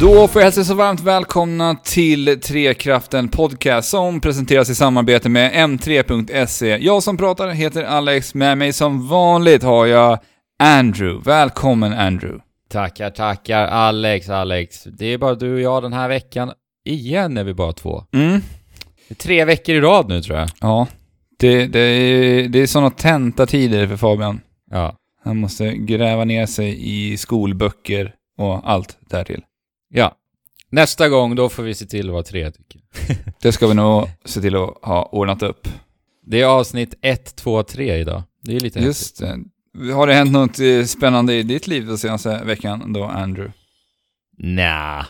Då får jag hälsa så varmt välkomna till Trekraften Podcast som presenteras i samarbete med M3.se. Jag som pratar heter Alex, med mig som vanligt har jag Andrew. Välkommen Andrew. Tackar, tackar Alex, Alex. Det är bara du och jag den här veckan. Igen är vi bara två. Mm. Tre veckor i rad nu tror jag. Ja, det, det, är, det är sådana tentatider för Fabian. Ja. Han måste gräva ner sig i skolböcker och allt därtill. Ja. Nästa gång, då får vi se till att vara tre tycker jag. Det ska vi nog se till att ha ordnat upp. Det är avsnitt 1, 2, 3 idag. Det är lite häftigt. Just det. Har det hänt något eh, spännande i ditt liv den senaste veckan då, Andrew? Nja.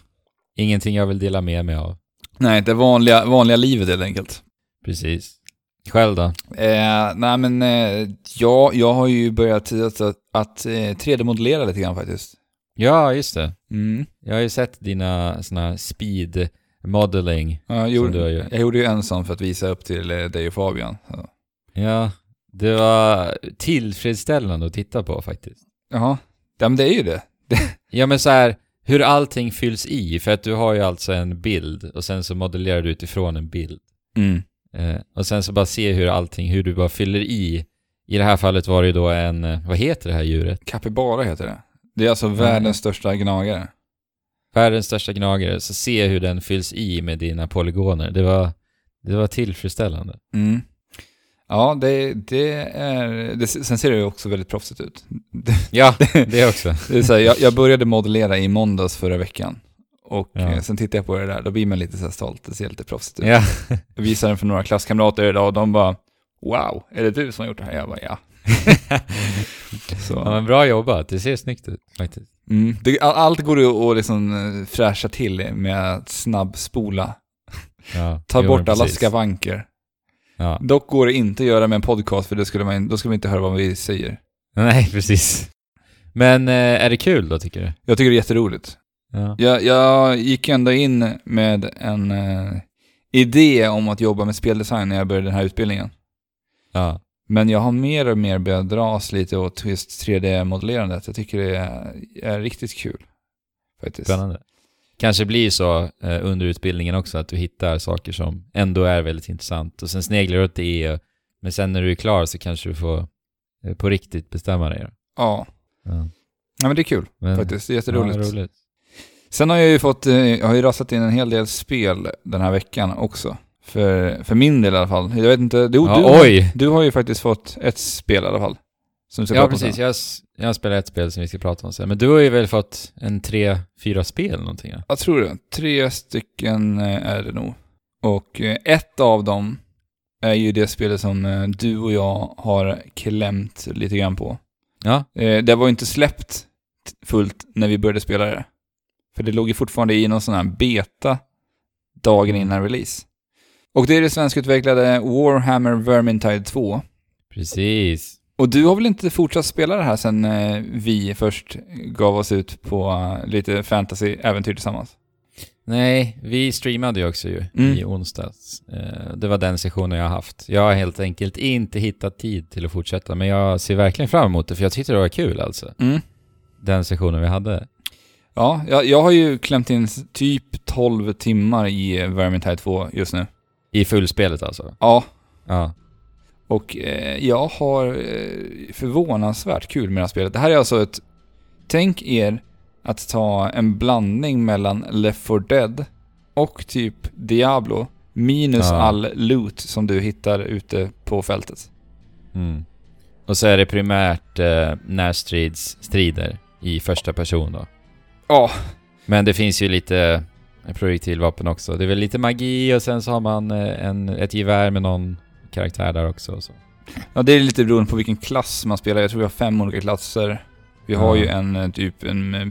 Ingenting jag vill dela med mig av. Nej, det vanliga, vanliga livet helt enkelt. Precis. Själv då? Eh, nej men, eh, ja, jag har ju börjat att, att, att eh, 3D-modellera lite grann faktiskt. Ja, just det. Mm. Jag har ju sett dina såna speed modeling. Ja, jag, gjorde, du jag gjorde ju en sån för att visa upp till eh, dig och Fabian. Så. Ja. Det var tillfredsställande att titta på faktiskt. Jaha, ja, men det är ju det. Ja men så här, hur allting fylls i, för att du har ju alltså en bild och sen så modellerar du utifrån en bild. Mm. Eh, och sen så bara se hur allting, hur du bara fyller i. I det här fallet var det ju då en, eh, vad heter det här djuret? Capybara heter det. Det är alltså världens största gnagare. Världens största gnagare, så se hur den fylls i med dina polygoner. Det var, det var tillfredsställande. Mm. Ja, det, det är... Det, sen ser det ju också väldigt proffsigt ut. Ja, det också. det är så här, jag, jag började modellera i måndags förra veckan. Och Ja. eh, sen tittar jag på det där, då blir man lite så här stolt. Det ser lite proffsigt ut. Ja. Jag visade den för några klasskamrater idag och de bara Wow, är det du som har gjort det här? Jag bara ja. ja men bra jobbat, det ser snyggt ut faktiskt. mm, det, all- allt går ju att liksom eh, fräscha till med att snabbspola. Ja, Ta bort alla precis. skavanker. Ja. Dock går det inte att göra med en podcast för det skulle man, då skulle man inte höra vad vi säger. Nej, precis. Men eh, är det kul då tycker du? Jag tycker det är jätteroligt. Ja. Jag, jag gick ändå in med en eh, idé om att jobba med speldesign när jag började den här utbildningen. Ja. Men jag har mer och mer börjat dras lite åt just 3D-modellerandet. Jag tycker det är, är riktigt kul. Faktiskt. Spännande. Kanske blir så eh, under utbildningen också att du hittar saker som ändå är väldigt intressant och sen sneglar du åt det och, men sen när du är klar så kanske du får eh, på riktigt bestämma dig. Ja. Ja. ja, men det är kul Men, faktiskt. Det är jätteroligt. Ja, roligt. Sen har jag ju fått, eh, jag har ju rasat in en hel del spel den här veckan också. För, för min del i alla fall. Jag vet inte, du, Ja, du, oj! du har ju faktiskt fått ett spel i alla fall. Som ska Ja, prata precis. Jag, jag har spelat ett spel som vi ska prata om sen. Men du har ju väl fått en tre, fyra spel någonting? Ja? Jag tror det. Tre stycken eh, är det nog. Och eh, ett av dem är ju det spelet som eh, du och jag har klämt lite grann på. Ja, Det var ju inte släppt fullt när vi började spela det. För det låg ju fortfarande i någon sån här beta dagen innan release. Och det är det svenskutvecklade Warhammer Vermintide 2. precis. Och du har väl inte fortsatt spela det här sen eh, vi först gav oss ut på eh, lite fantasy-äventyr tillsammans? Nej, vi streamade ju också ju Mm. i onsdags. Eh, Det var den sessionen jag har haft. Jag har helt enkelt inte hittat tid till att fortsätta, men jag ser verkligen fram emot det, för jag tyckte det var kul alltså. Mm. Den sessionen vi hade. Ja, jag, jag har ju klämt in typ 12 timmar i Vermintide 2 just nu. I fullspelet alltså. Ja, Ja. och eh, jag har eh, förvånansvärt kul med det här spelet. Det här är alltså ett... Tänk er att ta en blandning mellan Left 4 Dead och typ Diablo minus Ja. all loot som du hittar ute på fältet. Mm. Och så är det primärt eh, närstrids strider i första person då. Ja, Men det finns ju lite projektilvapen också. Det är väl lite magi och sen så har man eh, en, ett gevär med någon karaktär där också. Och så. Ja, det är lite beroende på vilken klass man spelar. Jag tror vi har fem olika klasser. Vi har Ja. ju en eh, typ en eh,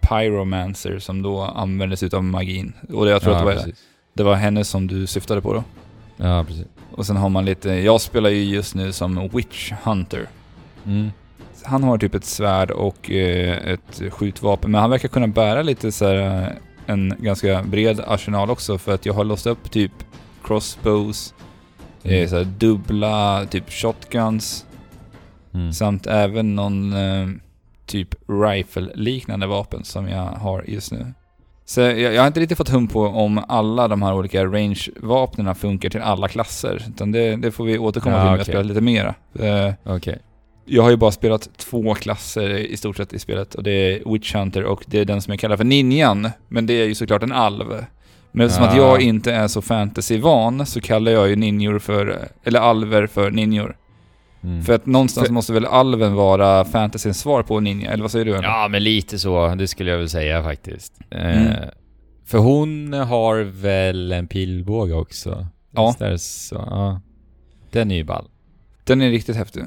pyromancer som då använder sig av magin. Och jag tror ja, att det var, precis. det var henne som du syftade på då. Ja, precis. Och sen har man lite, jag spelar ju just nu som Witch Hunter. Mm. Han har typ ett svärd och eh, ett skjutvapen, men han verkar kunna bära lite så här, en ganska bred arsenal också för att jag har låst upp typ crossbows, eh, Mm. så här, dubbla typ shotguns, Mm. samt även någon eh, typ rifle-liknande vapen som jag har just nu. Så jag, jag har inte riktigt fått hum på om alla de här olika range-vapnen funkar till alla klasser. Utan det, det får vi återkomma Ja, till när jag okej. spelar lite mera. Eh, Okej. Jag har ju bara spelat två klasser i stort sett i spelet och det är Witch Hunter och det är den som jag kallar för Ninjan. Men det är ju såklart en alv. Men eftersom att Ja. jag inte är så fantasy-van så kallar jag ju ninjor för, eller alver för ninjor. Mm. För att någonstans För- måste väl alven vara fantasyns svar på ninja, eller vad säger du? eller? Ja, men lite så. Det skulle jag väl säga faktiskt. Mm. Eh, för hon har väl en pilbåge också? Ja. Ja. Den är ju ball. Den är riktigt häftig.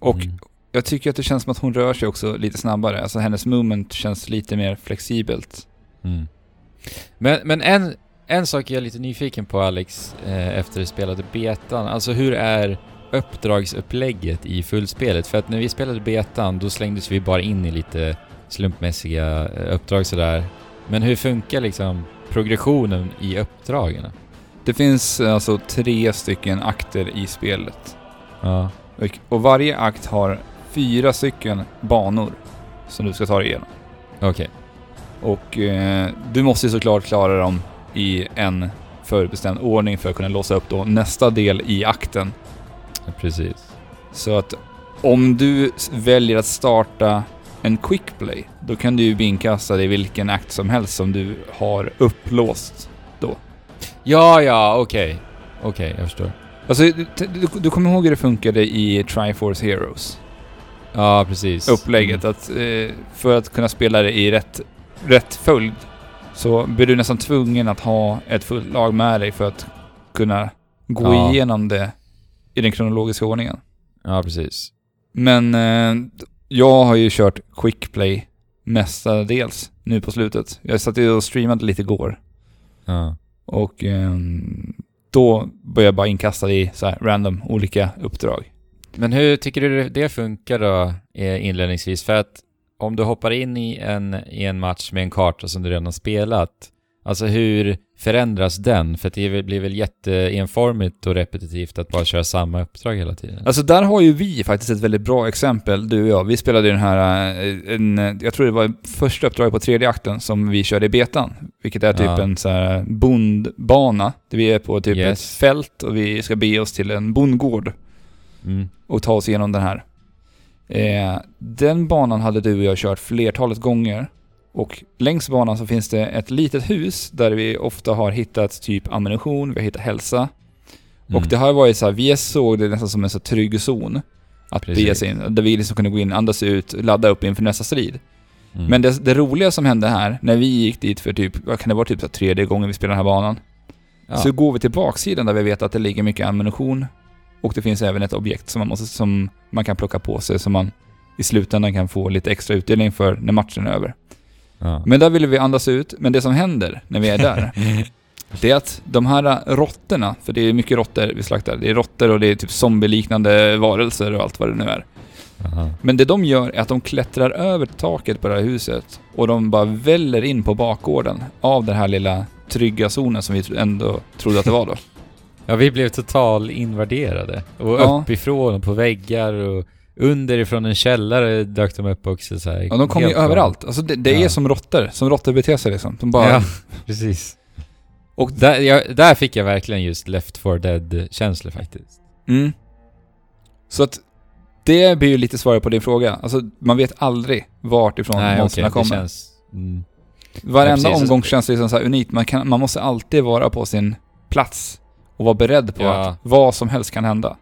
Och Mm. jag tycker att det känns som att hon rör sig också lite snabbare. Alltså hennes movement känns lite mer flexibelt. Mm. Men, men en, en sak är jag lite nyfiken på Alex, eh, efter att spelade betan. Alltså hur är uppdragsupplägget i fullspelet? För att när vi spelade betan, då slängdes vi bara in i lite slumpmässiga eh, uppdrag sådär. Men hur funkar liksom progressionen i uppdragen? Det finns eh, alltså tre stycken akter i spelet. Ja. Och, varje akt har fyra stycken banor som du ska ta dig igenom. Okej. Och eh, du måste ju såklart klara dem i en förbestämd ordning för att kunna låsa upp då nästa del i akten. Precis. Så att om du s- väljer att starta en quick play, då kan du ju binkasta dig vilken akt som helst som du har upplåst. Ja, ja, okej. Okej, jag förstår. Alltså, du, du, kommer ihåg hur det funkade i Triforce Heroes? Ja, precis. Upplägget, att eh, för att kunna spela det i rätt, rätt följd så blir du nästan tvungen att ha ett fullt lag med dig för att kunna gå Ja. igenom det i den kronologiska ordningen. Mm. Ja, precis. Men eh, jag har ju kört quick play mestadels nu på slutet. Jag satt ju och streamade lite igår Ja. och eh, då började jag bara inkasta i så här random olika uppdrag. Men hur tycker du det funkar då eh, inledningsvis? För att om du hoppar in i en, i en match med en karta som du redan har spelat, alltså hur förändras den? För det blir väl jätteenformigt och repetitivt att bara köra samma uppdrag hela tiden? Alltså där har ju vi faktiskt ett väldigt bra exempel, du och jag. Vi spelade ju den här, eh, en, eh, jag tror det var första uppdraget på tredje akten som vi körde i betan. Vilket är typ Ja. en så här bondbana. Där vi är på typ Yes. ett fält och vi ska bege oss till en bondgård Mm. och ta oss igenom den här. Eh, den banan hade du och jag kört flertalet gånger. Och längs banan så finns det ett litet hus där vi ofta har hittat typ ammunition, vi har hittat hälsa. Och Mm. det har varit så här, vi såg det nästan som en så trygg zon. Att Precis. bege sig in, där vi liksom kunde gå in, andas ut, ladda upp inför nästa strid. Mm. Men det, det roliga som hände här, när vi gick dit för typ, vad kan det vara, typ så här tredje gången vi spelar den här banan. ja. Så går vi till baksidan där vi vet att det ligger mycket ammunition. Och det finns även ett objekt som man, måste, som man kan plocka på sig, som man i slutändan kan få lite extra utdelning för när matchen är över. Ja. Men där ville vi andas ut, men det som händer när vi är där, det är att de här råttorna, för det är mycket råttor vi slaktar, det är råttor och det är typ zombieliknande varelser och allt vad det nu är. Aha. Men det de gör är att de klättrar över taket på det här huset och de bara väller in på bakgården av den här lilla trygga zonen som vi ändå trodde att det var då. Ja, vi blev total invaderade. Och Ja. uppifrån och på väggar och underifrån en källare dök de upp också så här. Ja, de kommer ju galet. överallt. Alltså det, det är Ja. som råttor, som råttor beter sig liksom. De bara... Ja, precis. Och där, jag, där fick jag verkligen just Left 4 Dead-känslor faktiskt. Mm. Så att det blir ju lite svaret på din fråga. Alltså man vet aldrig vart ifrån monstren det kommer. känns... Mm. Varenda Ja, omgång känns liksom så unikt. Man, kan, man måste alltid vara på sin plats och vara beredd på Ja. att vad som helst kan hända.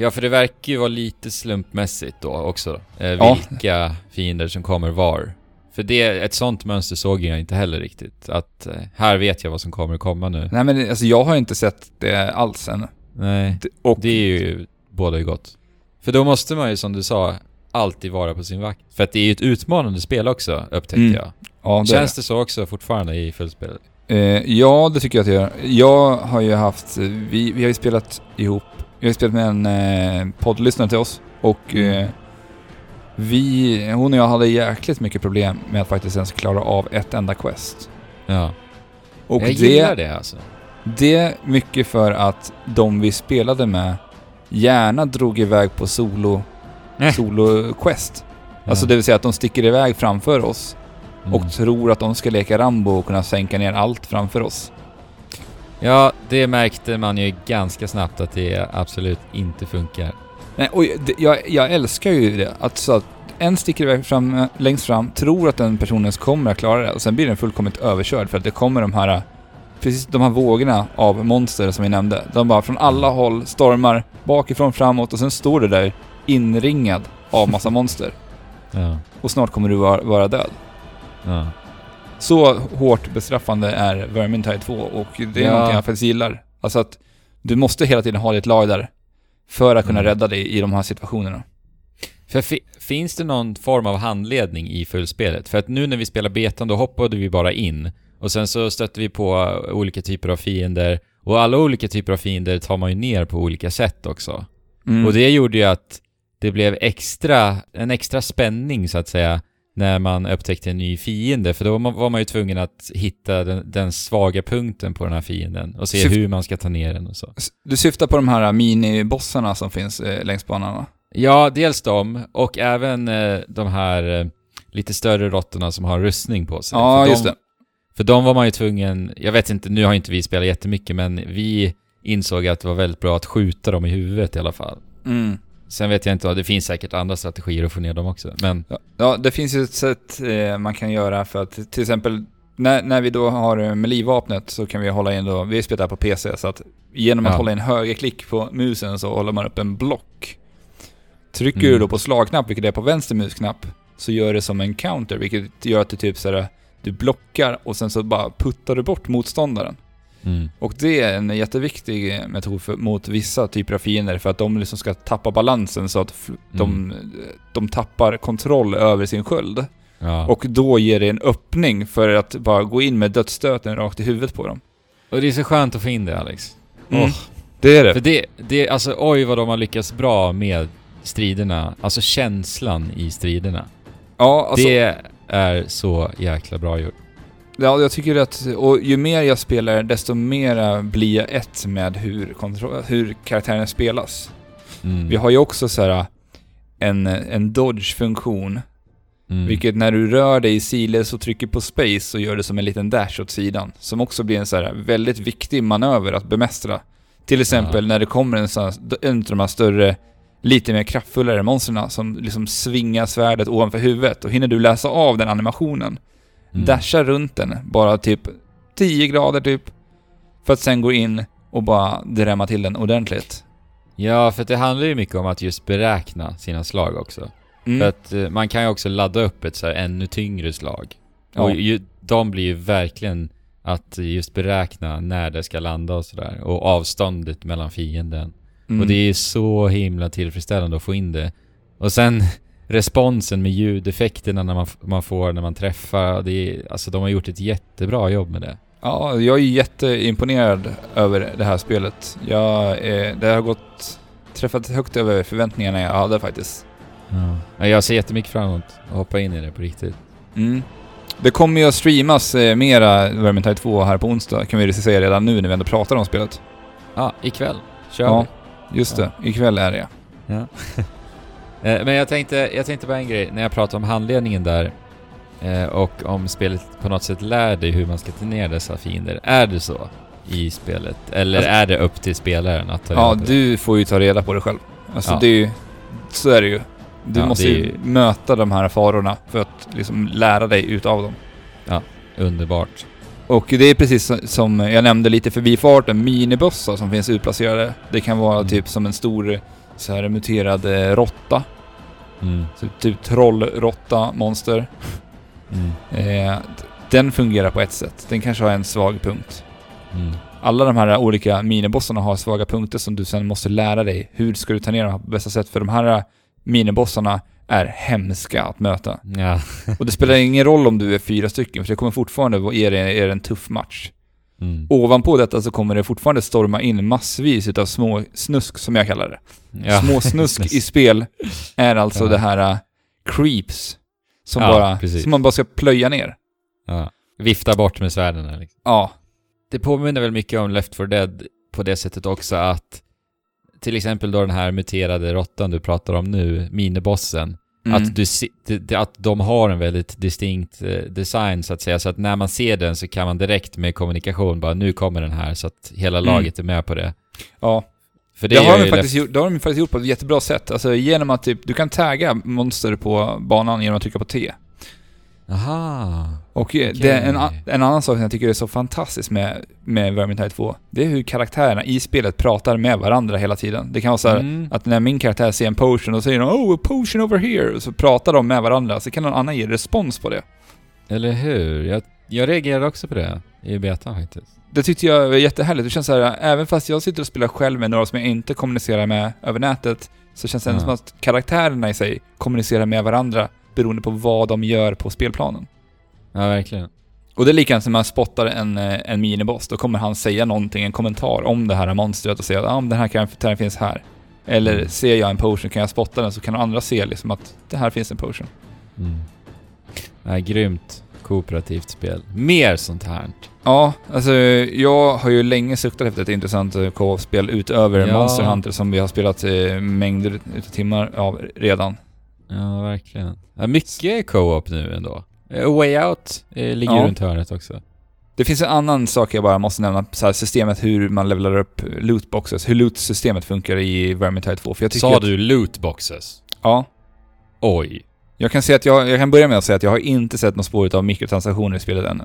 Ja, för det verkar ju vara lite slumpmässigt då också. Eh, Ja. vilka fiender som kommer var. För det, ett sånt mönster såg jag inte heller riktigt. Att eh, här vet jag vad som kommer komma nu. Nej men det- alltså jag har inte sett det alls än. Nej, Det- Och det är ju både gott. För då måste man ju som du sa, alltid vara på sin vakt. För att det är ju ett utmanande spel också, upptäckte Mm. jag. ja, det Känns det så också fortfarande i fullspelet? Eh, ja, det tycker jag att jag gör. Jag har ju haft, vi, vi har ju spelat ihop, vi har spelat med en eh, poddlyssnare till oss och eh, vi, hon och jag hade jäkligt mycket problem med att faktiskt ens klara av ett enda quest. Ja. Och jag det, gillar det alltså. det mycket för att de vi spelade med gärna drog iväg på solo, Eh. solo quest. Alltså Ja. det vill säga att de sticker iväg framför oss och tror att de ska leka Rambo och kunna sänka ner allt framför oss. Ja, det märkte man ju ganska snabbt att det absolut inte funkar. Nej, och jag, jag älskar ju det. Att, så att en sticker iväg fram, längst fram, tror att den personen kommer att klara det och sen blir den fullkomligt överkörd för att det kommer de här Precis de här vågorna av monster som vi nämnde. De bara från alla håll stormar bakifrån framåt och sen står du där inringad av massa monster. Ja. Och snart kommer du vara, vara död. ja. Så hårt bestraffande är Vermintide 2 och det är Ja. någonting jag faktiskt gillar. Alltså att du måste hela tiden ha ditt lag där för att kunna Mm. rädda dig i de här situationerna. För fi- finns det någon form av handledning i fullspelet? För att nu när vi spelar betan, då hoppade vi bara in. Och sen så stötte vi på olika typer av fiender. Och alla olika typer av fiender tar man ju ner på olika sätt också. Mm. Och det gjorde ju att det blev extra, en extra spänning så att säga, när man upptäckte en ny fiende. För då var man, ju tvungen att hitta den, den svaga punkten på den här fienden och se Syft- hur man ska ta ner den och så. Du syftar på de här minibossarna som finns eh, längs banan va? Ja, dels de och även eh, de här eh, lite större råttorna som har rustning på sig. Ja, för just de, det. För de var man ju tvungen, jag vet inte, nu har inte vi spelat jättemycket men vi insåg att det var väldigt bra att skjuta dem i huvudet i alla fall. Mm. Sen vet jag inte, det finns säkert andra strategier att få ner dem också. Men Ja, ja, det finns ju ett sätt eh, man kan göra för att till exempel när, när vi då har melee-vapnet så kan vi hålla in då, vi spelar på PC så att genom att Ja. hålla in högerklick på musen så håller man upp en block. Trycker Mm. du då på slagknapp, vilket är på vänster musknapp, så gör det som en counter, vilket gör att du typ såhär, du blockar och sen så bara puttar du bort motståndaren. Mm, Och det är en jätteviktig metod för, mot vissa typer av fiender för att de liksom ska tappa balansen så att f- de, de tappar kontroll över sin sköld. ja. Och, då ger det en öppning för att bara gå in med dödsstöten rakt i huvudet på dem. och det är så skönt att få in det Alex. Mm. Åh. Det är För det, det, alltså oj vad de har lyckats bra med striderna. Alltså känslan i striderna. Ja, alltså, det är så jäkla bra gjort. Ja, jag tycker att, och ju mer jag spelar desto mer blir jag ett med hur, kontro- hur karaktären spelas. Mm. Vi har ju också så här en, en dodge-funktion Mm. Vilket när du rör dig i siles och trycker på space så gör det som en liten dash åt sidan. Som också blir en så här väldigt viktig manöver att bemästra. Till exempel när det kommer en, sån här, en av de här större, lite mer kraftfullare monstren som liksom svingar svärdet ovanför huvudet. Och hinner du läsa av den animationen, Mm. dasha runt den, bara typ 10 grader typ. För att sen gå in och bara drämma till den ordentligt. Ja, för det handlar ju mycket om att just beräkna sina slag också. Mm. För att eh, man kan ju också ladda upp ett så här ännu tyngre slag. Ja. Och ju, de blir ju verkligen att just beräkna när det ska landa och sådär. Och avståndet mellan fienden. Mm. Och det är så himla tillfredsställande att få in det. Och sen responsen med ljudeffekterna när man, man får när man träffar. Det är, alltså de har gjort ett jättebra jobb med det. Ja, jag är jätteimponerad över det här spelet. Jag, eh, det har gått... Träffat högt över förväntningarna jag hade faktiskt. Ja. Jag ser jättemycket fram emot att hoppa in i det på riktigt. Mm. Det kommer ju att streamas eh, mera Vermintide 2 här på onsdag, kan vi säga redan nu när vi ändå pratar om spelet. Ja, ikväll kör Ja. vi. Just det, ikväll är det Ja. Eh, Men jag tänkte, jag tänkte bara en grej, när jag pratade om handledningen där eh, och om spelet på något sätt lär dig hur man ska ta ner dessa fiender. Är det så i spelet? Eller Alltså- är det upp till spelaren att ta Ja, reda på det? du får ju ta reda på det själv. Alltså Ja. det är ju... Så är det ju. Du Ja, måste ju ju- möta de här farorna för att liksom lära dig utav dem. Underbart. Och det är precis som jag nämnde lite förbifarten, minibossar som finns utplacerade. Det kan vara Mm. typ som en stor så här muterad råtta. Mm. Så typ trollråtta, monster. Mm. Eh, den fungerar på ett sätt. Den kanske har en svag punkt. Mm. Alla de här olika minibossarna har svaga punkter som du sen måste lära dig. Hur ska du ta ner dem på bästa sätt? För de här minibossarna är hemska att möta. Ja. Och det spelar ingen roll om du är fyra stycken, för det kommer fortfarande ge dig en tuff match. Mm. Ovanpå detta så kommer det fortfarande storma in massvis utav små snusk, som jag kallar det. Ja. Små snusk i spel är alltså Ja. det här uh, creeps. Som, Ja, bara, precis. som man bara ska plöja ner. ja. Vifta bort med svärden liksom. Ja. Det påminner väl mycket om Left 4 Dead på det sättet också att till exempel då den här muterade råttan du pratar om nu, minibossen, Mm. Att, du, att de har en väldigt distinkt eh, design så att säga, så att när man ser den så kan man direkt med kommunikation bara nu kommer den här så att hela Mm. laget är med på det. Ja, För det, det, har de faktiskt gjort, det har de faktiskt gjort på ett jättebra sätt. Alltså genom att typ, du kan tagga monster på banan genom att trycka på T. Aha. Och eh, Okej. det, en, en annan sak som jag tycker är så fantastiskt med, med Vermintide 2, det är hur karaktärerna i spelet pratar med varandra hela tiden. Det kan vara så här, Mm. att när min karaktär ser en potion, och säger de oh, a potion over here, och så pratar de med varandra, så kan någon annan ge respons på det. Eller hur? Jag, jag reagerade också på det i betan faktiskt. Det tyckte jag var jättehärligt. Det känns så här, även fast jag sitter och spelar själv med några som jag inte kommunicerar med över nätet, så känns det ändå Ja. som att karaktärerna i sig kommunicerar med varandra beroende på vad de gör på spelplanen. Ja, verkligen. Och det är likadant som man spottar en, eh, en miniboss, då kommer han säga någonting, en kommentar om det här monstret och säga att ah, den här karaktären finns här. Eller Mm. ser jag en potion, kan jag spotta den så kan andra se liksom att det här finns en potion. Mm. Ja, grymt kooperativt spel. Mer sånt här. Ja, alltså jag har ju länge suktat efter ett intressant eh, co-op-spel utöver Ja. Monster Hunter som vi har spelat eh, mängder utav timmar av redan. Ja, verkligen. Ja, mycket co-op nu ändå. Eh, A Way Out eh, ligger Ja. runt hörnet också. Det finns en annan sak jag bara måste nämna, så här, systemet hur man levlar upp lootboxes, hur loot-systemet funkar i Vermintide 2. För jag tycker Sa att, du lootboxes? Ja. Oj. Jag kan, säga att jag, jag kan börja med att säga att jag har inte sett något spår av mikrotransaktioner i spelet ännu.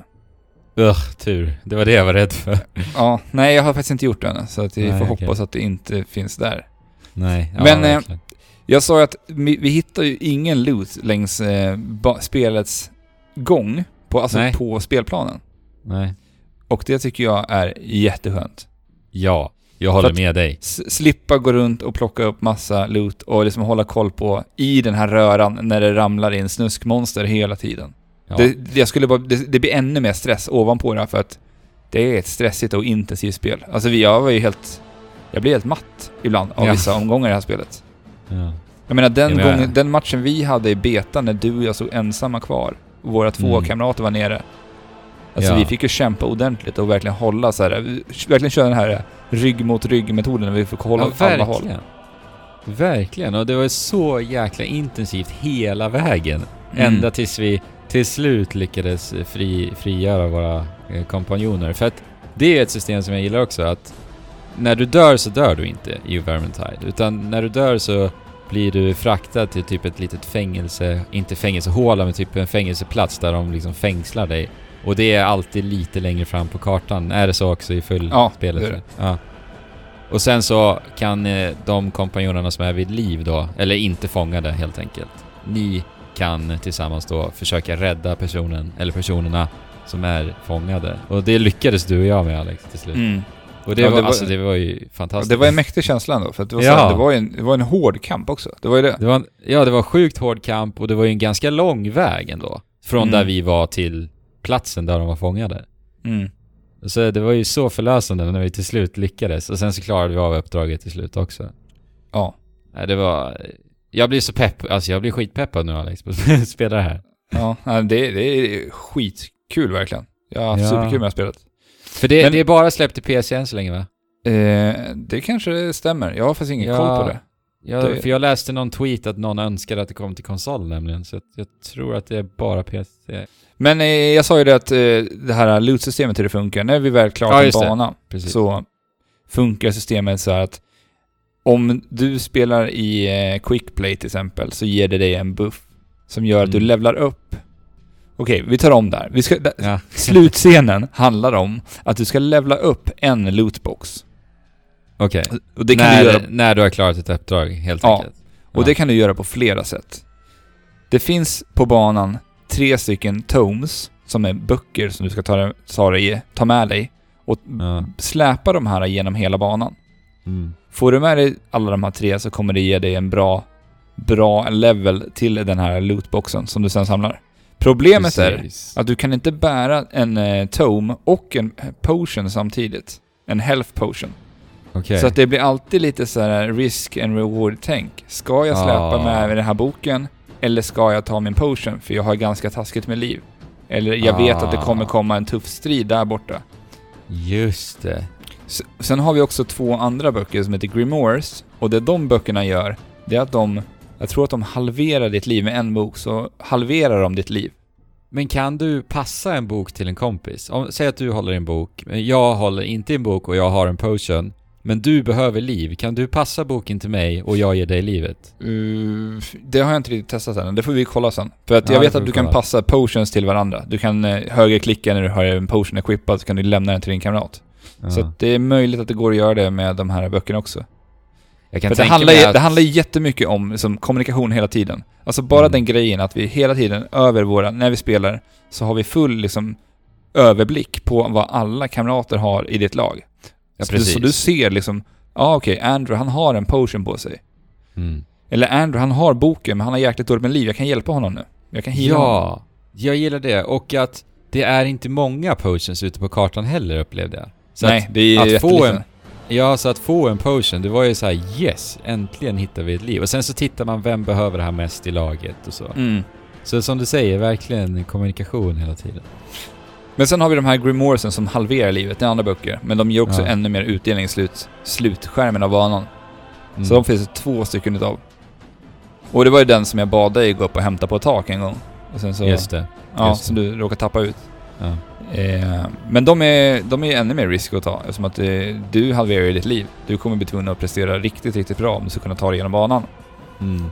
Ugh, tur. Det var det jag var rädd för. Ja, nej jag har faktiskt inte gjort det ännu, så att vi Nej, får okej. hoppas att det inte finns där. Nej, ja, Men, eh. Jag sa ju att vi, vi hittar ju ingen loot längs eh, spelets gång, på, alltså Nej. på spelplanen. Nej. Och det tycker jag är jätteskönt. Ja, jag håller med dig. Slippa gå runt och plocka upp massa loot och liksom hålla koll på i den här röran när det ramlar in snuskmonster hela tiden. Ja. Det, jag skulle bara, det, det blir ännu mer stress ovanpå det här för att det är ett stressigt och intensivt spel. Alltså jag var ju helt... Jag blev helt matt ibland av Ja. vissa omgångar i det här spelet. ja. Jag menar den, Jag menar- gången, den matchen vi hade i beta när du och jag stod ensamma kvar våra två Mm. kamrater var nere. Alltså Ja. vi fick ju kämpa ordentligt och verkligen hålla så här, verkligen köra den här rygg mot rygg-metoden när vi fick hålla ja, åt alla håll. verkligen. Verkligen, och det var så jäkla intensivt hela vägen. Mm. Ända tills vi till slut lyckades fri, frigöra våra eh, kompanjoner. För att det är ett system som jag gillar också, att när du dör så dör du inte i Vermintide. Utan när du dör så blir du fraktad till typ ett litet fängelse, inte fängelsehåla, men typ en fängelseplats där de liksom fängslar dig. Och det är alltid lite längre fram på kartan. Är det så också i full Ja, spelet? det är jag? Ja. Och sen så kan eh, de kompanjonerna som är vid liv då, eller inte fångade helt enkelt, ni kan tillsammans då försöka rädda personen, eller personerna som är fångade. Och det lyckades du och jag med Alex till slut. Mm. Och det, Ja, var, det var- alltså det var ju fantastiskt. det var en mäktig känsla ändå, för det var, Ja. här, det, var en, det var en hård kamp också. Det var ju det. Det var en, ja, det var sjukt hård kamp och det var ju en ganska lång väg ändå. Från Mm. där vi var till platsen där de var fångade. Mm. Så det var ju så förlösande när vi till slut lyckades. Och sen så klarade vi av uppdraget till slut också. Ja. Det var... Jag blir så pepp, alltså jag blir skitpeppad nu Alex på att spela det här. Ja, det, det är skitkul verkligen. Jag har haft Ja. superkul med det här spelet. För det, Men- det är bara släppt till PC än så länge va? Eh, det kanske stämmer. Jag har faktiskt ingen Ja. koll på det. Jag, Det- För jag läste någon tweet att någon önskade att det kom till konsol nämligen, så jag tror att det är bara PC. Men eh, jag sa ju det att eh, det här loot-systemet hur det funkar. När vi väl klarat Ja, en bana så funkar systemet så att om du spelar i eh, quick play till exempel så ger det dig en buff som gör att du Mm. levlar upp. Okej, vi tar om där. Vi ska, Ja. slutscenen handlar om att du ska levla upp en lootbox. Okej. Kan när, du göra när du har klarat ett uppdrag, helt Ja. enkelt. Och det kan du göra på flera sätt. Det finns på banan tre stycken tomes, som är böcker som du ska ta, ta, dig, ta med dig och Ja. släpa de här genom hela banan. Mm. Får du med dig alla de här tre så kommer det ge dig en bra, bra level till den här lootboxen som du sen samlar. Problemet är Precis. att du kan inte bära en eh, tome och en potion samtidigt. En health potion. Okej. Så att det blir alltid lite så här risk and reward-tänk. Ska jag släpa Ah. med den här boken? Eller ska jag ta min potion? För jag har ganska taskigt med liv. Eller jag vet att det kommer Ah. komma en tuff strid där borta. Just det. Sen har vi också två andra böcker som heter Grimoires. Och det de böckerna gör, det är att de... Jag tror att de halverar ditt liv med en bok, så halverar de ditt liv. Men kan du passa en bok till en kompis? Om, säg att du håller en bok, jag håller inte en bok och jag har en potion. Men du behöver liv. Kan du passa boken till mig och jag ger dig livet? Uh, det har jag inte riktigt testat än, det får vi kolla sen. För att Ja, jag vet att du kan passa potions till varandra. Du kan eh, högerklicka när du har en potion equippad, så kan du lämna den till din kamrat. Ja. Så det är möjligt att det går att göra det med de här böckerna också. Jag kan För det handlar, mig att... det handlar jättemycket om liksom, kommunikation hela tiden. Alltså bara Mm. den grejen att vi hela tiden över våra, när vi spelar, så har vi full liksom överblick på vad alla kamrater har i ditt lag. Ja, så, så du ser liksom, ja ah, okej, Andrew han har en potion på sig. Mm. Eller Andrew han har boken men han har jäkligt dåligt med liv, jag kan hjälpa honom nu. Jag kan heala honom. Ja, jag gillar det. Och att det är inte många potions ute på kartan heller upplevde jag. Så Nej, det är att få en- Ja, så att få en potion, det var ju så här: yes, äntligen hittar vi ett liv. Och sen så tittar man, vem behöver det här mest i laget och så. Mm. Så som du säger, verkligen kommunikation hela tiden. Men sen har vi de här Grimoiresen som halverar livet i andra böcker, men de ger också Ja. ännu mer utdelning i slut, slutskärmen av banan. Mm. Så de finns det två stycken utav. Och det var ju den som jag bad dig gå upp och hämta på ett tak en gång. Och sen så... Just det. ja, just det. som du råkade tappa ut. Ja. Eh, men de är, de är ännu mer risk att ta eftersom att eh, du halverar ju ditt liv. Du kommer bli tvungen att prestera riktigt, riktigt bra om du ska kunna ta dig igenom banan. Mm.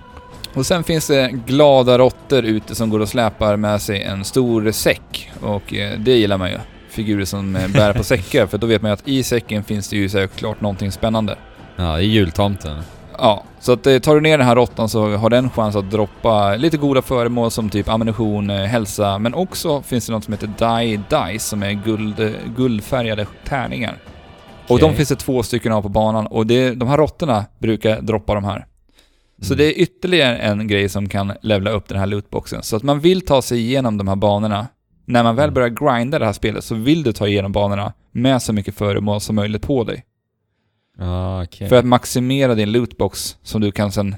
Och sen finns det glada råttor ute som går och släpar med sig en stor säck. Och eh, det gillar man ju. Figurer som bär på säckar, för då vet man ju att i säcken finns det ju säkert någonting spännande. Ja, är jultomten. Ja, så att eh, tar du ner den här råttan så har den chans att droppa lite goda föremål som typ ammunition, eh, hälsa, men också finns det något som heter Die Dice som är guld, eh, guldfärgade tärningar. Och Okej. de finns det två stycken av på banan och det, de här råttorna brukar droppa de här. Så Mm. det är ytterligare en grej som kan levla upp den här lootboxen. Så att man vill ta sig igenom de här banorna. När man väl Mm. börjar grinda det här spelet så vill du ta igenom banorna med så mycket föremål som möjligt på dig. Ja, okej. För att maximera din lootbox som du kan sen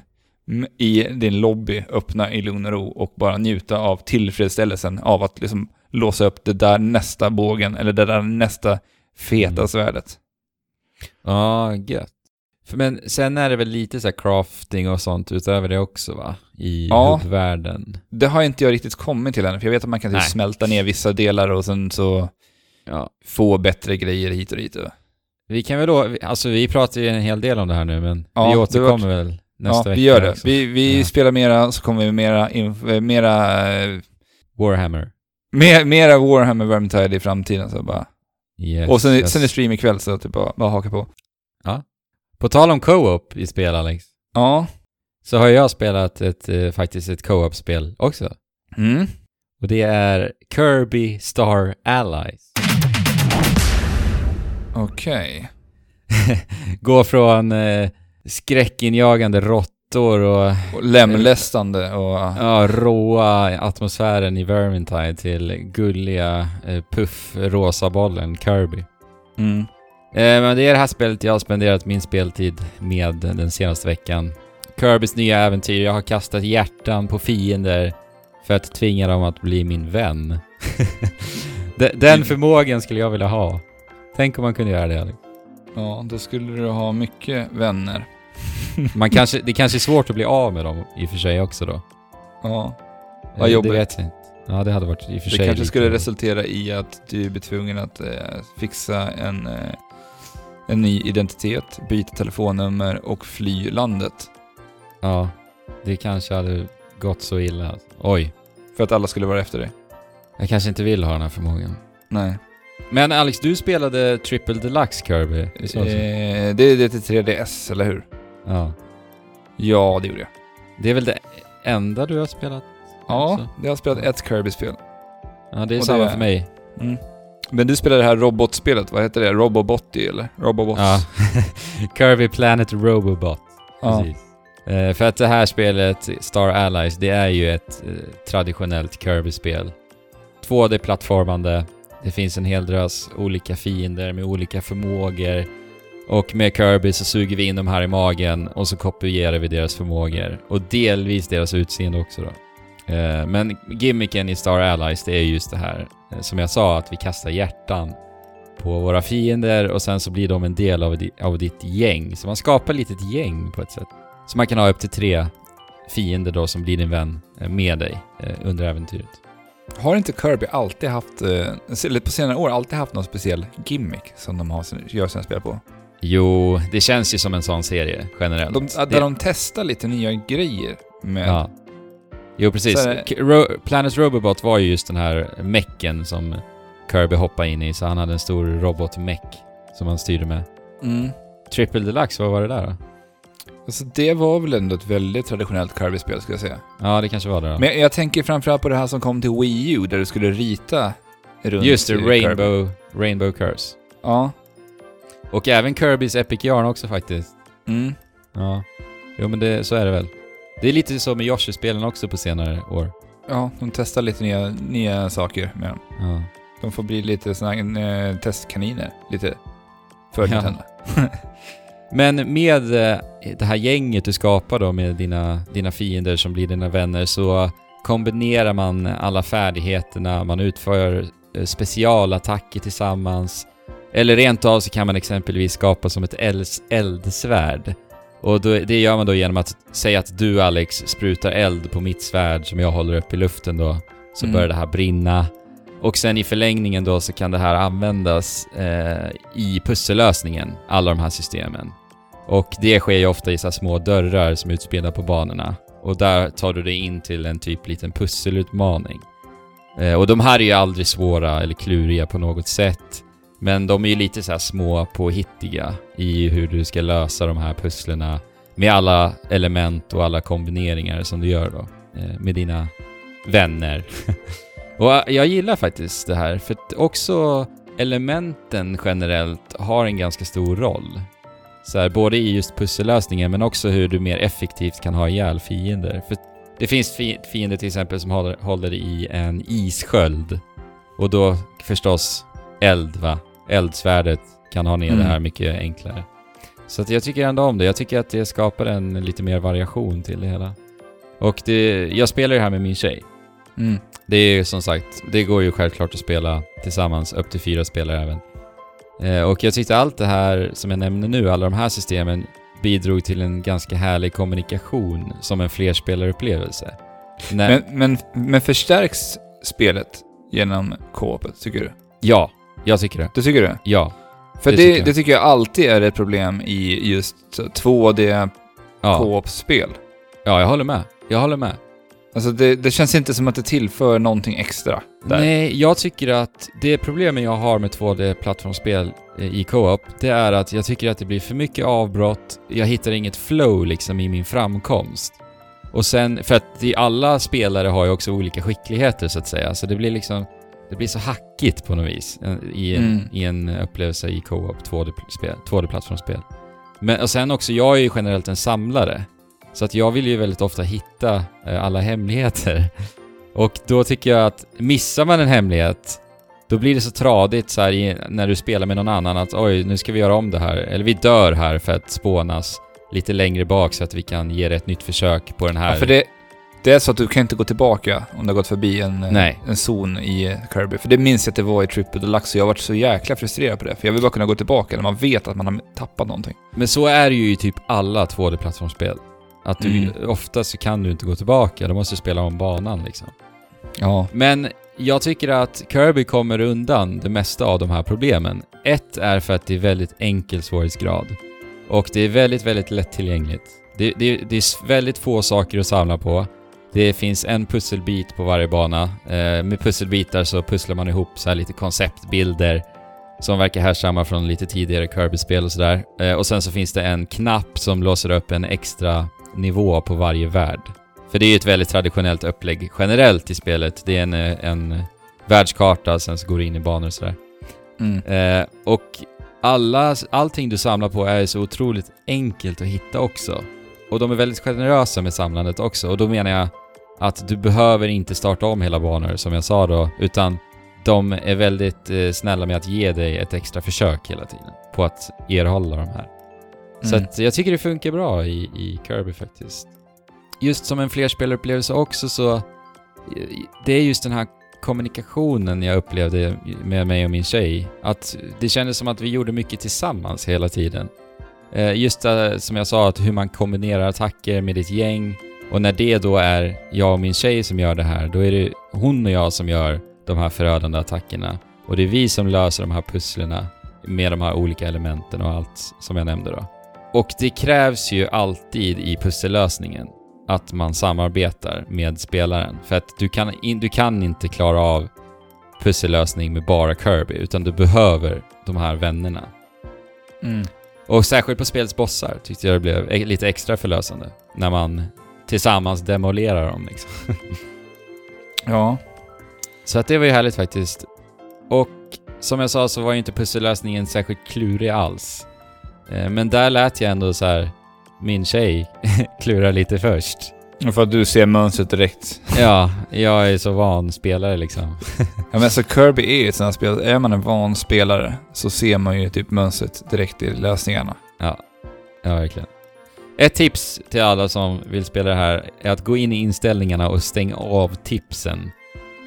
i din lobby öppna i lugn och ro och bara njuta av tillfredsställelsen av att liksom låsa upp det där nästa bågen eller det där nästa feta Mm. svärdet. Ja, gött. För, men sen är det väl lite så här crafting och sånt utöver det också va? I Ja. hubbvärlden. Det har inte jag riktigt kommit till än, för jag vet att man kan typ smälta ner vissa delar och sen så Ja. få bättre grejer hit och dit. Vi kan väl då, alltså vi pratar ju en hel del om det här nu men Ja, vi återkommer väl nästa ja, vecka vi gör det. också. Vi, vi Ja. spelar mera, så kommer vi mera, inf- eh, mera, eh, Warhammer. mer, mera Warhammer Vermintide i framtiden. Så bara. Yes, och sen, yes. sen är stream ikväll, så typ bara, bara haka på. På tal om co-op i spel Alex, Ja. så har jag spelat ett, eh, faktiskt ett co-op-spel också. Mm. Och det är Kirby Star Allies. Okej. Gå från eh, skräckinjagande råttor och Och lemlästande och... ja, råa atmosfären i Vermintide till gulliga eh, puff rosa bollen Kirby. Mm. Eh, men det är det här spelet jag har spenderat min speltid med den senaste veckan. Kirbys nya äventyr. Jag har kastat hjärtan på fiender för att tvinga dem att bli min vän. De- den förmågan skulle jag vilja ha. Tänk om man kunde göra det Alex. Ja, då skulle du ha mycket vänner. Man kanske, det kanske är svårt att bli av med dem i och för sig också då. Ja. Eh, Vad jobbigt. Det vet jag inte. Ja, det hade varit i och för Det sig kanske lite- skulle resultera i att du blir tvungen att eh, fixa en, eh, en ny identitet, byta telefonnummer och fly landet. Ja, det kanske hade gått så illa. Oj, För att alla skulle vara efter dig. jag kanske inte vill ha den här förmågan. Nej. Men Alex, du spelade Triple Deluxe Kirby. Visst var det så? Eh, det är det till 3DS, eller hur? Ja. Ja, det gjorde jag. Det är väl det enda du har spelat? Ja, också? jag har spelat ett Kirby-spel. Ja, det är Och samma det- för mig. Mm. Men du spelade det här robotspelet, vad heter det? Robobotti eller? Robobots? Ja. Kirby Planet Robobot. Ja. Precis. Eh, för att det här spelet, Star Allies, det är ju ett eh, traditionellt Kirby-spel. 2D-plattformande. Det finns en hel drös olika fiender med olika förmågor. Och med Kirby så suger vi in dem här i magen och så kopierar vi deras förmågor. Och delvis deras utseende också då. Eh, men gimmicken i Star Allies, det är just det här, eh, som jag sa, att vi kastar hjärtan på våra fiender och sen så blir de en del av, di- av ditt gäng. Så man skapar ett litet gäng på ett sätt. Så man kan ha upp till tre fiender då som blir din vän eh, med dig under äventyret. Har inte Kirby alltid haft, eh, eller på senare år, alltid haft någon speciell gimmick som de har, gör sina spel på? Jo, det känns ju som en sån serie generellt. De, där det, de testar lite nya grejer med... ja. Jo, precis. Så är det- K- Ro- Planet Robobot var ju just den här mecken som Kirby hoppade in i, så han hade en stor robotmeck som han styrde med. Mm. Triple Deluxe, vad var det där då? Alltså det var väl ändå ett väldigt traditionellt Kirby-spel skulle jag säga. Ja, det kanske var det då. Men jag tänker framförallt på det här som kom till Wii U där du skulle rita runt Just det, Kirby. Rainbow, Rainbow Curse. Ja. Och även Kirbys Epic Yarn också faktiskt. Mm. Ja. Jo men det, så är det väl. Det är lite så med Yoshi-spelen också på senare år. Ja, de testar lite nya, nya saker med dem. Ja. De får bli lite såna här, eh, testkaniner. Lite för Ja. Men med eh, det här gänget du skapar då med dina, dina fiender som blir dina vänner så kombinerar man alla färdigheterna, man utför eh, specialattacker tillsammans. Eller rent av så kan man exempelvis skapa som ett elds- eldsvärd. Och då, det gör man då genom att säga att du Alex sprutar eld på mitt svärd som jag håller upp i luften då. Så Mm. börjar det här brinna. Och sen i förlängningen då så kan det här användas eh, i pussellösningen, alla de här systemen. Och det sker ju ofta i så här små dörrar som är utspridda på banorna. Och där tar du dig in till en typ liten pusselutmaning. Eh, och de här är ju aldrig svåra eller kluriga på något sätt. Men de är ju lite så här små påhittiga i hur du ska lösa de här pusslerna med alla element och alla kombineringar som du gör då eh, med dina vänner. och jag gillar faktiskt det här, för att också elementen generellt har en ganska stor roll. Så här, både i just pussellösningen men också hur du mer effektivt kan ha ihjäl fiender. För det finns fi- fiender till exempel som håller, håller i en issköld. Och då förstås eld va? Eldsvärdet kan ha ner Mm. det här mycket enklare. Så att jag tycker ändå om det. Jag tycker att det skapar en lite mer variation till det hela. Och det, jag spelar det här med min tjej. Mm. Det är ju som sagt, det går ju självklart att spela tillsammans, upp till fyra spelare även. Eh, och jag tyckte allt det här som jag nämner nu, alla de här systemen, bidrog till en ganska härlig kommunikation som en flerspelarupplevelelse. När, Men, men, men förstärks spelet genom co-opet, tycker du? ja, jag tycker det. Du tycker det? Ja. För Det det, tycker det, jag. tycker jag alltid är ett problem i just 2D Ja, co-op-spel. ja jag håller med. Jag håller med. Alltså det, det känns inte som att det tillför någonting extra. Där. Nej, jag tycker att det problemet jag har med 2D-plattformsspel eh, i co-op, det är att jag tycker att det blir för mycket avbrott, jag hittar inget flow liksom i min framkomst. Och sen, för att alla spelare har ju också olika skickligheter så att säga, så det blir liksom, det blir så hackigt på något vis eh, i en, Mm. i en upplevelse i co-op 2D-spel, 2D-plattformsspel. Men och sen också, jag är ju generellt en samlare. Så att jag vill ju väldigt ofta hitta eh, alla hemligheter. Och då tycker jag att missar man en hemlighet, då blir det så tradigt så i, när du spelar med någon annan att oj, nu ska vi göra om det här. Eller vi dör här för att spånas lite längre bak så att vi kan ge det ett nytt försök på den här. Ja, för det, det är så att du kan inte gå tillbaka om du har gått förbi en, eh, Nej. en zon i eh, Kirby. För det minns jag att det var i Triple Deluxe och jag har varit så jäkla frustrerad på det. För jag vill bara kunna gå tillbaka när man vet att man har tappat någonting. Men så är det ju i typ alla 2D-plattformsspel. Att du, Mm. ofta så kan du inte gå tillbaka, då måste du spela om banan liksom. Ja. Men jag tycker att Kirby kommer undan det mesta av de här problemen. Ett är för att det är väldigt enkel svårighetsgrad. Och det är väldigt, väldigt lättillgängligt. Det, det, det är väldigt få saker att samla på. Det finns en pusselbit på varje bana. Eh, med pusselbitar så pusslar man ihop så här lite konceptbilder som verkar härstamma från lite tidigare Kirby-spel och sådär. Eh, och sen så finns det en knapp som låser upp en extra nivå på varje värld. För det är ju ett väldigt traditionellt upplägg generellt i spelet. Det är en, eh, en världskarta, sen så går du in i banor och sådär. Mm. Eh, och alla, allting du samlar på är så otroligt enkelt att hitta också. Och de är väldigt generösa med samlandet också. Och då menar jag att du behöver inte starta om hela banor som jag sa då, utan de är väldigt eh, snälla med att ge dig ett extra försök hela tiden på att erhålla de här. Så Mm. att jag tycker det funkar bra i, i Kirby faktiskt. Just som en flerspelarupplevelse också så, det är just den här kommunikationen jag upplevde med mig och min tjej. Att det kändes som att vi gjorde mycket tillsammans hela tiden. Eh, Just det, som jag sa, att hur man kombinerar attacker med ditt gäng. Och när det då är jag och min tjej som gör det här, då är det hon och jag som gör de här förödande attackerna. Och det är vi som löser de här pusslerna med de här olika elementen och allt som jag nämnde då. Och det krävs ju alltid i pussellösningen att man samarbetar med spelaren. För att du kan, in, du kan inte klara av pussellösning med bara Kirby, utan du behöver de här vännerna. Mm. Och särskilt på spelets bossar tyckte jag det blev e- lite extra förlösande. När man tillsammans demolerar dem liksom. Ja. Så att det var ju härligt faktiskt. Och som jag sa så var ju inte pussellösningen särskilt klurig alls. Eh, Men där lät jag ändå så här min tjej klura lite först. För att du ser mönstret direkt. Ja, jag är så van spelare liksom. Ja, men alltså Kirby är ju ett sånt här spel. Är man en van spelare så ser man ju typ mönstret direkt i lösningarna. Ja, ja verkligen. Ett tips till alla som vill spela det här är att gå in i inställningarna och stänga av tipsen.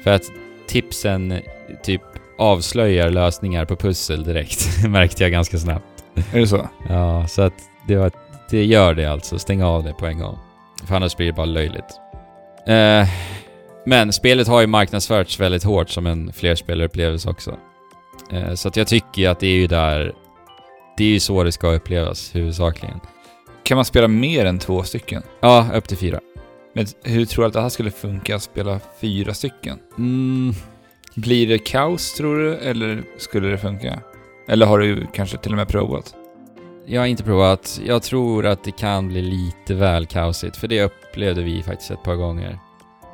För att tipsen typ avslöjar lösningar på pussel direkt, märkte jag ganska snabbt. Är det så? Ja, så att det, var, det gör det alltså. Stäng av det på en gång. För annars blir det bara löjligt. Eh, men spelet har ju marknadsförts väldigt hårt som en flerspelare-upplevelse också. Eh, så att jag tycker att det är ju där... Det är ju så det ska upplevas huvudsakligen. Kan man spela mer än två stycken? Ja, upp till fyra. Men hur tror du att det här skulle funka att spela fyra stycken? Mm, Blir det kaos tror du, eller skulle det funka? Eller har du kanske till och med provat? jag har inte provat. Jag tror att det kan bli lite väl kaosigt, för det upplevde vi faktiskt ett par gånger.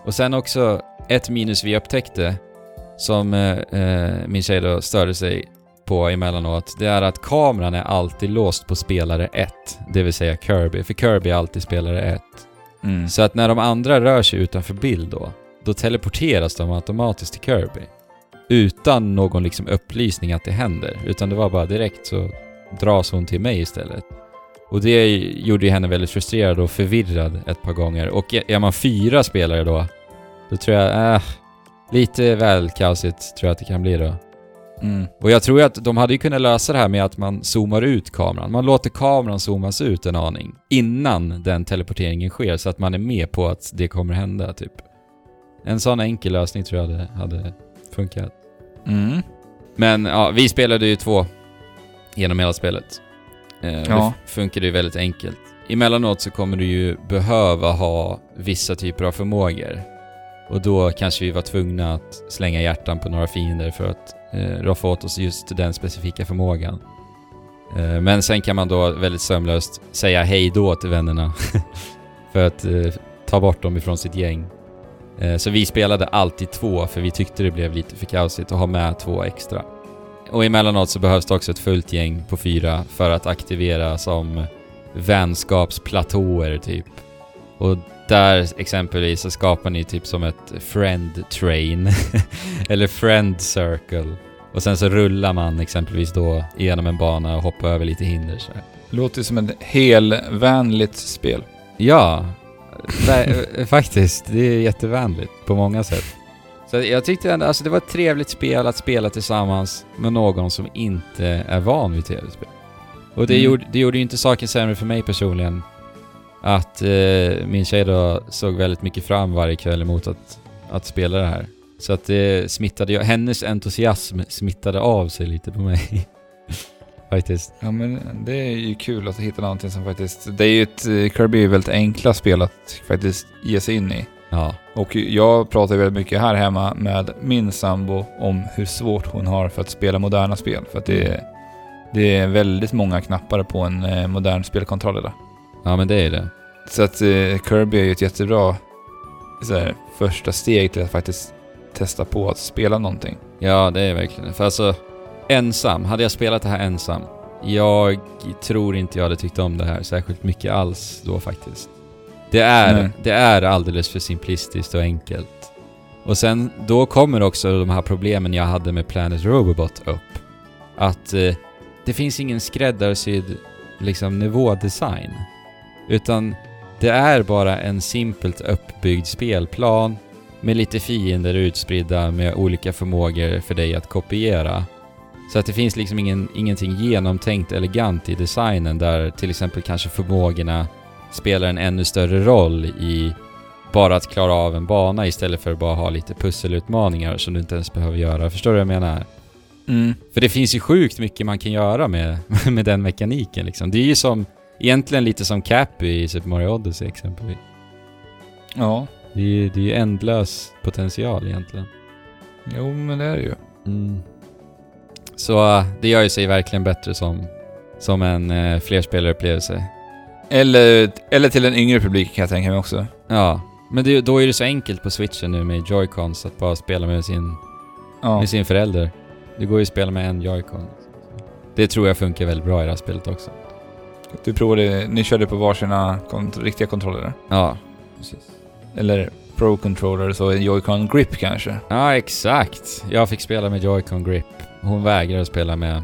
Och sen också, ett minus vi upptäckte, som eh, eh, min tjej då störde sig på emellanåt, det är att kameran är alltid låst på spelare 1, det vill säga Kirby, för Kirby är alltid spelare 1. Mm. Så att när de andra rör sig utanför bild då, då teleporteras de automatiskt till Kirby. Utan någon liksom upplysning att det händer, utan det var bara direkt så dras hon till mig istället. Och det gjorde ju henne väldigt frustrerad och förvirrad ett par gånger. Och är man fyra spelare då, då tror jag, äh, lite väl kaosigt tror jag att det kan bli då. Mm. Och jag tror ju att de hade ju kunnat lösa det här med att man zoomar ut kameran. Man låter kameran zoomas ut en aning innan den teleporteringen sker så att man är med på att det kommer hända typ. En sån enkel lösning tror jag hade, hade funkat. Mm. Men ja, vi spelade ju två genom hela spelet. Eh, Ja. Det funkade ju väldigt enkelt. Emellanåt så kommer du ju behöva ha vissa typer av förmågor. Och då kanske vi var tvungna att slänga hjärtan på några fiender för att Eh, roffa åt oss just den specifika förmågan. Eh, men sen kan man då väldigt sömlöst säga hej då till vännerna. för att eh, ta bort dem ifrån sitt gäng. Eh, så vi spelade alltid två, för vi tyckte det blev lite för kaosigt att ha med två extra. Och emellanåt så behövs det också ett fullt gäng på fyra för att aktivera som vänskapsplatåer typ. Och där exempelvis så skapar ni typ som ett friend train. Eller friend circle. Och sen så rullar man exempelvis då igenom en bana och hoppar över lite hinder så här. Låter som ett helvänligt spel. Ja, fa- faktiskt. Det är jättevänligt på många sätt. Så jag tyckte ändå, alltså det var ett trevligt spel att spela tillsammans med någon som inte är van vid tv-spel. Och det, Mm. gjorde, det gjorde ju inte saken sämre för mig personligen. Att eh, min tjej då såg väldigt mycket fram varje kväll emot att, att spela det här. Så att det smittade, ju- hennes entusiasm smittade av sig lite på mig. Faktiskt. Ja men det är ju kul att hitta någonting som faktiskt... Det är ju ett... eh, Kirby är ju väldigt enkla spel att faktiskt ge sig in i. Ja. Och jag pratar väldigt mycket här hemma med min sambo om hur svårt hon har för att spela moderna spel. För att det är, det är väldigt många knappar på en eh, modern spelkontroll idag. Ja men det är det. Så att eh, Kirby är ju ett jättebra så här, första steg till att faktiskt testa på att spela någonting. Ja, det är verkligen För alltså, ensam. Hade jag spelat det här ensam, jag tror inte jag hade tyckt om det här särskilt mycket alls då faktiskt. Det är, Nej. det är alldeles för simplistiskt och enkelt. Och sen, då kommer också de här problemen jag hade med Planet Robobot upp. Att eh, det finns ingen skräddarsydd liksom nivådesign. Utan det är bara en simpelt uppbyggd spelplan med lite fiender utspridda med olika förmågor för dig att kopiera. Så att det finns liksom ingen, ingenting genomtänkt elegant i designen där till exempel kanske förmågorna spelar en ännu större roll i bara att klara av en bana istället för att bara ha lite pusselutmaningar som du inte ens behöver göra. Förstår du vad jag menar? Mm. För det finns ju sjukt mycket man kan göra med, med den mekaniken liksom. Det är ju som, egentligen lite som Cappy i Super Mario Odyssey exempelvis. Ja, Det är ju det är ju ändlös potential egentligen. jo men det är det ju. Mm. Så äh, det gör ju sig verkligen bättre som, som en uh, flerspelare-upplevelse. Eller, eller till en yngre publik kan jag tänka mig också. Ja, men det, då är det så enkelt på switchen nu med joycons att bara spela med sin, Ja. med sin förälder. Det går ju att spela med en joycon. Det tror jag funkar väldigt bra i det här spelet också. Du provade, ni körde på varsina kont- riktiga kontroller? Ja, precis. Eller Pro Controller, så en Joy-Con Grip kanske? Ja, exakt. Jag fick spela med Joy-Con Grip. Hon vägrar att spela med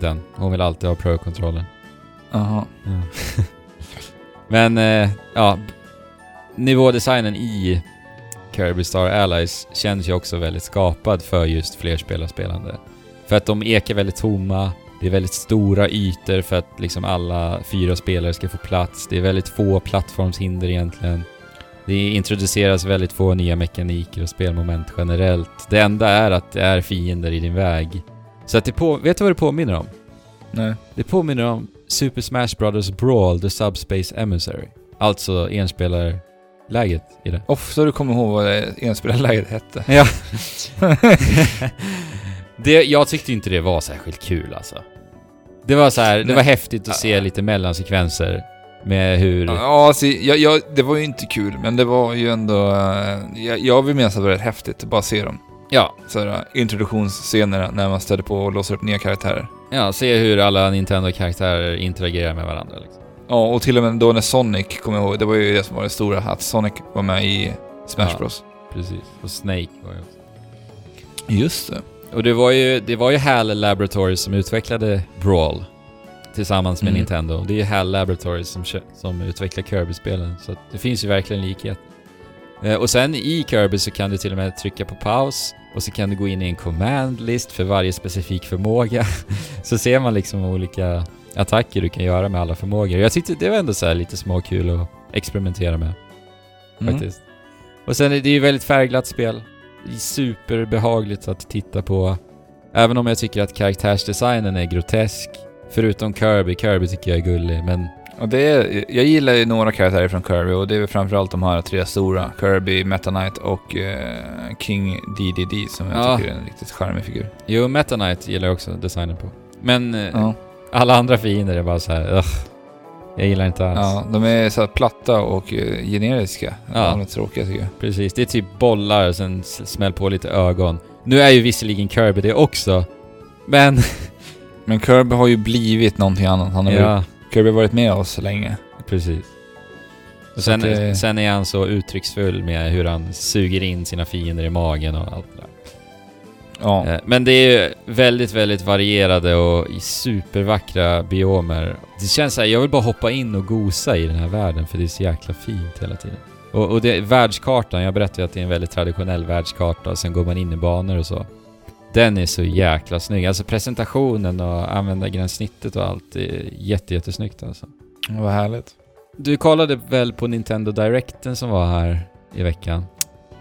den. Hon vill alltid ha Pro-kontrollen. Jaha. Men, eh, ja. Nivådesignen i Kirby Star Allies känns ju också väldigt skapad för just flerspelarspelande. För att de ekar väldigt tomma, det är väldigt stora ytor för att liksom alla fyra spelare ska få plats. Det är väldigt få plattformshinder egentligen. Det introduceras väldigt få nya mekaniker och spelmoment generellt. Det enda är att det är fiender i din väg. Så att det på... Vet du vad det påminner om? Nej. Det påminner om Super Smash Bros Brawl The Subspace Emissary. Alltså enspelarläget i det. Ofta du kommer ihåg vad enspelarläget hette. Ja. det, jag tyckte inte det var särskilt kul alltså. Det var så här, det var häftigt att se lite mellansekvenser med hur... Ja, alltså, jag, jag, det var ju inte kul, men det var ju ändå... eh, Jag, jag vill minnas att det var rätt häftigt att bara se dem. Ja, Sådär, introduktionsscenerna när man stöter på och låser upp nya karaktärer. ja, se hur alla Nintendo-karaktärer interagerar med varandra liksom. Ja, och till och med då när Sonic, kommer jag ihåg, det var ju det som var det stora, att Sonic var med i Smash Ja. Bros. Precis. Och Snake var ju också. Just det. Och det var ju, det var ju HAL Laboratories som utvecklade Brawl tillsammans med Mm. Nintendo. Det är ju HAL Laboratories som, som utvecklar Kirby-spelen, så det finns ju verkligen likhet. Eh, och sen i Kirby så kan du till och med trycka på paus och så kan du gå in i en command list för varje specifik förmåga. så ser man liksom olika attacker du kan göra med alla förmågor. Jag tyckte det var ändå så här lite småkul att experimentera med Mm. faktiskt. Och sen är det ju väldigt färgglatt spel. Superbehagligt att titta på. Även om jag tycker att karaktärsdesignen är grotesk. Förutom Kirby. Kirby tycker jag är gullig, men Och det är, jag gillar ju några karaktärer från Kirby och det är väl framförallt de här tre stora. Kirby, Meta Knight och eh, King DDD som jag Ja. tycker är en riktigt charmig figur. jo, Meta Knight gillar jag också designen på. Men eh, Ja. alla andra fiender är bara så här. "Ugh, jag gillar inte alls. ja, de är så platta och eh, generiska. Ja. De är tråkiga tycker jag. Precis, det är typ bollar och sen smäll på lite ögon. Nu är ju visserligen Kirby det också, men... Men Kirby har ju blivit någonting annat. Han har ja, Kirby har varit med oss så länge. precis. Och sen, det- sen är han så uttrycksfull med hur han suger in sina fiender i magen och allt. Ja. Eh, Men det är väldigt, väldigt varierade och supervackra biomer. Det känns så här, jag vill bara hoppa in och gosa i den här världen för det är så jäkla fint hela tiden. Och, och det, världskartan, jag berättade ju att det är en väldigt traditionell världskarta och sen går man in i banor och så. Den är så jäkla snygg. Alltså presentationen och användargränssnittet och allt är jätte, jättesnyggt alltså. Vad härligt. Du kollade väl på Nintendo Directen som var här i veckan?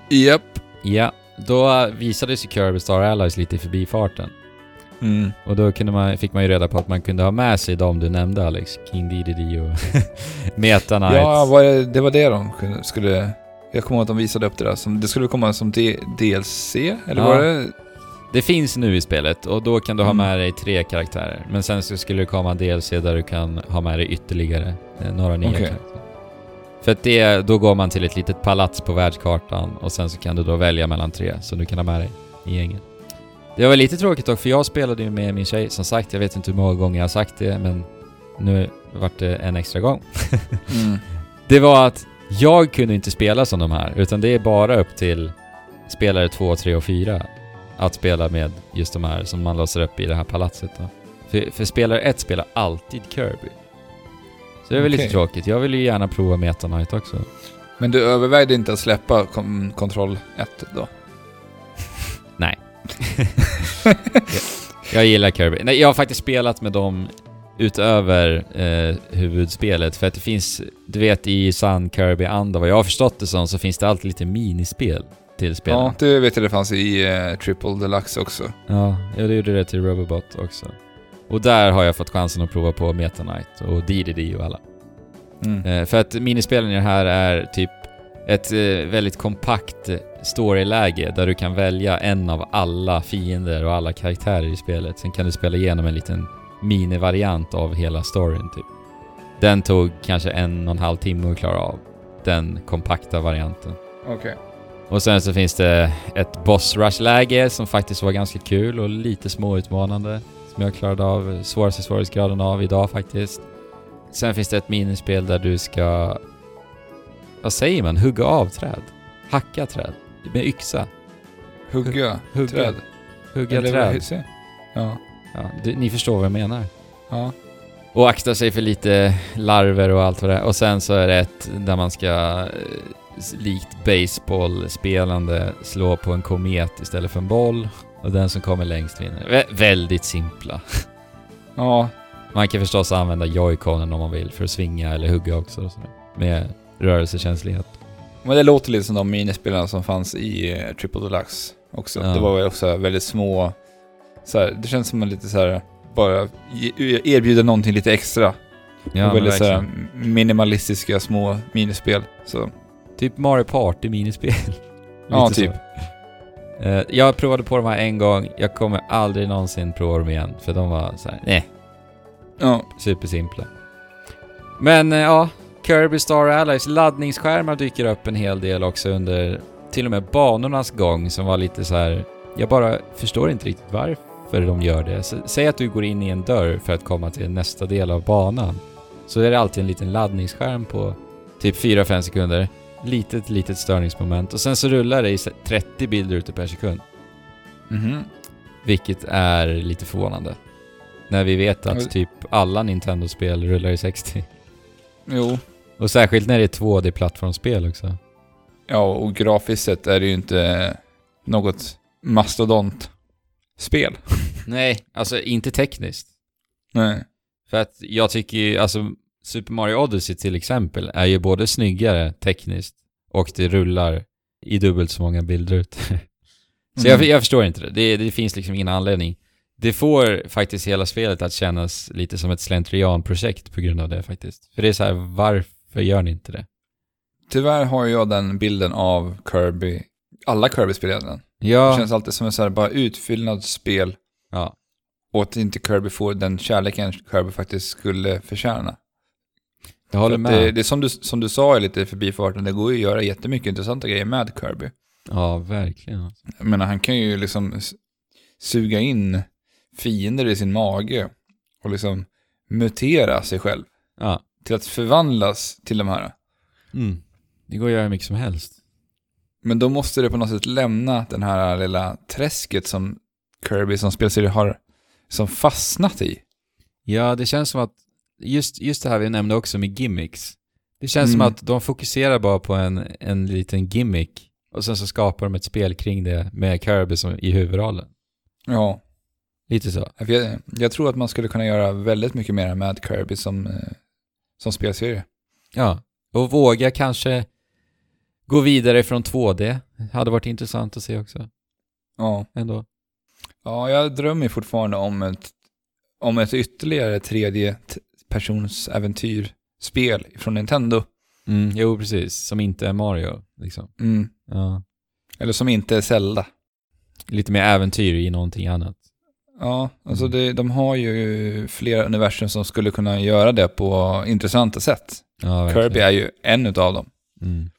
Japp. Ja, då visades ju Kirby Star Allies lite i förbifarten. Mm. Och då man, fick man ju reda på att man kunde ha med sig de du nämnde Alex. King Dedede och Meta Knight. Ja, vad är, det var det de skulle... Jag kommer ihåg att de visade upp det där. Som, det skulle komma som D, DLC, eller Ja. var det... Det finns nu i spelet och då kan du ha Mm. med dig tre karaktärer. Men sen så skulle det komma en DLC där du kan ha med dig ytterligare eh, några nya Okej. karaktärer. För att det, då går man till ett litet palats på världskartan och sen så kan du då välja mellan tre som du kan ha med dig i gänget. Det var lite tråkigt dock för jag spelade ju med min tjej. Som sagt, jag vet inte hur många gånger jag har sagt det men nu vart det en extra gång. Mm. Det var att jag kunde inte spela som de här, utan det är bara upp till spelare 2, 3 och 4 att spela med just de här som man låser upp i det här palatset då. För, för spelare 1 spelar alltid Kirby. Så det är väl lite Okej. tråkigt. Jag vill ju gärna prova Meta Knight också. Men du övervägde inte att släppa kontroll 1 då? Jag gillar Kirby. Nej, jag har faktiskt spelat med dem utöver eh, huvudspelet. För att det finns, du vet i sann Kirby-anda, vad jag har förstått det som, så finns det alltid lite minispel till spelen. Ja, det vet jag det fanns i uh, Triple Deluxe också. Ja, jag gjorde det till Robobot också. Och där har jag fått chansen att prova på Meta Knight och DDD och alla. Mm. Eh, för att minispelen i det här är typ ett eh, väldigt kompakt storyläge där du kan välja en av alla fiender och alla karaktärer i spelet. Sen kan du spela igenom en liten minivariant av hela storyn typ. Den tog kanske en och en halv timme att klara av. Den kompakta varianten. Okej. Och sen så finns det ett boss rush-läge som faktiskt var ganska kul och lite småutmanande. Som jag klarade av svåraste svårighetsgraden av idag faktiskt. Sen finns det ett minispel där du ska... Vad säger man? Hugga av träd? Hacka träd? Med yxa? Hugga, Hugga. träd. Hugga Eller träd? vad-. Ja. Ja, du, ni förstår vad jag menar. Ja. Och akta sig för lite larver och allt vad det är. Och sen så är det ett där man ska eh, likt baseball-spelande slå på en komet istället för en boll. Och den som kommer längst vinner. Vä- väldigt simpla. Ja. Man kan förstås använda joyconen om man vill för att svinga eller hugga också. Och. Med rörelsekänslighet. Men det låter lite som de minispelarna som fanns i eh, Triple Deluxe också. Ja. Det var väl också väldigt små... Så här, det känns som en lite så här bara ge- erbjuda någonting lite extra. Ja, väldigt så här minimalistiska små minispel. Så Typ Mario Party minispel. Ja, Lite så. Eh, jag provade på de här en gång. Jag kommer aldrig någonsin prova dem igen. För de var så här, nej. ja. Supersimpla. Men eh, ja, Kirby Star Allies laddningsskärmar dyker upp en hel del också under till och med banornas gång som var lite så här. Jag bara förstår inte riktigt varför de gör det. Så, säg att du går in i en dörr för att komma till nästa del av banan. Så är det alltid en liten laddningsskärm på typ 4-5 sekunder. Litet, litet störningsmoment och sen så rullar det i så- 30 bilder ute per sekund. Mhm. Vilket är lite förvånande. När vi vet att typ alla Nintendo-spel rullar i 60. Jo. Och särskilt när det är 2D-plattformsspel också. Ja, och grafiskt sett är det ju inte något mastodontspel. Nej, alltså inte tekniskt. Nej. För att jag tycker ju, alltså Super Mario Odyssey till exempel är ju både snyggare tekniskt och det rullar i dubbelt så många bilder ut. så jag, Mm. jag förstår inte det. det. Det finns liksom ingen anledning. Det får faktiskt hela spelet att kännas lite som ett slentrianprojekt på grund av det faktiskt. För det är så här, varför gör ni inte det? Tyvärr har jag den bilden av Kirby, alla Kirby-spel egentligen. Det Ja, känns alltid som en så här bara utfyllnadsspel ja. och att inte Kirby får den kärleken Kirby faktiskt skulle förtjäna. Jag håller med. Det, det är som du, som du sa lite i förbifarten, det går ju att göra jättemycket intressanta grejer med Kirby. Ja, verkligen. Jag menar, han kan ju liksom suga in fiender i sin mage och liksom mutera sig själv Ja. till att förvandlas till de här. Mm. Det går att göra hur mycket som helst. Men då måste det på något sätt lämna den här lilla träsket som Kirby som spelserie har som fastnat i. Ja, det känns som att just, just det här vi nämnde också med gimmicks. Det känns mm. som att de fokuserar bara på en, en liten gimmick och sen så skapar de ett spel kring det med Kirby som, i huvudrollen. Ja. Lite så. Jag, jag, tror att man skulle kunna göra väldigt mycket mer med Kirby som, eh, som spelserie. Ja, och våga kanske gå vidare från 2D. Hade varit intressant att se också. Ja. Ändå. Ja, jag drömmer fortfarande om ett, om ett ytterligare 3D, förstapersonsäventyrspel från Nintendo. Mm, jo, precis. Som inte är Mario. Liksom. Mm. Ja. Eller som inte är Zelda. Lite mer äventyr i någonting annat. Ja, alltså mm. det, de har ju flera universum som skulle kunna göra det på intressanta sätt. Ja, Kirby är ju en utav dem. Mm.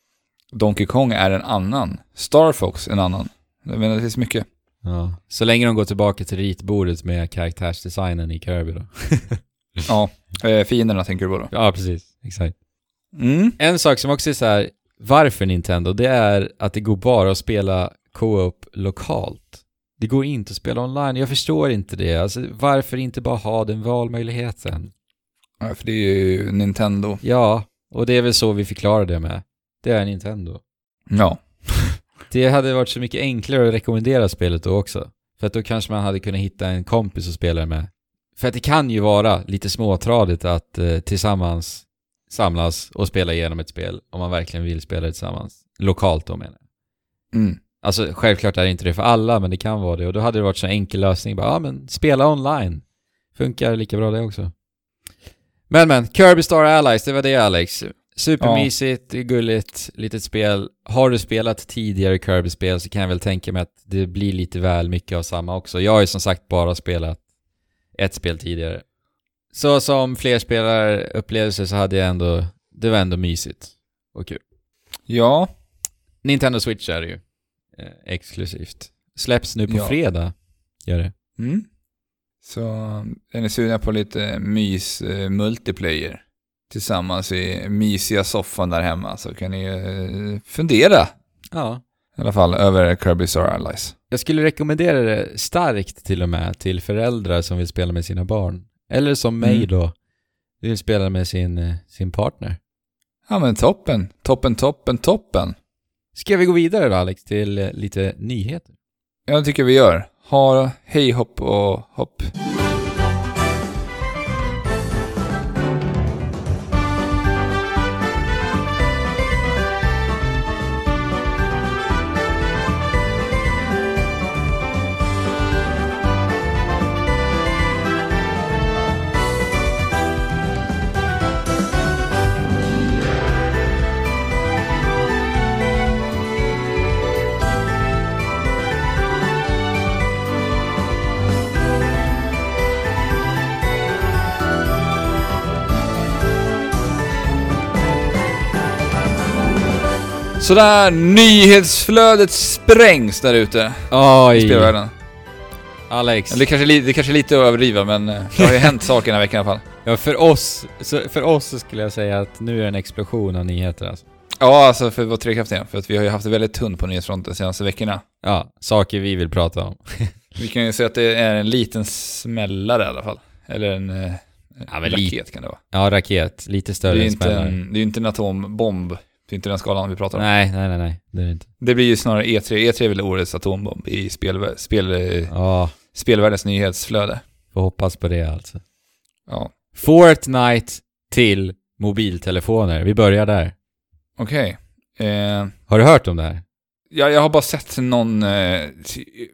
Donkey Kong är en annan. Star Fox en annan. Jag menar, det finns mycket. Ja. Så länge de går tillbaka till ritbordet med karaktärsdesignen i Kirby då. Ja, eh, fienderna tänker du på då. Ja, precis. Exakt. Mm. En sak som också är så här, varför Nintendo, det är att det går bara att spela co-op lokalt. Det går inte att spela online. Jag förstår inte det. Alltså, varför inte bara ha den valmöjligheten? Ja, för det är ju Nintendo. Ja, och det är väl så vi förklarar det med. Det är Nintendo. Ja. Det hade varit så mycket enklare att rekommendera spelet då också. För att då kanske man hade kunnat hitta en kompis att spela med för att det kan ju vara lite småtradigt att eh, tillsammans samlas och spela igenom ett spel om man verkligen vill spela det tillsammans. Lokalt då menar jag. Mm. Alltså självklart är det inte det för alla, men det kan vara det. Och då hade det varit så enkel lösning. Bara, ja men spela online. Funkar lika bra det också. Men men, Kirby Star Allies, det var det Alex. Supermysigt, är gulligt, litet spel. Har du spelat tidigare Kirby-spel så kan jag väl tänka mig att det blir lite väl mycket av samma också. Jag har ju som sagt bara spelat ett spel tidigare. Så som flerspelarupplevelse så hade jag ändå, det var ändå mysigt och kul. Ja, Nintendo Switch är det ju. Eh, exklusivt. Släpps nu på Ja. fredag. Gör det. mm. så är ni sugna på lite mys eh, multiplayer tillsammans i mysiga soffan där hemma så kan ni eh, fundera Ja. I alla fall över Kirby Star Allies. Jag skulle rekommendera det starkt till och med till föräldrar som vill spela med sina barn. Eller som mig Mm. då. Vill spela med sin, eh, sin partner. Ja men toppen, toppen, toppen, toppen. Ska vi gå vidare då Alex till eh, lite nyheter? Jag tycker vi gör. Ha hej hopp och hopp. Sådär, nyhetsflödet sprängs där ute i Oj! spelvärlden. Alex. Det kanske, det kanske är lite att överdriva men eh, det har ju hänt saker den här veckan i alla fall. Ja, för oss, för oss så skulle jag säga att nu är det en explosion av nyheter alltså. Ja, alltså för att vara trekraftiga. För att vi har ju haft det väldigt tunt på nyhetsfronten de senaste veckorna. Ja, saker vi vill prata om. Vi kan ju säga att det är en liten smällare i alla fall. Eller en eh, Ja, raket kan det vara. Ja, raket. Lite större än inte smällare. en, det är ju inte en atombomb. Det är inte den skalan vi pratar om. Nej, nej, nej, nej. Det är det inte. Det blir ju snarare E3. E3 är väl årets atombomb i spel, spel, eh, Ja, spelvärldens nyhetsflöde. får hoppas på det alltså. Ja, Fortnite till mobiltelefoner. Vi börjar där. okej. Eh, Har du hört om det här? jag, jag har bara sett någon, eh,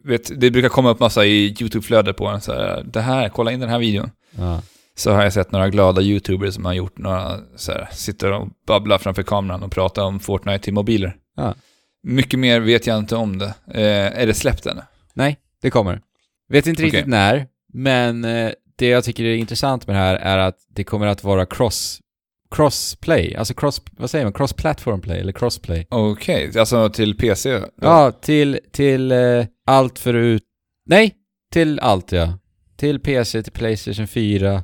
vet, det brukar komma upp massa i YouTube-flödet på en så här, det här, kolla in den här videon. Ja. Så har jag sett några glada YouTubers som har gjort några, så här, sitter och babblar framför kameran och pratar om Fortnite till mobiler. Ja. Mycket mer vet jag inte om det. Eh, är det släppt än? Nej, det kommer. Vet inte riktigt Okej. när, men eh, det jag tycker är intressant med det här är att det kommer att vara cross crossplay, alltså cross, vad säger man, cross-platform play eller crossplay? Okej, alltså till PC? Ja, till, till eh, allt förut, nej, till allt ja. Till PC, till Playstation 4,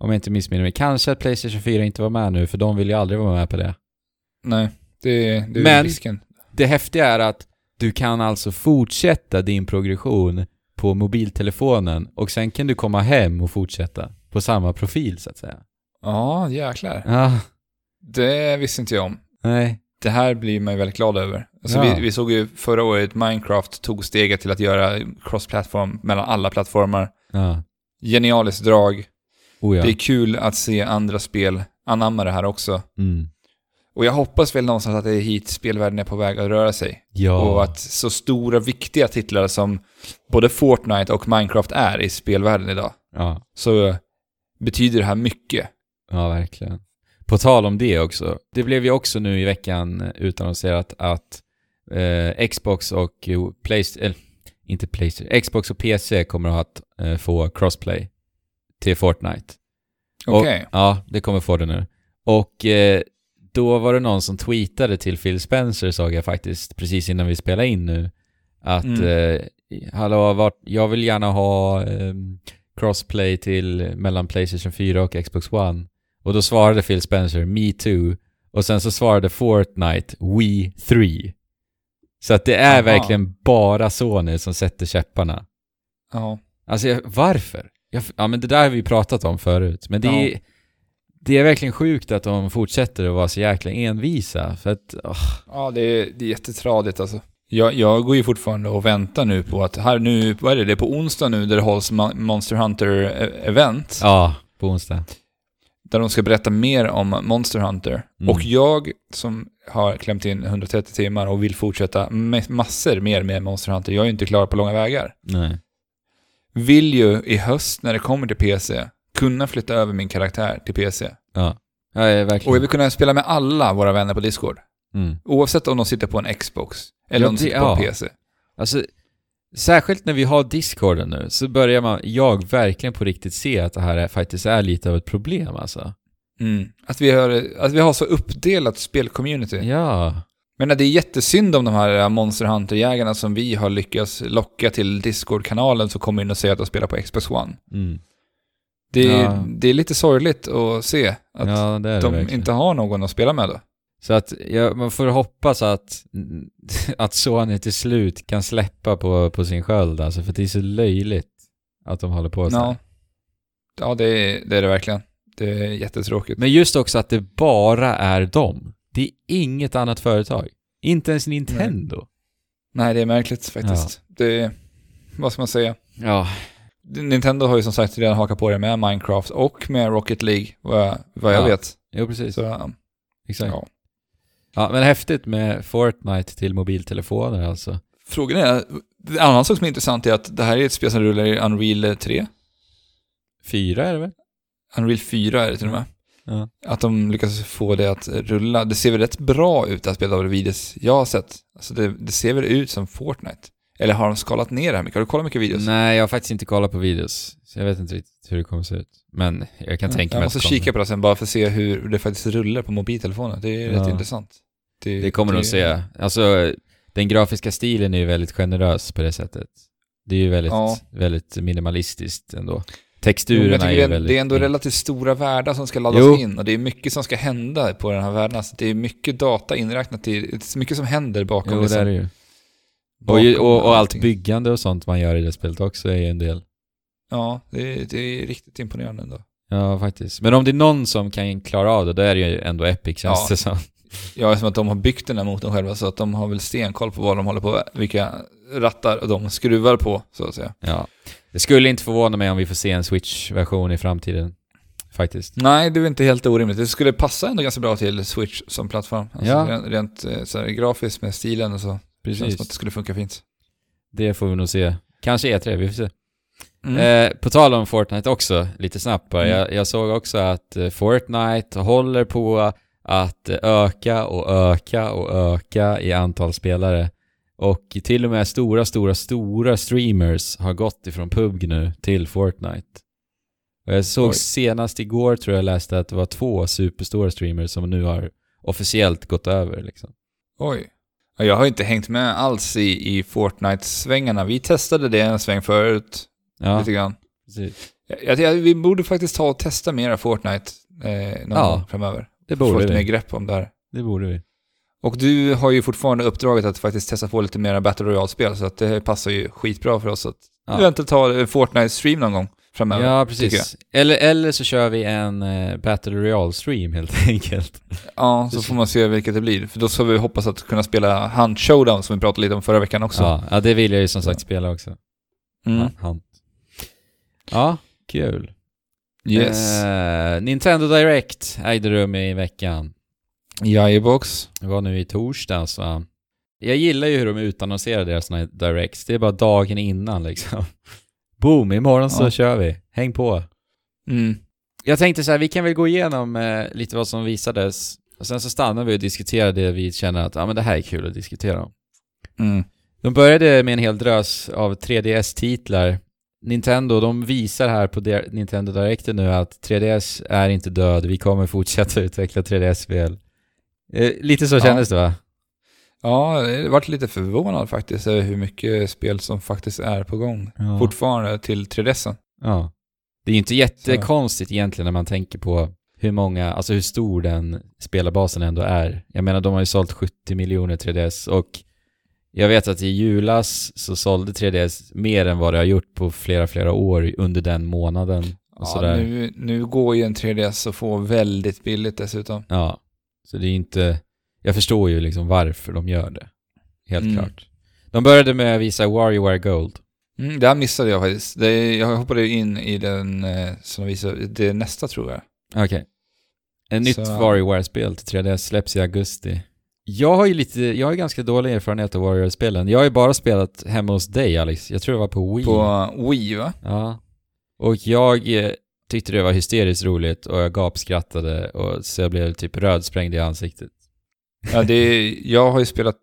om jag inte missminner mig. Kanske att Playstation 4 inte var med nu, för de vill ju aldrig vara med på det. Nej, det, det är Men- risken. Det häftiga är att du kan alltså fortsätta din progression på mobiltelefonen och sen kan du komma hem och fortsätta på samma profil så att säga. Ja, jäklar. Ja, Det visste inte jag om. nej. Det här blir man ju väldigt glad över. Alltså Ja. vi, vi såg ju förra året Minecraft tog steget till att göra cross-platform mellan alla plattformar. Ja. Genialiskt drag. Oh ja. Det är kul att se andra spel anamma det här också. Mm. Och jag hoppas väl någonstans att det är hit spelvärlden är på väg att röra sig. Ja. Och att så stora, viktiga titlar som både Fortnite och Minecraft är i spelvärlden idag, ja. så betyder det här mycket. Ja, verkligen. På tal om det också. Det blev ju också nu i veckan eh, utannonserat att eh, Xbox och eh, Playstation, eller inte Playstation, Xbox och PC kommer att eh, få crossplay till Fortnite. Okej. Och, ja, det kommer få det nu. Och eh, då var det någon som tweetade till Phil Spencer, såg jag faktiskt, precis innan vi spelade in nu, att Mm. eh, hallå, vart, jag vill gärna ha eh, crossplay till mellan Playstation 4 och Xbox One. Och då svarade Phil Spencer, me too. Och sen så svarade Fortnite, we three. Så att det är Aha. verkligen bara Sony som sätter käpparna. Ja. Alltså, varför? Jag, ja, men det där har vi pratat om förut. Men det, Ja. är, det är verkligen sjukt att de fortsätter att vara så jäkla envisa. För att, åh, Ja, det är, det är jättetradigt alltså. Jag, jag går ju fortfarande och väntar nu på att här nu, vad är det, det är på onsdag nu där det hålls Monster Hunter-event. Ja, på onsdag. Där de ska berätta mer om Monster Hunter. Mm. Och jag som har klämt in 130 timmar och vill fortsätta ma- massor mer med Monster Hunter, jag är ju inte klar på långa vägar. Nej. Vill ju i höst när det kommer till PC kunna flytta över min karaktär till PC. Ja. Ja, ja, verkligen. Och jag vill kunna spela med alla våra vänner på Discord. Mm. Oavsett om de sitter på en Xbox eller Ja, om de det- sitter på en. PC. Alltså, särskilt när vi har Discorden nu, så börjar man, jag verkligen på riktigt se att det här är, faktiskt är lite av ett problem alltså. Mm. Att, vi har, att vi har så uppdelat spelcommunity. Ja. Men det är jättesynd om de här Monster Hunter-jägarna som vi har lyckats locka till Discord-kanalen som kommer in och säger att de spelar på Xbox One. Mm. Det är, Ja. det är lite sorgligt att se att ja, de verkligen. inte har någon att spela med då. Så att ja, man får hoppas att, att Sony till slut kan släppa på, på sin sköld alltså, för det är så löjligt att de håller på så Ja, ja det, är, det är det verkligen. Det är jättetråkigt. Men just också att det bara är dem. Det är inget annat företag. Inte ens Nintendo. Nej, det är märkligt faktiskt. Det är, vad ska man säga? Ja. Nintendo har ju som sagt redan hakat på det med Minecraft och med Rocket League, vad jag, vad jag Ja. vet. Jo, precis. Så, Exakt. ja. Ja, men häftigt med Fortnite till mobiltelefoner alltså. Frågan är, en annan sak som är intressant är att det här är ett spel som rullar i Unreal 3. Fyra är det väl? Unreal 4 är det till och med. Ja. Att de lyckas få det att rulla. Det ser väl rätt bra ut det här spelet av de videos jag har sett. Alltså det, det ser väl ut som Fortnite. Eller har de skalat ner det här mycket? Har du kollat mycket videos? Nej, jag har faktiskt inte kollat på videos. Så jag vet inte riktigt hur det kommer se ut. Men jag kan tänka mig Jag att måste det kommer. kika på det sen bara för att se hur det faktiskt rullar på mobiltelefonen. Det är Ja. rätt intressant. Det kommer nog se. Alltså, den grafiska stilen är ju väldigt generös på det sättet. Det är ju väldigt, Ja. väldigt minimalistiskt ändå. Jo, Texturerna jag är det, väldigt... det är ändå relativt stora världar som ska laddas Jo. in och det är mycket som ska hända på den här världen. Alltså det är mycket data inräknat i, det är mycket som händer bakom. Jo, det liksom, är det ju. Och, och, och allt byggande och sånt man gör i det spelet också är ju en del. Ja, det är, det är riktigt imponerande ändå. Ja, faktiskt. Men om det är någon som kan klara av det, då är det ju ändå Epic känns Ja. det som. Ja, som att de har byggt den här motorn själva så att de har väl stenkoll på vad de håller på vilka rattar de skruvar på, så att säga. Ja. Det skulle inte förvåna mig om vi får se en Switch-version i framtiden. Faktiskt. Nej, det är inte helt orimligt. Det skulle passa ändå ganska bra till Switch som plattform. Alltså Ja. rent, rent eh, så här, grafiskt med stilen och så. Känns som att det Precis. skulle funka fint. Det får vi nog se. Kanske E3, vi får se. Mm. Eh, på tal om Fortnite också, lite snabbt bara. Mm. Jag, jag såg också att eh, Fortnite håller på att öka och öka och öka i antal spelare. Och till och med stora, stora, stora streamers har gått ifrån PUBG nu till Fortnite. Och jag såg Oj. senast igår tror jag läste att det var två superstora streamers som nu har officiellt gått över liksom. Oj. Ja, Jag har inte hängt med alls i, i Fortnite-svängarna. Vi testade det en sväng förut, Ja, lite grann. precis. Jag, jag, vi borde faktiskt ta och testa mera Fortnite eh, någon Ja, gång framöver. Det Få borde lite mer vi. grepp om det här. Det borde vi. Och du har ju fortfarande uppdraget att faktiskt testa på lite mera Battle Royale-spel, så att det passar ju skitbra för oss att Ja. eventuellt ta Fortnite-stream någon gång framöver. Ja, precis. Eller, eller så kör vi en eh, Battle Royale-stream helt enkelt. Ja, så får man se vilket det blir. För då ska vi hoppas att kunna spela Hunt Showdown som vi pratade lite om förra veckan också. Ja, ja, det vill jag ju som sagt spela också. Mm. Ja, Hunt. Ja, kul. Yes. Eh, Nintendo Direct ägde rum i veckan. Jajebox. Det var nu i torsdags va? Jag gillar ju hur de utannonserar deras såna directs. Det är bara dagen innan liksom. Boom, imorgon så Ja. kör vi. Häng på. Mm. Jag tänkte så här, vi kan väl gå igenom eh, lite vad som visades. Och sen så stannar vi och diskuterar det vi känner att ja, men det här är kul att diskutera om. Mm. De började med en hel drös av 3DS-titlar. Nintendo, de visar här på Nintendo Direct nu att 3DS är inte död, vi kommer fortsätta utveckla 3DS-spel. Eh, lite så Ja. kändes det va? Ja, jag varit lite förvånad faktiskt över hur mycket spel som faktiskt är på gång. Ja. Fortfarande till 3DSen. ja. Det är ju inte jättekonstigt egentligen när man tänker på hur många, alltså hur stor den spelarbasen ändå är. Jag menar, de har ju sålt 70 miljoner 3DS och jag vet att i julas så sålde 3DS mer än vad det har gjort på flera, flera år under den månaden. Ja, sådär. nu, nu går ju en 3DS att få väldigt billigt dessutom. Ja, så det är inte... Jag förstår ju liksom varför de gör det. Helt Mm. klart. De började med att visa WarioWare Gold. Mm, det här missade jag faktiskt. Det, jag hoppade in i den eh, som visade, det är nästa tror jag. Okej. Ett nytt WarioWare-spel till 3DS släpps i augusti. Jag har ju lite, jag har ganska dålig erfarenhet av WarioWare-spelen. Jag har ju bara spelat hemma hos dig Alex. Jag tror det var på Wii. På Wii va? Ja. Och jag eh, tyckte det var hysteriskt roligt och jag gapskrattade och så jag blev typ rödsprängd i ansiktet. Ja, det är, jag har ju spelat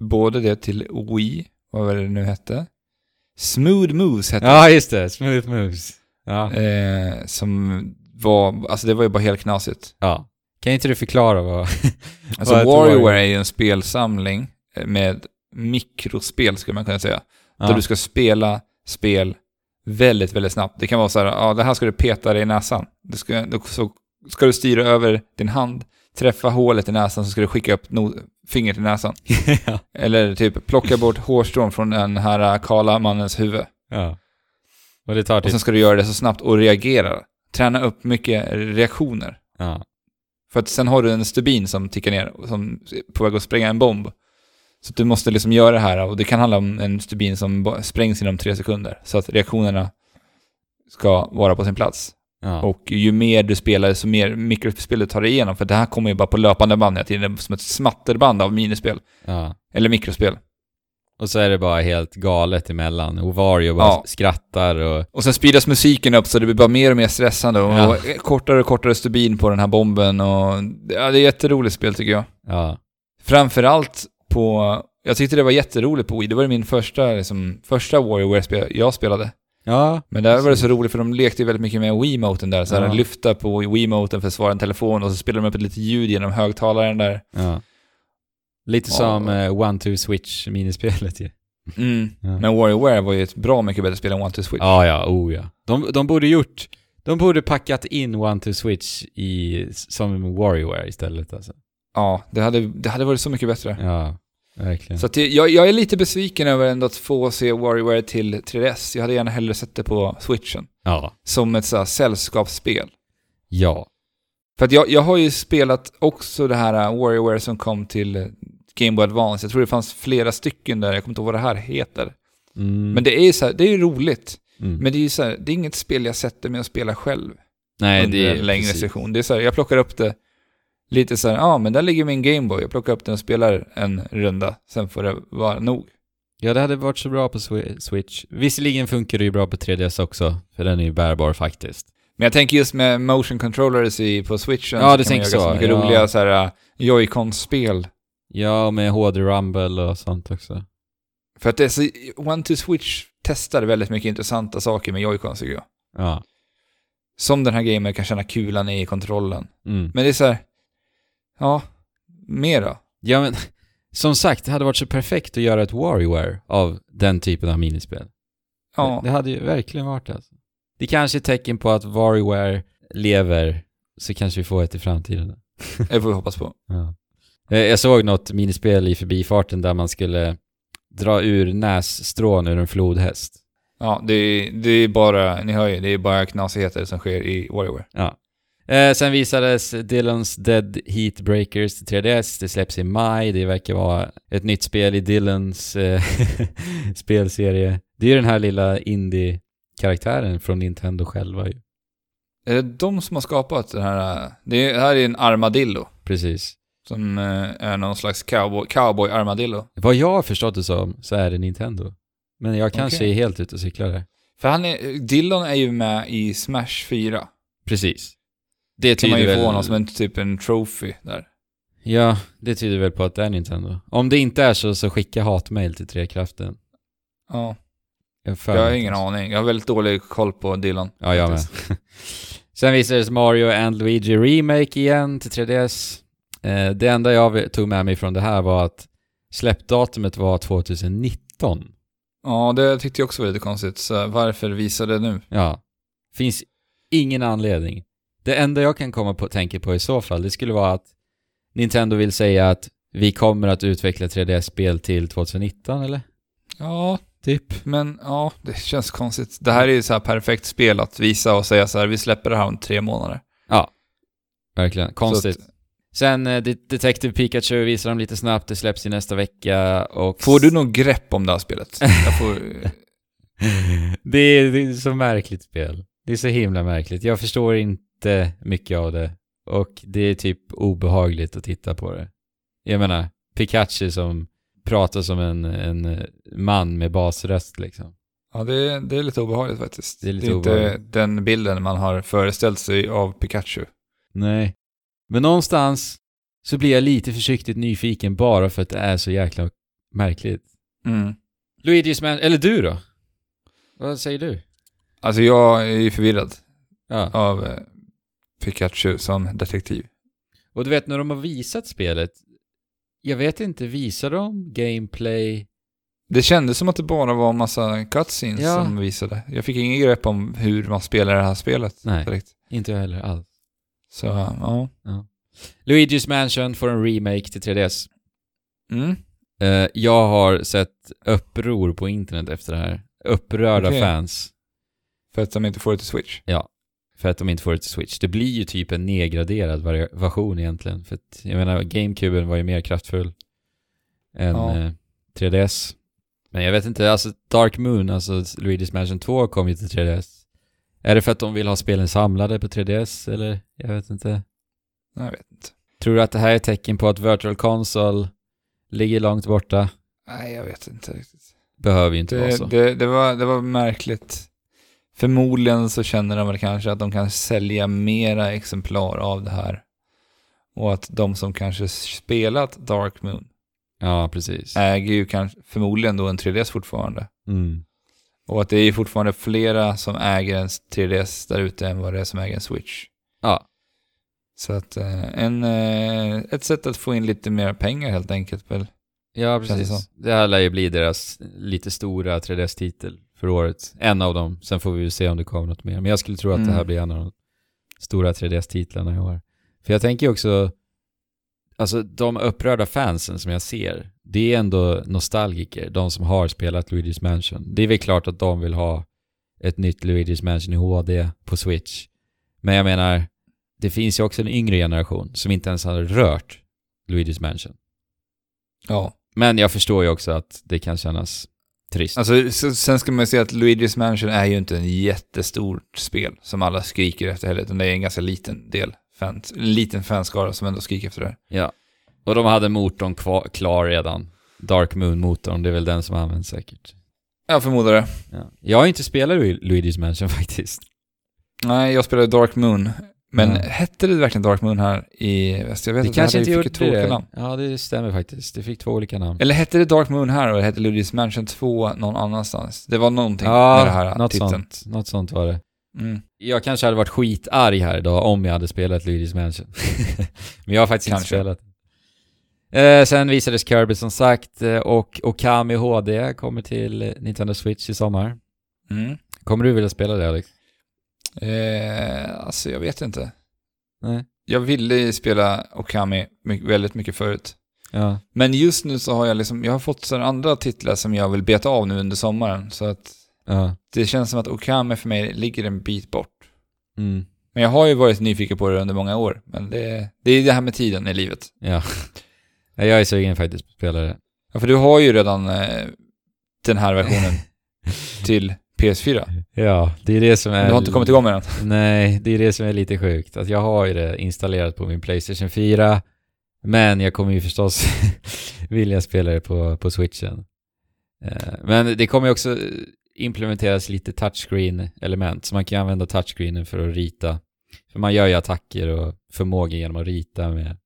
både det till Wii, vad var det nu hette? Smooth Moves hette Ja, just det. Smooth Moves. Ja. det. Eh, som var, alltså det var ju bara helt knasigt. ja. Kan inte du förklara vad... Alltså Vad WarioWare är ju en spelsamling med mikrospel skulle man kunna säga. Där Ja. du ska spela spel väldigt, väldigt snabbt. Det kan vara så här, ja det här ska du peta dig i näsan. Du ska, då, så ska du styra över din hand, träffa hålet i näsan så ska du skicka upp no, fingret i näsan. ja. Eller typ plocka bort hårstrån från den här kala mannens huvud. ja. Och det tar Och typ... sen ska du göra det så snabbt och reagera. Träna upp mycket reaktioner. Ja. För att sen har du en stubin som tickar ner, som är på väg att spränga en bomb. Så du måste liksom göra det här och det kan handla om en stubin som sprängs inom tre sekunder. Så att reaktionerna ska vara på sin plats. Ja. Och ju mer du spelar, så mer mikrospel du tar dig igenom. För det här kommer ju bara på löpande band hela tiden, som ett smatterband av minispel. ja. Eller mikrospel. Och så är det bara helt galet emellan. Och Wario bara Ja. skrattar och... Och sen speedas musiken upp så det blir bara mer och mer stressande och, Ja. och kortare och kortare stubin på den här bomben och... Ja, det är ett jätteroligt spel tycker jag. Ja. Framförallt på... Jag tyckte det var jätteroligt på Wii. Det var min första, liksom, första WarioWare-spel jag spelade. Ja. Men där var det så roligt för de lekte ju väldigt mycket med Wiimoten där. Så här, Ja. lyfta på Wiimoten för att svara en telefon och så spelade de upp ett litet ljud genom högtalaren där. ja. Lite som uh, One-Two-Switch-minispelet ju. Mm. Ja. Men WarioWare var ju ett bra mycket bättre spel än One to Switch. Ja, ja, oh ja. De, de borde gjort... De borde packat in One-Two-Switch i, som WarioWare istället alltså. Ja, det hade, det hade varit så mycket bättre. Ja, verkligen. Så att det, jag, jag är lite besviken över ändå att få se WarioWare till 3DS. Jag hade gärna hellre sett det på Switchen. Ja. Som ett så här, sällskapsspel. Ja. För att jag, jag har ju spelat också det här uh, WarioWare som kom till Game Boy Advance. Jag tror det fanns flera stycken där, jag kommer inte ihåg vad det här heter. Mm. Men det är ju så här, det är ju roligt. Mm. Men det är ju så här, det är inget spel jag sätter mig och spelar själv Nej, det är en längre precis. session. Det är så här, jag plockar upp det lite så här, ja ah, men där ligger min Game Boy. Jag plockar upp den och spelar en runda, sen får det vara nog. Ja, det hade varit så bra på Swi- Switch. Visserligen funkar det ju bra på 3DS också, för den är ju bärbar faktiskt. Men jag tänker just med motion controllers i, på switchen. Ja, du kan man göra så, ganska mycket ja. roliga så här uh, Joy-Con-spel. Ja, med HD Rumble och sånt också. För att det är så, One to Switch testar väldigt mycket intressanta saker med Joy-Con tycker jag. Ja. Som den här gamen kan känna kulan i kontrollen. Mm. Men det är så här, ja, mer då? Ja, men som sagt, det hade varit så perfekt att göra ett WarioWare av den typen av minispel. Ja, Det, det hade ju verkligen varit det alltså. Det kanske är ett tecken på att WarioWare lever, så kanske vi får ett i framtiden. det får vi hoppas på. Ja. Eh, Jag såg något minispel i förbifarten där man skulle dra ur nässtrån ur en flodhäst. Ja, det är, det är bara, ni hör ju, det är bara knasigheter som sker i WarioWare. Eh, sen visades Dylans Dead Heat Breakers till 3DS. Det släpps i maj. Det verkar vara ett nytt spel i Dylans eh, spelserie. Det är ju den här lilla indie-karaktären från Nintendo själva ju. Är det de som har skapat den här, det, är- det här är en armadillo. Precis. Som eh, är någon slags cowboy, cowboy armadillo. Vad jag har förstått det som så är det Nintendo. Men jag kanske Okej. är helt ute och cyklar där. För han är, Dillon är ju med i Smash 4. Precis. Det kan man ju få väl... honom som en typ en trophy där. Ja, det tyder väl på att det är Nintendo. Om det inte är så, så skicka hatmail till Trekraften. Ja, Jag, jag har ingen aning. Jag har väldigt dålig koll på Dillon. Ja, jag med. Sen visades Mario and Luigi Remake igen till 3DS. Eh, det enda jag tog med mig från det här var att släppdatumet var 2019. Ja, det tyckte jag också var lite konstigt. Så varför visa det nu? Ja. Finns ingen anledning. Det enda jag kan komma på, tänka på i så fall, det skulle vara att Nintendo vill säga att vi kommer att utveckla 3DS-spel till 2019, eller? Ja, Typ. men ja, det känns konstigt. Det här är ju så här perfekt spel att visa och säga så här, vi släpper det här om tre månader. Verkligen. Konstigt. Sen eh, Det- Detective Pikachu visar de lite snabbt, det släpps i nästa vecka och... Får du något grepp om det här spelet? Får... det, är, det är så märkligt spel. Det är så himla märkligt. Jag förstår inte mycket av det. Och det är typ obehagligt att titta på det. Jag menar, Pikachu som pratar som en, en man med basröst liksom. Ja, det är, det är lite obehagligt faktiskt. Det är lite inte obehagligt. den bilden man har föreställt sig av Pikachu. Nej. Men någonstans så blir jag lite försiktigt nyfiken bara för att det är så jäkla märkligt. Mm. Luigi's Man, eller du då? Vad säger du? Alltså jag är ju förvirrad Ja. av eh, Pikachu som detektiv. Och du vet när de har visat spelet, jag vet inte, visar de gameplay? Det kändes som att det bara var en massa cutscenes Ja. som visade. Jag fick ingen grepp om hur man spelar det här spelet. Nej. Direkt. Inte jag heller alls. Så, ja. Luigi's Mansion får en remake till 3DS. Mm. Eh, jag har sett uppror på internet efter det här. Upprörda Okej. fans För att de inte får det till Switch. För att de inte får det till Switch. Det blir ju typ en nedgraderad version egentligen. För att, jag menar, GameCuben var ju mer kraftfull än Ja. eh, 3DS. Men jag vet inte, alltså Dark Moon, alltså Luigi's Mansion 2 kom ju till 3DS. Är det för att de vill ha spelen samlade på 3DS eller? Jag vet inte. Jag vet inte. Tror du att det här är tecken på att Virtual Console ligger långt borta? Nej, jag vet inte riktigt. Behöver ju inte vara så. Det, det, det, var, det var märkligt. Förmodligen så känner de väl kanske att de kan sälja mera exemplar av det här. Och att de som kanske spelat Dark Moon Ja, precis. äger ju kanske, förmodligen då en 3DS fortfarande. Mm. Och att det är fortfarande flera som äger en 3DS där ute än vad det är som äger en Switch. Ja, Så att eh, en, eh, ett sätt att få in lite mer pengar helt enkelt väl. ja det precis. Det här lär ju bli deras lite stora 3DS-titel för året. En av dem. Sen får vi ju se om det kommer något mer. Men jag skulle tro att det här Mm. blir en av de stora 3DS-titlarna i år. För jag tänker också, alltså de upprörda fansen som jag ser, det är ändå nostalgiker, de som har spelat Luigi's Mansion. Det är väl klart att de vill ha ett nytt Luigi's Mansion i HD på Switch. Men jag menar, det finns ju också en yngre generation som inte ens har rört Luigi's Mansion. Ja. Men jag förstår ju också att det kan kännas trist. Alltså, så, sen ska man ju säga att Luigi's Mansion är ju inte en jättestort spel som alla skriker efter heller, utan det är en ganska liten del. Fans, en liten fanskara som ändå skriker efter det. här. Ja. Och de hade motorn kvar, klar redan. Dark Moon-motorn, det är väl den som används säkert. Jag förmodar det. Ja. Jag har inte spelat Lu- Luigi's Mansion faktiskt. Nej, jag spelade Dark Moon. Men Ja. hette det verkligen Dark Moon här i väst? Jag vet det att kanske inte gjorde två olika det. namn. Ja, det stämmer faktiskt. Det fick två olika namn. Eller hette det Dark Moon här och hette Luigi's Mansion 2 någon annanstans? Det var någonting med det här något titeln. sånt. Något sånt var det. Mm. Jag kanske hade varit skitarg här idag om jag hade spelat Luigi's Mansion. Men jag har faktiskt Kanske. inte spelat. Eh, sen visades Kirby som sagt eh, och Okami HD kommer till Nintendo Switch i sommar. Mm. Kommer du vilja spela det Alex? Eh, alltså jag vet inte. Nej. Jag ville spela Okami väldigt mycket förut. Ja. Men just nu så har jag liksom, jag har fått sådana andra titlar som jag vill beta av nu under sommaren. Så att Ja. det känns som att Okami för mig ligger en bit bort. Mm. Men jag har ju varit nyfiken på det under många år. Men det, det är det här med tiden i livet. Ja, Jag är sugen faktiskt på att spela det. Ja, för du har ju redan eh, den här versionen till PS4. Ja, det är det som är... Du har inte kommit igång med den. Nej, det är det som är lite sjukt. Att jag har ju det installerat på min Playstation 4. Men jag kommer ju förstås vilja spela det på, på switchen. Eh, Men det kommer ju också implementeras lite touchscreen-element. Så man kan använda touchscreenen för att rita. För man gör ju attacker och förmågor genom att rita med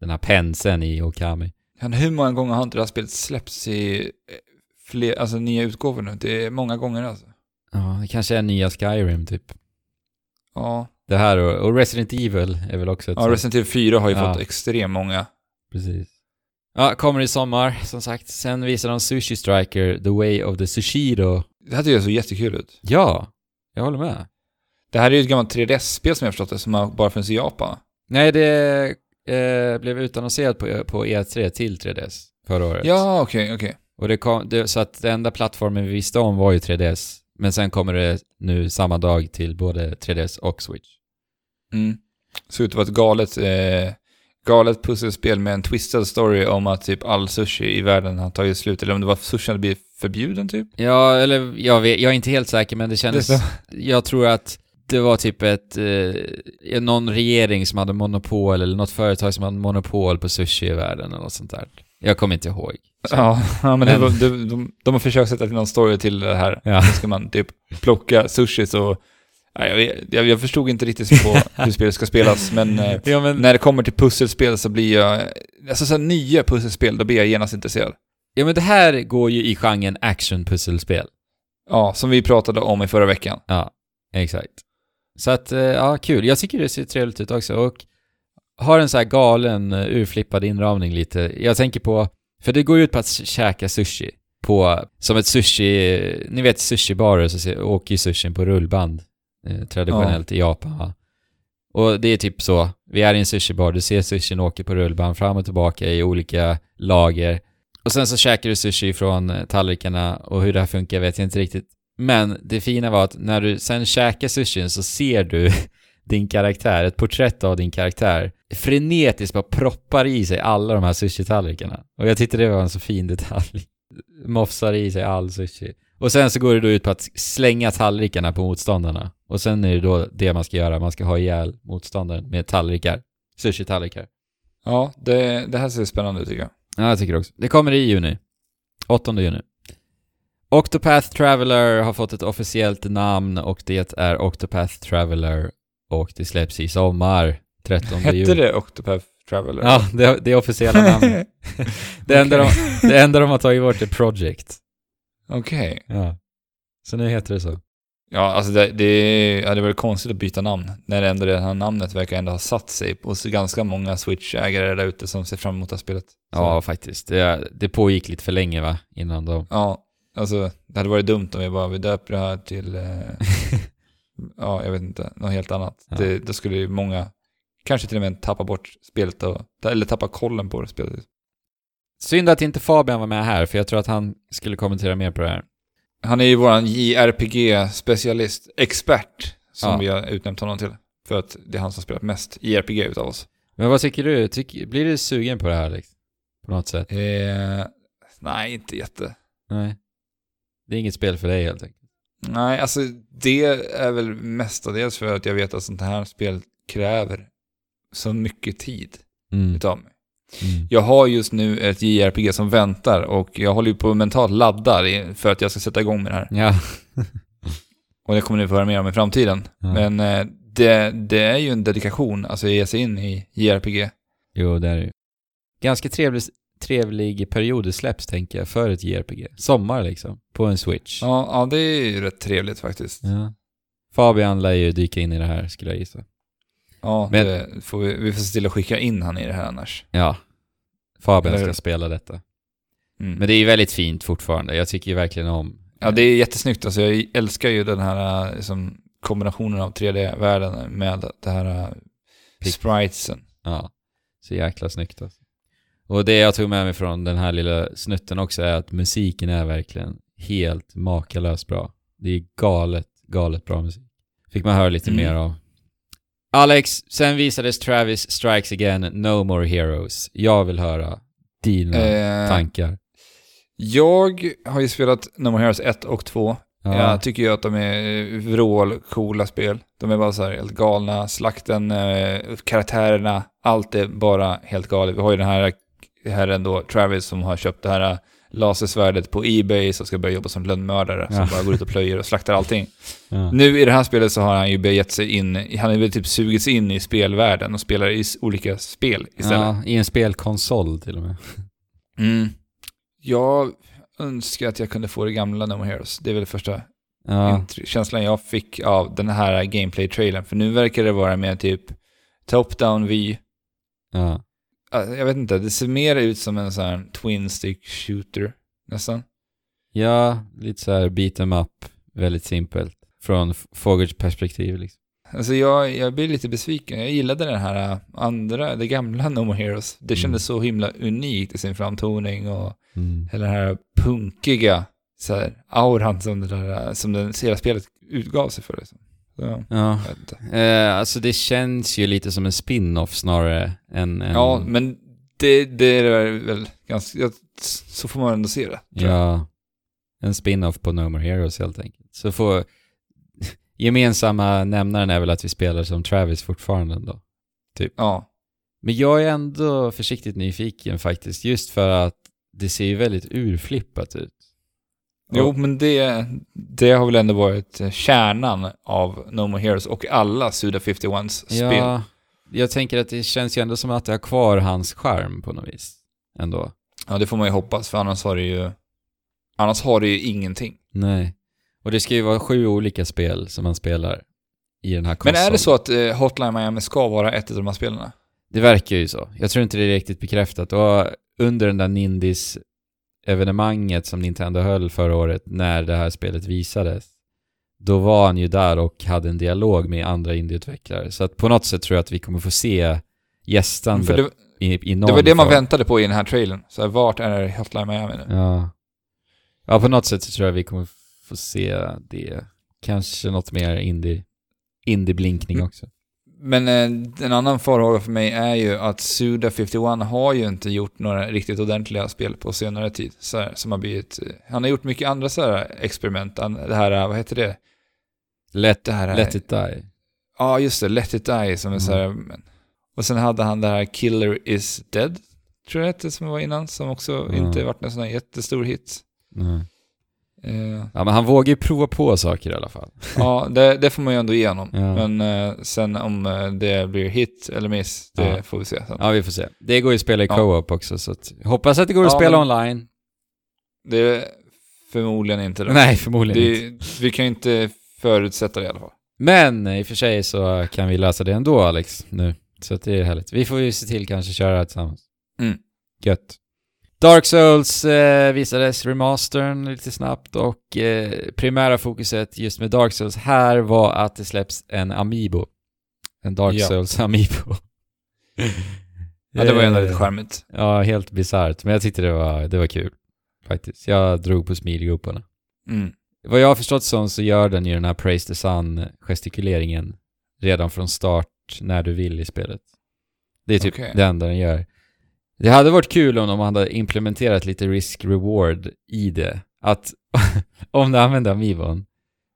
den här penseln i Okami. Men hur många gånger har inte det här spelet släppts i eh, fler, alltså nya utgåvor nu? Det är många gånger alltså. Ja, det kanske är nya Skyrim typ. Ja, Det här och, och Resident Evil är väl också ett ja sånt. Resident Evil 4 har ju Ja. fått extremt många. Precis. Ja, kommer i sommar, som sagt. Sen visar de Sushi Striker, The Way of the Sushiro. Det här tycker jag så jättekul ut. Ja, jag håller med. Det här är ju ett gammalt 3DS-spel som jag förstått det, som har bara funnits i Japan. Nej, det eh, blev utannonserat på, på E3 till 3DS förra året. Ja, okej, okej. Och det kom, det, så att den enda plattformen vi visste om var ju 3DS. Men sen kommer det nu samma dag till både 3DS och Switch. Mm. Såg ut att vara ett galet, eh, galet pusselspel med en twistad story om att typ all sushi i världen har tagit slut, eller om det var sushi hade blivit förbjuden typ. Ja, eller jag, vet, jag är inte helt säker, men det kändes... Det jag tror att det var typ ett... Eh, någon regering som hade monopol, eller något företag som hade monopol på sushi i världen, eller något sånt där. Jag kommer inte ihåg. Ja, ja, men, det Men- var, de, de, de har försökt sätta till någon story till det här. Ja. Då ska man typ plocka sushi så... Ja, jag, jag, jag förstod inte riktigt på hur spelet ska spelas, men, eh, Ja, men, när det kommer till pusselspel så blir jag... Alltså så nya pusselspel, då blir jag genast intresserad. ja, men det här går ju i genren action-pusselspel. Ja, som vi pratade om i förra veckan. Ja, exakt. Så att, eh, ja, kul. Jag tycker det ser trevligt ut också och har en så här galen, eh, urflippad inramning lite. Jag tänker på, för det går ut på att käka sushi på, som ett sushi, ni vet sushibarer så åker ju sushin på rullband eh, traditionellt i Japan va? Och det är typ så, vi är i en sushibar, du ser sushin åker på rullband fram och tillbaka i olika lager. Och sen så käkar du sushi från eh, tallrikarna och hur det här funkar vet jag inte riktigt. Men det fina var att när du sen käkar sushin så ser du din karaktär, ett porträtt av din karaktär, frenetiskt bara proppar i sig alla de här sushi-tallrikarna. Och jag tyckte det var en så fin detalj. Mofsar i sig all sushi. Och sen så går det då ut på att slänga tallrikarna på motståndarna. Och sen är det då det man ska göra, man ska ha ihjäl motståndaren med tallrikar. Sushi-tallrikar. Ja, det, det här ser spännande ut tycker jag. Ja, jag tycker också. Det kommer i juni. 8 juni. Octopath Traveler har fått ett officiellt namn och det är Octopath Traveler och det släpps i sommar. 13 juni. Hette det Octopath Traveler? Ja, det, det är officiella namnet. Det, enda de, det enda de har tagit bort är Project. Okej. Ja. Så nu heter det så. Ja, alltså det, det, ja, det är väl konstigt att byta namn. När ändå det här namnet verkar ändå ha satt sig hos ganska många Switch-ägare där ute som ser fram emot det här spelet. Så, Ja, faktiskt. Det, det pågick lite för länge va? Innan de... Ja, alltså det hade varit dumt om vi bara, vi döper det här till, eh, ja, jag vet inte, något helt annat. Ja. Det, då skulle ju många, kanske till och med tappa bort spelet och, eller tappa kollen på det spelet. Synd att inte Fabian var med här, för jag tror att han skulle kommentera mer på det här. Han är ju våran JRPG-specialist, expert, som Ja. vi har utnämnt honom till. För att det är han som spelat mest JRPG utav oss. Men vad tycker du? Tyck, blir du sugen på det här liksom? På något sätt? Eh, nej, inte jätte. Nej. Det är inget spel för dig helt enkelt. Nej, alltså det är väl mestadels för att jag vet att sånt här spel kräver så mycket tid Mm. utav mig. Mm. Jag har just nu ett JRPG som väntar och jag håller ju på att mentalt ladda i- för att jag ska sätta igång med det här. Ja. Och det kommer ni få höra mer om i framtiden. Ja. Men eh, det, det är ju en dedikation, alltså att ge sig in i JRPG. Jo, det är det ju. Ganska trevlig, trevlig period släpps, tänker jag, för ett JRPG. Sommar liksom, på en Switch. Ja, ja, det är ju rätt trevligt faktiskt. Ja. Fabian lär ju dyka in i det här, skulle jag gissa. Ja, Men- det får vi, vi får se till att skicka in han i det här annars. Ja. Fabian Eller ska spela detta. Mm. Men det är ju väldigt fint fortfarande. Jag tycker ju verkligen om... Ja, det är jättesnyggt. Alltså, jag älskar ju den här eh, liksom, kombinationen av 3D-världen med det här uh, Pick- spritesen. Ja. Så jäkla snyggt alltså. Och det jag tog med mig från den här lilla snutten också är att musiken är verkligen helt makalöst bra. Det är galet, galet bra musik. Fick man höra lite Mm. mer av. Alex, sen visades Travis Strikes Again, No More Heroes. Jag vill höra dina Eh, tankar. jag har ju spelat No More Heroes 1 och 2. Ja. Jag tycker ju att de är vrålcoola spel. De är bara så här helt galna. Slakten, eh, karaktärerna, allt är bara helt galet. Vi har ju den här herren då, Travis, som har köpt det här lasersvärdet på Ebay som ska börja jobba som lönnmördare. Som Ja. bara går ut och plöjer och slaktar allting. Ja. Nu i det här spelet så har han ju begett sig in, han har väl typ sugits in i spelvärlden och spelar i olika spel istället. ja, I en spelkonsol till och med. Mm. Jag önskar att jag kunde få det gamla No More Heroes. Det är väl det första Ja, känslan jag fick av den här gameplay-trailern. För nu verkar det vara mer typ top-down vy. ja. Alltså, Jag vet inte, det ser mer ut som en sån här twin stick shooter nästan. ja, lite så här beat em up, väldigt simpelt. Från Fogers perspektiv liksom. Alltså jag, jag blir lite besviken. Jag gillade den här äh, andra, det gamla No More Heroes. Det Mm. kändes så himla unikt i sin framtoning och Mm. hela den här punkiga så här, auran som det, där, som det hela spelet utgav sig för. Liksom. Så, Ja. Eh, alltså det känns ju lite som en spin-off snarare än... än Ja, men det, det är väl ganska... Så får man ändå se det. Ja, en spin-off på No More Heroes helt enkelt. Så får... Gemensamma nämnaren är väl att vi spelar som Travis fortfarande ändå. Ja. Men jag är ändå försiktigt nyfiken faktiskt, just för att det ser ju väldigt urflippat ut. Jo, men det, det har väl ändå varit kärnan av No More Heroes och alla Suda 51s spel. Ja, jag tänker att det känns ju ändå som att det har kvar hans charm på något vis. Ändå. Ja, det får man ju hoppas, för annars har det ju... Annars har det ju ingenting. Nej. Och det ska ju vara sju olika spel som man spelar i den här Men konsolen. är det så att eh, Hotline Miami ska vara ett av de här spelen? Det verkar ju så. Jag tror inte det är riktigt bekräftat. Och under den där Nindis evenemanget som Nintendo höll förra året när det här spelet visades, då var han ju där och hade en dialog med andra indieutvecklare. Så att på något sätt tror jag att vi kommer få se gästande För det, i, i någon det var det man form. väntade på i den här trailern. Så här, vart är Hotline Miami nu? Ja. Ja, på något sätt så tror jag vi kommer få se det. Kanske något mer indie, indie-blinkning Mm. också. Men eh, en annan farhåga för mig är ju att Suda 51 har ju inte gjort några riktigt ordentliga spel på senare tid. Så här, som har blivit... eh, Han har gjort mycket andra så här experiment. Han- Det här, eh, vad heter det? Let, Det här är- let it die. Ja, just det. Let it die som är så här... Mm. Och sen hade han det här Killer is dead, tror jag det som var innan, som också Ja. inte varit en sån här jättestor hit. Nej. Eh, Ja, men han vågar ju prova på saker i alla fall. ja, det, det får man ju ändå igenom. Ja. Men eh, sen om eh, det blir hit eller miss, det Ja. får vi se sen. Ja, vi får se. Det går ju att spela i Ja. co-op också, så att, hoppas att det går att Ja, spela men- online. Det är förmodligen inte det. Nej, förmodligen inte. det vi kan ju inte förutsätta det i alla fall. Men i och för sig så kan vi lösa det ändå, Alex, nu. Så att det är härligt. Vi får ju se till kanske köra tillsammans. Mm. Gött. Dark Souls eh, visades remastern lite snabbt och eh, primära fokuset just med Dark Souls här var att det släpps en Amiibo. En Dark Ja. Souls Amiibo. Ja, det var ju ändå Eh, lite charmigt. Ja, helt bisarrt. Men jag tyckte det var, det var kul. Faktiskt. Jag drog på smilgroparna. Mm. Vad jag har förstått som så gör den ju den här Praise the Sun-gestikuleringen redan från start när du vill i spelet. Det är typ Okej. det enda den gör. Det hade varit kul om de hade implementerat lite risk-reward i det. Att om du använder Amiibon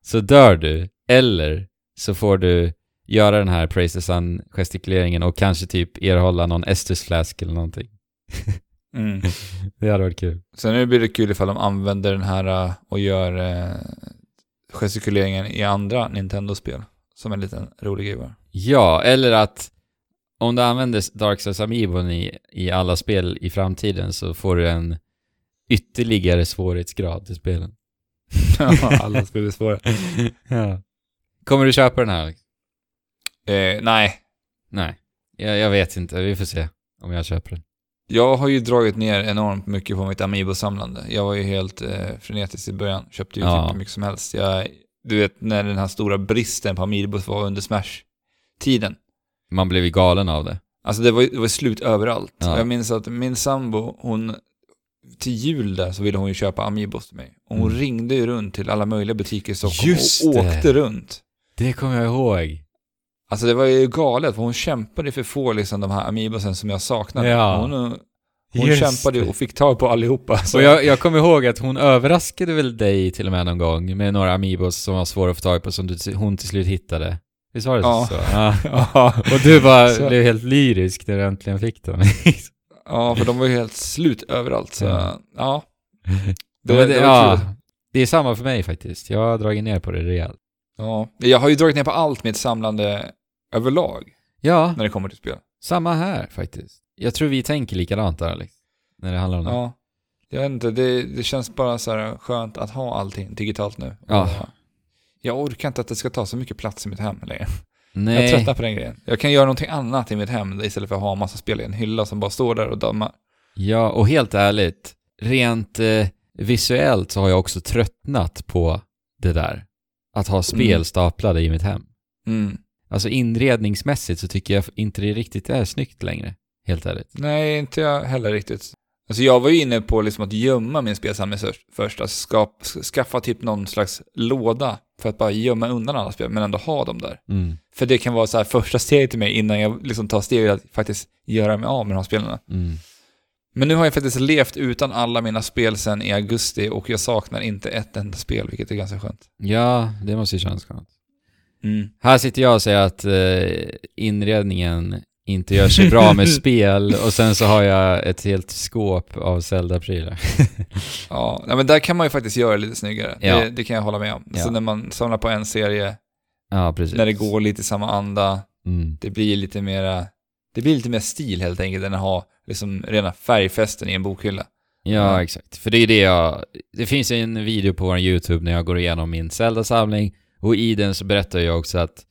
så dör du, eller så får du göra den här Praise the Sun-gestikuleringen och kanske typ erhålla någon Estus Flask eller någonting. Mm. Det hade varit kul. Sen blir det kul ifall de använder den här eh, och gör eh, gestikuleringen i andra Nintendo-spel. Som en liten rolig grej bara. Ja, eller att om du använder Dark Souls Amiibon i, i alla spel i framtiden så får du en ytterligare svårighetsgrad till spelen. Alla spel är svåra. ja. Kommer du köpa den här? Eh, nej, Nej, jag, jag vet inte. Vi får se om jag köper den. jag har ju dragit ner enormt mycket på mitt Amiibo-samlande. Jag var ju helt eh, frenetisk i början. Köpte ju Ja. typ hur mycket som helst. Jag, du vet, när den här stora bristen på Amiibos var under Smash-tiden. Man blev ju galen av det. Alltså det var, det var slut överallt. Ja. Jag minns att min sambo, hon, till jul där så ville hon ju köpa Amiibos till mig. Och hon Mm. ringde ju runt till alla möjliga butiker i Stockholm Just och det. åkte runt. Det kommer jag ihåg. Alltså det var ju galet, för hon kämpade för att få liksom de här Amiibosen som jag saknade. Ja. Hon, hon Just kämpade ju det. och fick tag på allihopa. Så. Och jag, jag kommer ihåg att hon överraskade väl dig till och med någon gång med några Amiibos som var svåra att få tag på som du, hon till slut hittade. Visst var det Ja. så? Ja. ja. Och du bara Så- blev helt lyrisk när du äntligen fick dem. ja, för de var ju helt slut överallt. Så, Ja. det, Det, det, det, var kul. det är samma för mig faktiskt. Jag har dragit ner på det rejält. Ja. Jag har ju dragit ner på allt mitt samlande överlag Ja, när det kommer till spel. samma här faktiskt. Jag tror vi tänker likadant där Alex. När det handlar om det. Ja. Jag vet inte, det, det känns bara så skönt att ha allting digitalt nu. Ja. Jag orkar inte att det ska ta så mycket plats i mitt hem längre. Jag Nej. tröttnar på den grejen. Jag kan göra någonting annat i mitt hem istället för att ha en massa spel i en hylla som bara står där och dammar. Ja, och helt ärligt, rent eh, visuellt så har jag också tröttnat på det där. Att ha spel Mm. staplade i mitt hem. Mm. Alltså inredningsmässigt så tycker jag inte det riktigt är snyggt längre. Helt ärligt. Nej, inte jag heller riktigt. Alltså jag var ju inne på liksom att gömma min spelsamling först-. Alltså skap, skaffa typ någon slags låda för att bara gömma undan alla spel, men ändå ha dem där. Mm. För det kan vara så här första steget till mig innan jag liksom tar steget att faktiskt göra mig av med de här spelen. Mm. Men nu har jag faktiskt levt utan alla mina spel sedan i augusti och jag saknar inte ett enda spel, vilket är ganska skönt. Ja, det måste ju kännas skönt. Mm. Här sitter jag och säger att eh, inredningen inte gör sig bra med spel och sen så har jag ett helt skåp av Zelda-prylar. Ja, men där kan man ju faktiskt göra lite snyggare. Ja. Det, det kan jag hålla med om. Ja. Så när man samlar på en serie, ja, när det går lite i samma anda, Mm. det blir lite mera, det blir lite mer stil helt enkelt än att ha liksom rena färgfästen i en bokhylla. Ja, Ja. exakt. För det är det jag... Det finns en video på vår YouTube när jag går igenom min Zelda-samling och i den så berättar jag också att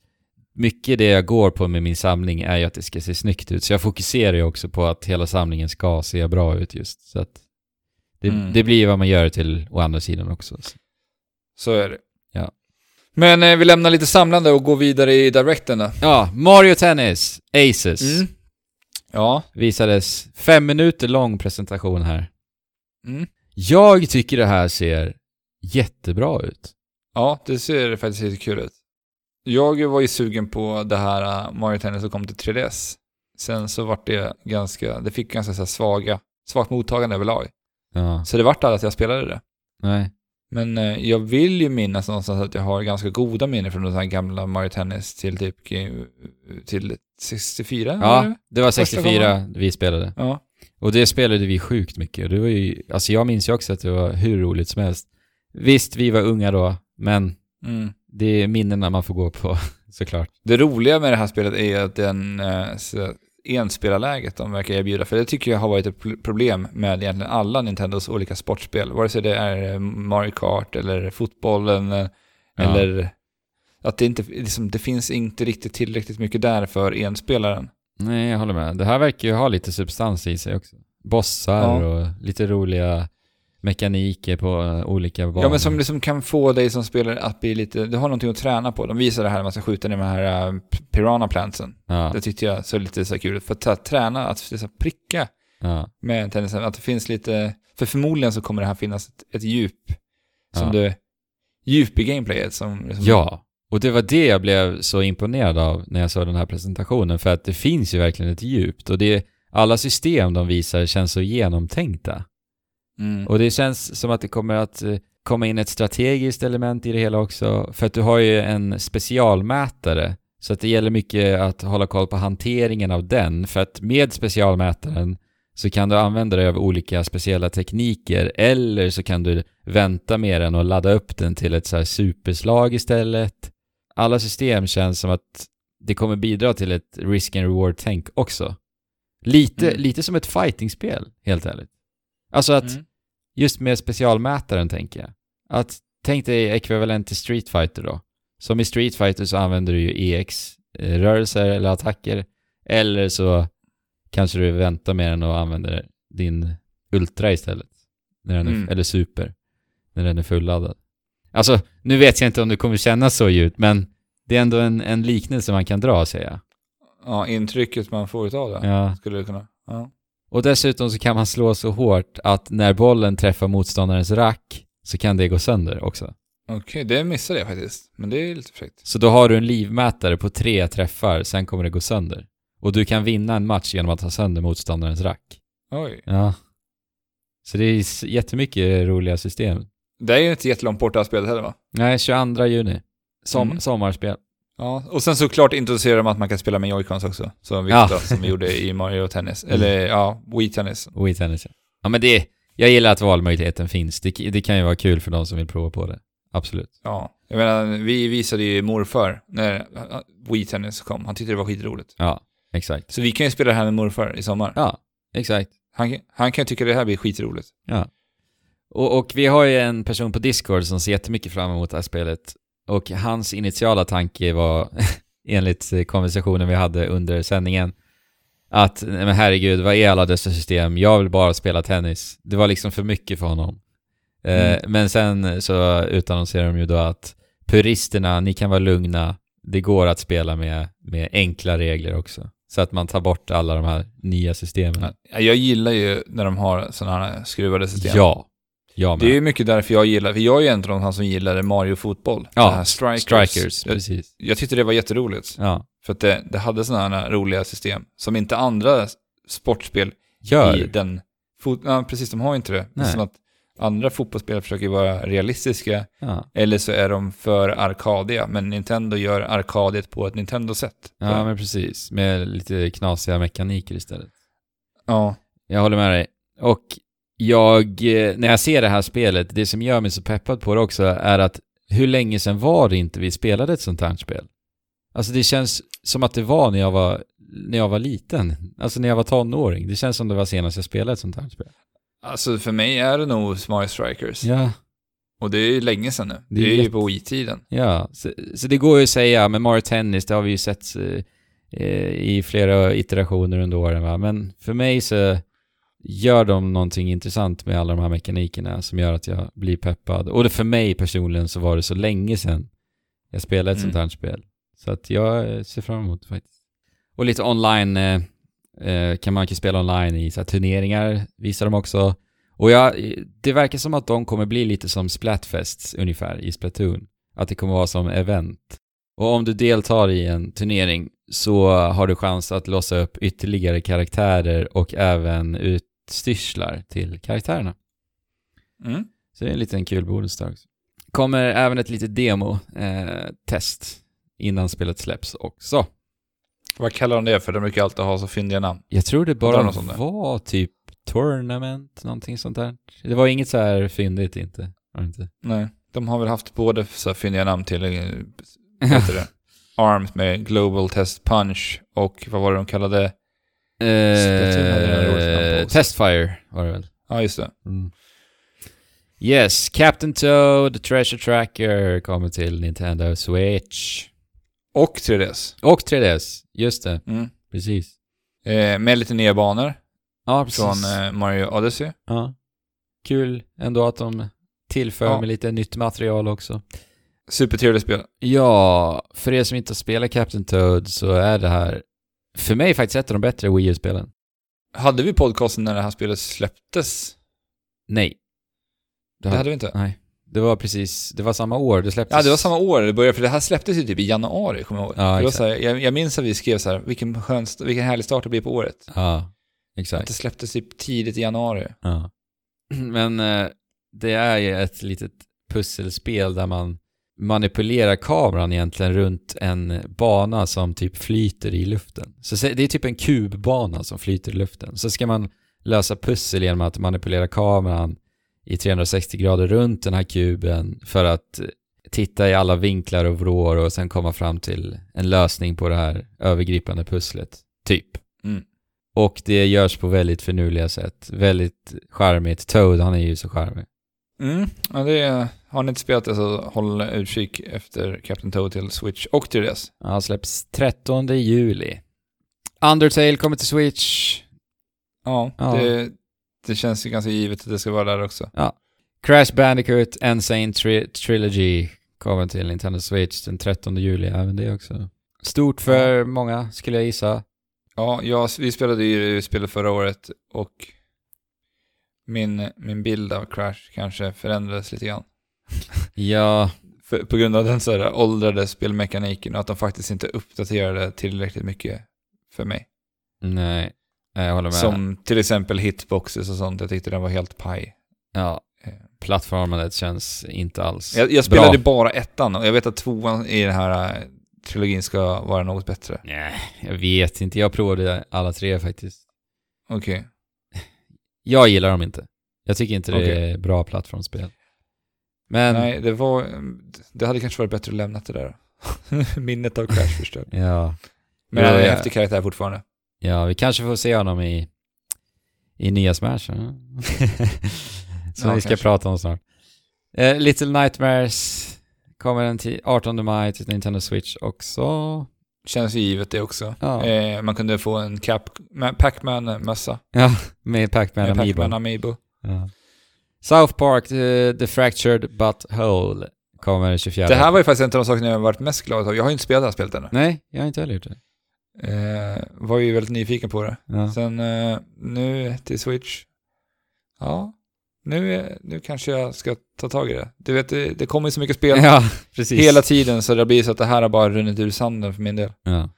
mycket det jag går på med min samling är ju att det ska se snyggt ut. Så jag fokuserar ju också på att hela samlingen ska se bra ut just. Så att det, Mm. det blir ju vad man gör till å andra sidan också. Så är det. Ja. Men eh, vi lämnar lite samlande och går vidare i directen då. Ja, Mario Tennis, Aces. Mm. Ja. Visades fem minuter lång presentation här. Mm. Jag tycker det här ser jättebra ut. Ja, det ser faktiskt lite kul ut. Jag var ju sugen på det här uh, Mario Tennis som kom till 3DS. Sen så vart det ganska, det fick ganska så svaga, svagt mottagande överlag. Ja, Så det vart aldrig att jag spelade det. nej. Men eh, jag vill ju minnas någonstans att jag har ganska goda minnen från de här gamla Mario Tennis till typ Game- till 64. var Ja, det? det var Första 64 vi spelade. ja. Och det spelade vi sjukt mycket. Det var ju, alltså jag minns ju också att det var hur roligt som helst. Visst, vi var unga då, men Mm. Det är minnena man får gå på, såklart. Det roliga med det här spelet är att den eh, så, enspelarläget de verkar erbjuda, för det tycker jag har varit ett problem med egentligen alla Nintendos olika sportspel, vare sig det är eh, Mario Kart eller fotbollen eh, Ja. eller att det inte, liksom, det finns inte riktigt tillräckligt mycket där för enspelaren. Nej, jag håller med. Det här verkar ju ha lite substans i sig också. Bossar Ja. och lite roliga mekaniker på eh, olika banor. Ja, men som liksom kan få dig som spelare att bli lite, du har någonting att träna på. De visar det här när man ska skjuta de här uh, piranha plantsen. Ja, Det tyckte jag såg lite så här kul. För att ta- träna, att liksom pricka ja, med tennisen, att det finns lite, för förmodligen så kommer det här finnas ett, ett djup som Ja. du, djup i gameplayet som, liksom, ja. Och det var det jag blev så imponerad av när jag såg den här presentationen. För att det finns ju verkligen ett djupt. Och det, alla system de visar känns så genomtänkta. Mm. Och det känns som att det kommer att eh, komma in ett strategiskt element i det hela också. För att du har ju en specialmätare. Så att det gäller mycket att hålla koll på hanteringen av den. För att med specialmätaren så kan du använda dig av olika speciella tekniker. Eller så kan du vänta med den och ladda upp den till ett så här superslag istället. Alla system känns som att det kommer bidra till ett risk and reward-tänk också. Lite, Mm. lite som ett fightingspel, helt ärligt. Alltså att Mm. Just med specialmätaren tänker jag. Att tänk dig ekvivalent till Street Fighter då. Som i Street Fighter så använder du ju EX-rörelser eller attacker. Eller så kanske du väntar med den och använder din Ultra istället. När den är, Mm. Eller Super. När den är fulladdad. Alltså, nu vet jag inte om det kommer kännas så djupt, men det är ändå en, en liknelse man kan dra, säger jag. Ja, intrycket man får utav det. Ja. Skulle det kunna. Ja. Och dessutom så kan man slå så hårt att när bollen träffar motståndarens rack så kan det gå sönder också. Okej, det missade jag faktiskt. Men det är lite fräckt. Så då har du en livmätare på tre träffar, sen kommer det gå sönder. Och du kan vinna en match genom att ta sönder motståndarens rack. Oj. Ja. Så det är jättemycket roliga system. Det är ju inte jättelångt bort det här spelet heller va? Nej, 22 juni. Som, Mm. Sommarspel. Ja, och sen såklart introducerar de att man kan spela med joycons också. Som vi, Ja. som vi gjorde i Mario Tennis. Mm. Eller ja, Wii Tennis. Wii Tennis. ja. Ja men det, jag gillar att valmöjligheten finns. Det, det kan ju vara kul för de som vill prova på det. Absolut. Ja, jag menar, vi visade ju morfar när Wii Tennis kom. Han tyckte det var skitroligt. Ja, exakt. Så vi kan ju spela det här med morfar i sommar. Ja, exakt. Han, han kan ju tycka det här blir skitroligt. Ja. Och, och vi har ju en person på Discord som ser jättemycket fram emot det här spelet. Och hans initiala tanke var, enligt konversationen vi hade under sändningen, att men herregud, vad är alla dessa system? Jag vill bara spela tennis. Det var liksom för mycket för honom. Eh, Mm. Men sen så utannonserar de ju då att puristerna, ni kan vara lugna. Det går att spela med, med enkla regler också. Så att man tar bort alla de här nya systemen. Ja, Jag gillar ju när de har sådana här skruvade system. Ja. Jag med. Det är ju mycket därför jag gillar, för jag är ju en av de som gillade Mario Fotboll. Ja, Strikers. Strikers, Jag, precis. jag tyckte det var jätteroligt. Ja. För att det, det hade sådana här roliga system som inte andra sportspel Gör. i den... Fot, ja, precis, de har ju inte det. Nej. som att andra fotbollsspel försöker vara realistiska, Ja. eller så är de för arkadiga, men Nintendo gör arkadiet på ett Nintendo-sätt. ja, men precis. Med lite knasiga mekaniker istället. ja. Jag håller med dig. Och jag, eh, när jag ser det här spelet, det som gör mig så peppad på det också är att hur länge sedan var det inte vi spelade ett sånt här spel? Alltså det känns som att det var när jag var, när jag var liten. Alltså när jag var tonåring. Det känns som det var senast jag spelade ett sånt här spel. Alltså för mig är det nog Mario Strikers. Ja, Och det är ju länge sedan nu. Det, Det är är, ju på Wii-tiden. ja. Så, så det går ju att säga, med Mario Tennis, det har vi ju sett eh, i flera iterationer under åren va. Men för mig så gör de någonting intressant med alla de här mekanikerna som gör att jag blir peppad. Och det för mig personligen så var det så länge sedan jag spelade ett Mm. sånt här spel. Så att jag ser fram emot det faktiskt. Och lite online eh, eh, kan man kan spela online i så turneringar, visar de också. Och jag, det verkar som att de kommer bli lite som Splatfests ungefär i Splatoon. Att det kommer vara som event. Och om du deltar i en turnering så har du chans att låsa upp ytterligare karaktärer och även utstyrslar till karaktärerna. Mm. Så det är en liten kul bonus där också. Kommer även ett litet demo-test innan spelet släpps också. Vad kallar de det för? De brukar alltid ha så fyndiga namn. Jag tror det Var det bara sånt där? var typ tournament, någonting sånt där. Det var inget så här fyndigt inte. Var det inte? Nej. De har väl haft både så här fyndiga namn till, eh, heter det? ARMS med Global Test Punch och vad var det de kallade? Eh. Testfire var det väl? Ja, just det. Mm. Yes, Captain Toad, Treasure Tracker kommer till Nintendo Switch. Och 3DS. Och 3DS, just det, Mm. precis. Eh, med lite nya banor Ja, precis. från eh, Mario Odyssey. Ja. Kul ändå att de tillför Ja. med lite nytt material också. Supertrevligt spel. Ja, för er som inte har spelat Captain Toad så är det här för mig faktiskt ett av de bättre Wii U-spelen. Hade vi podcasten när det här spelet släpptes? Nej. Det hade vi inte. Nej. Det var precis, det var samma år det släpptes. Ja, det var samma år det började, för det här släpptes ju typ i januari, kommer jag ihåg. Ja, det exakt. här, jag, jag minns att vi skrev så här, vilken, skön, vilken härlig start det blir på året. Ja, Att exakt. det släpptes typ tidigt i januari. Ja. Men eh, det är ju ett litet pusselspel där man manipulerar kameran egentligen runt en bana som typ flyter i luften. Så det är typ en kubbana som flyter i luften. Så ska man lösa pussel genom att manipulera kameran i 360 grader runt den här kuben för att titta i alla vinklar och vrår och sen komma fram till en lösning på det här övergripande pusslet. Typ. Mm. Och det görs på väldigt förnuliga sätt. Väldigt charmigt. Toad, han är ju så charmig. Mm, ja, det är, har ni inte spelat det så håll utkik efter Captain Toad till Switch och 3DS. Han släpps 13 juli. Undertale kommer till Switch. Ja, Ja. Det, det känns ju ganska givet att det ska vara där också. Crash Bandicoot Insane Tri- Trilogy kommer till Nintendo Switch den 13 juli. Även det också. Stort för många, skulle jag gissa. Ja, jag, vi spelade ju spelet förra året och min, min bild av Crash kanske förändrades lite grann. Ja, För, på grund av den så här åldrade spelmekaniken och att de faktiskt inte uppdaterade tillräckligt mycket för mig. nej. Jag håller med. Som till exempel hitboxes och sånt. Jag tyckte den var helt paj. Ja, Eh, plattformandet känns inte alls Jag, jag spelade bra. bara ettan och jag vet att tvåan i den här eh, trilogin ska vara något bättre. Nej, jag vet inte. Jag provade alla tre faktiskt. Okej. Jag gillar dem inte. Jag tycker inte det Okej. är bra plattformsspel. Men, Nej, det var... Det hade kanske varit bättre att lämna det där. Minnet av Crash förstört. ja. Men han är en häftig karaktär fortfarande. Ja, vi kanske får se honom i, i nya Smash. Som Ja, vi ska kanske. prata om snart. Eh, Little Nightmares kommer den till 18 maj till Nintendo Switch också. Känns ju givet det också. Ja, Eh, man kunde få en Cap... Ma- Pac-Man-mössa. ja med Pac-Man Amiibo. Pac-Man Amiibo. Ja. South Park, the, the Fractured Butthole, kommer den 24. Det här var ju faktiskt en av de sakerna jag har varit mest glad över. Jag har ju inte spelat det här spelet ännu. Nej, jag har inte heller gjort det. Eh, var ju väldigt nyfiken på det. Ja. Sen eh, nu till Switch. Ja, nu, nu kanske jag ska ta tag i det. Du vet, det, det kommer ju så mycket spel ja, hela tiden så det blir så att det här har bara runnit ur sanden för min del. Ja.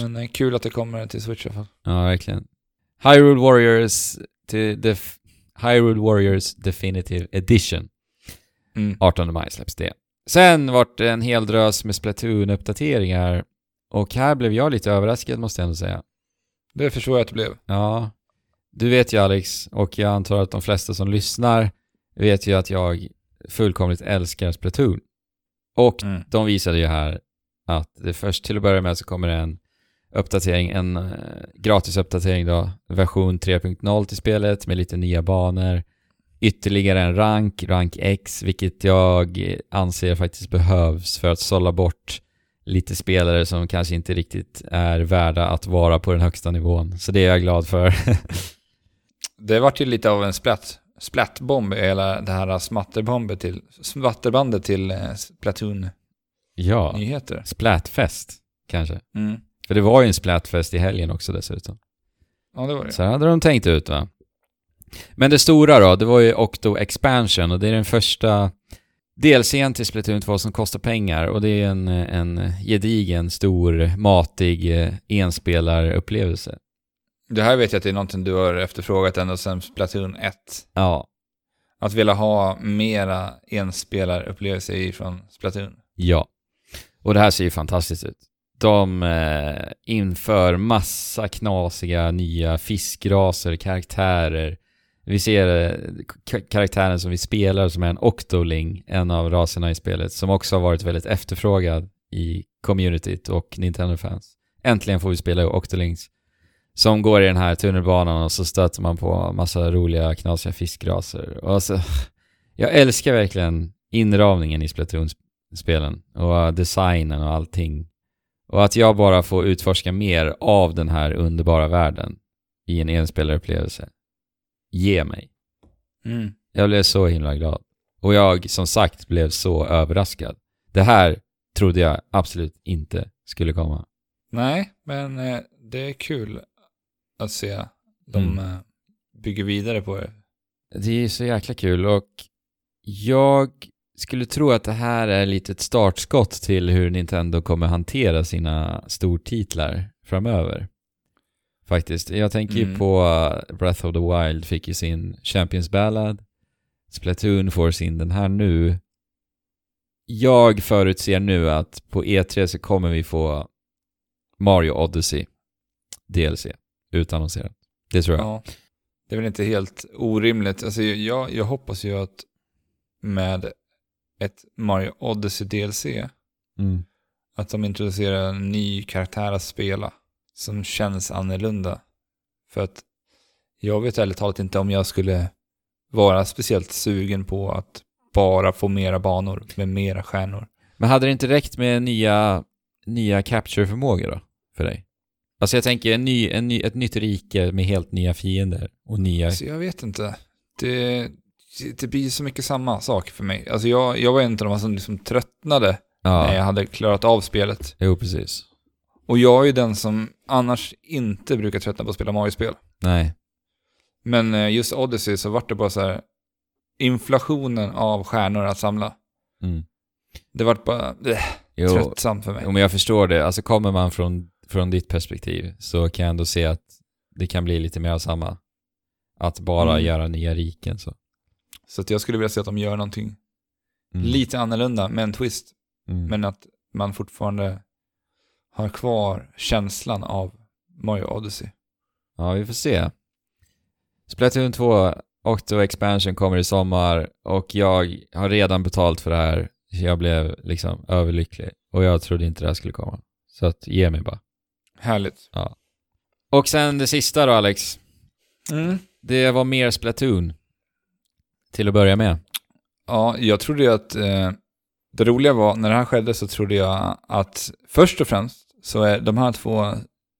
Men eh, kul att det kommer till Switch i alla fall. ja, verkligen. Hyrule Warriors till Hyrule Warriors Definitive Edition. Mm. 18 maj släpps det. Sen vart det en hel drös med Splatoon-uppdateringar. Och här blev jag lite överraskad måste jag ändå säga. Det förstår jag att det blev. Ja, du vet ju Alex, och jag antar att de flesta som lyssnar vet ju att jag fullkomligt älskar Splatoon. Och Mm. de visade ju här att det först till att börja med så kommer det en uppdatering, en eh, gratis uppdatering då, version 3.0 till spelet med lite nya banor, ytterligare en rank, rank X, vilket jag anser faktiskt behövs för att sålla bort lite spelare som kanske inte riktigt är värda att vara på den högsta nivån. Så det är jag glad för. Det vart ju lite av en splatt, splattbomb, eller det här smatterbomben till, smatterbandet till eh, Splatoon-nyheter. ja, Splatfest kanske. Mm. För det var ju en Splatfest i helgen också dessutom. Ja, det var det. Så hade de tänkt ut va. Men det stora då, det var ju Octo Expansion och det är den första DLCn till Splatoon 2 som kostar pengar och det är en, en gedigen, stor, matig eh, enspelarupplevelse. Det här vet jag att det är någonting du har efterfrågat ända sedan Splatoon 1. Ja, Att vilja ha mera enspelarupplevelser ifrån Splatoon. ja. Och det här ser ju fantastiskt ut. De eh, inför massa knasiga nya fiskraser, karaktärer. Vi ser eh, karaktären som vi spelar som är en Octoling, en av raserna i spelet, som också har varit väldigt efterfrågad i communityt och Nintendo-fans. Äntligen får vi spela Octolings som går i den här tunnelbanan och så stöter man på massa roliga knasiga fiskraser. Och alltså, jag älskar verkligen inramningen i Splatoon-spelen och designen och allting. Och att jag bara får utforska mer av den här underbara världen i en enspelare-upplevelse. Ge mig. Mm. Jag blev så himla glad. Och jag, som sagt, blev så överraskad. Det här trodde jag absolut inte skulle komma. Nej, men eh, det är kul att se de Mm. eh, bygger vidare på det. Det är så jäkla kul och jag skulle tro att det här är lite ett startskott till hur Nintendo kommer hantera sina stortitlar framöver. Faktiskt. Jag tänker ju Mm. på uh, Breath of the Wild fick ju sin Champions Ballad. Splatoon får sin den här nu. Jag förutser nu att på E3 så kommer vi få Mario Odyssey DLC utannonserat. Det tror jag. Ja, det är väl inte helt orimligt. Alltså, jag, jag hoppas ju att med ett Mario Odyssey DLC, Mm. att de introducerar en ny karaktär att spela som känns annorlunda. För att jag vet ärligt talat inte om jag skulle vara speciellt sugen på att bara få mera banor med mera stjärnor. Men hade det inte räckt med nya, nya capture-förmågor då? För dig? Alltså jag tänker en ny, en ny, ett nytt rike med helt nya fiender och nya... Så jag vet inte. Det, det blir så mycket samma sak för mig. Alltså jag, jag var en av de som liksom tröttnade när jag Ja, hade klarat av spelet. jo precis. Och jag är ju den som annars inte brukar tröttna på att spela Mario-spel. Nej. Men eh, just Odyssey så vart det bara så här inflationen av stjärnor att samla. Mm. Det vart bara äh, Jo, tröttsamt för mig. jo, men jag förstår det. Alltså kommer man från, från ditt perspektiv så kan jag ändå se att det kan bli lite mer av samma. Att bara Mm. göra nya riken så. Så att jag skulle vilja se att de gör någonting Mm. lite annorlunda med en twist. Mm. Men att man fortfarande har kvar känslan av Mario Odyssey. Ja, vi får se. Splatoon 2 Octo Expansion kommer i sommar och jag har redan betalt för det här. Jag blev liksom överlycklig och jag trodde inte det här skulle komma. Så att ge mig bara. Härligt. Och sen det sista då Alex. Mm. Det var mer Splatoon. Till att börja med. Ja, jag trodde ju att eh, det roliga var, när det här skedde så trodde jag att först och främst så är de här två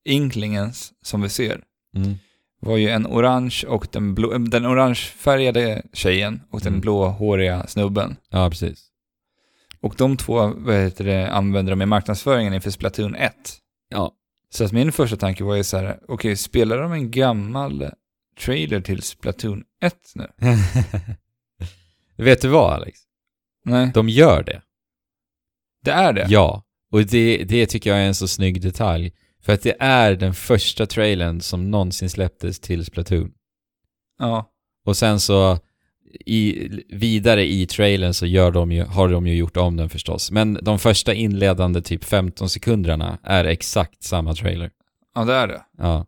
inklingens som vi ser Mm. var ju en orange och den, blå, den orangefärgade tjejen och den Mm. blåhåriga snubben. Ja, precis. Och de två vad heter det, använder de i marknadsföringen inför Splatoon 1. Ja. Så att min första tanke var ju så här, okej, spelar de en gammal trailer till Splatoon 1 nu? Vet du vad Alex? Nej, De gör det. det är det? Ja. Och det, det tycker jag är en så snygg detalj. För att det är den första trailern som någonsin släpptes till Splatoon. Ja. Och sen så i, vidare i trailern så gör de ju, har de ju gjort om den förstås. Men de första inledande typ 15 sekunderna är exakt samma trailer. Ja, det är det. Ja.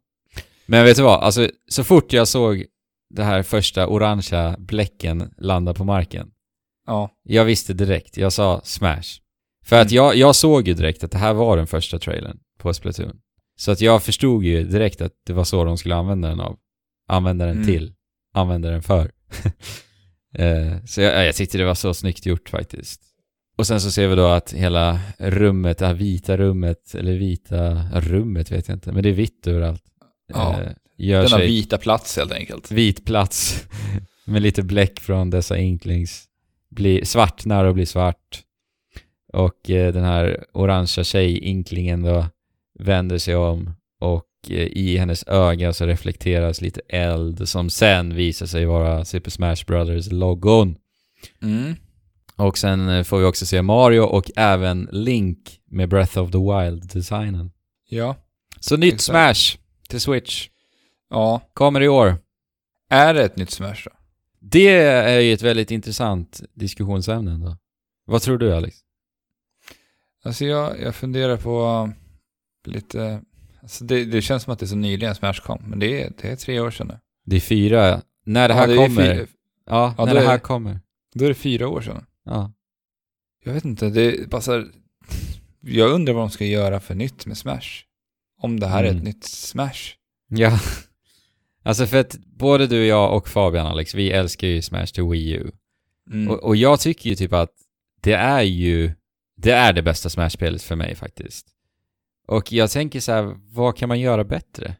Men vet du vad? Alltså, så fort jag såg det här första orangea bläcken landa på marken, Ja. jag visste direkt. Jag sa Smash. För att Mm. jag, jag såg ju direkt att det här var den första trailern på Splatoon. Så att jag förstod ju direkt att det var så de skulle använda den av. Använda den Mm. till. Använda den för. eh, så jag, jag tyckte det var så snyggt gjort faktiskt. Och sen så ser vi då att hela rummet, det här vita rummet, eller vita rummet vet jag inte, men det är vitt överallt. Ja. Eh, gör Denna sig vita plats helt enkelt. vit plats med lite bläck från dessa inklings. Blir svartnar och blir svart. Och eh, den här orangea tjej-inklingen då vänder sig om och eh, i hennes öga så reflekteras lite eld som sen visar sig vara Super Smash Brothers logon. Mm. Och sen eh, får vi också se Mario och även Link med Breath of the Wild-designen. Ja. Så nytt Exakt. Smash till Switch. Ja. Kommer i år. Är det ett nytt Smash då? Det är ju ett väldigt intressant diskussionsämne ändå. Vad tror du Alex? Alltså jag, jag funderar på lite... Alltså det, det känns som att det är så nyligen Smash kom, men det är, det är tre år sedan nu. Det är fyra. När det här ja, är kommer. fyra- Ja, Ja, när det är här det- kommer. Då är det fyra år sedan. Ja. Jag vet inte, det är här, Jag undrar vad de ska göra för nytt med Smash. Om det här är Mm. ett nytt Smash. Ja. Alltså för att både du, jag och Fabian Alex, vi älskar ju Smash till Wii U. Mm. Och, och jag tycker ju typ att det är ju, det är det bästa Smash-spelet för mig faktiskt. Och jag tänker så här, vad kan man göra bättre?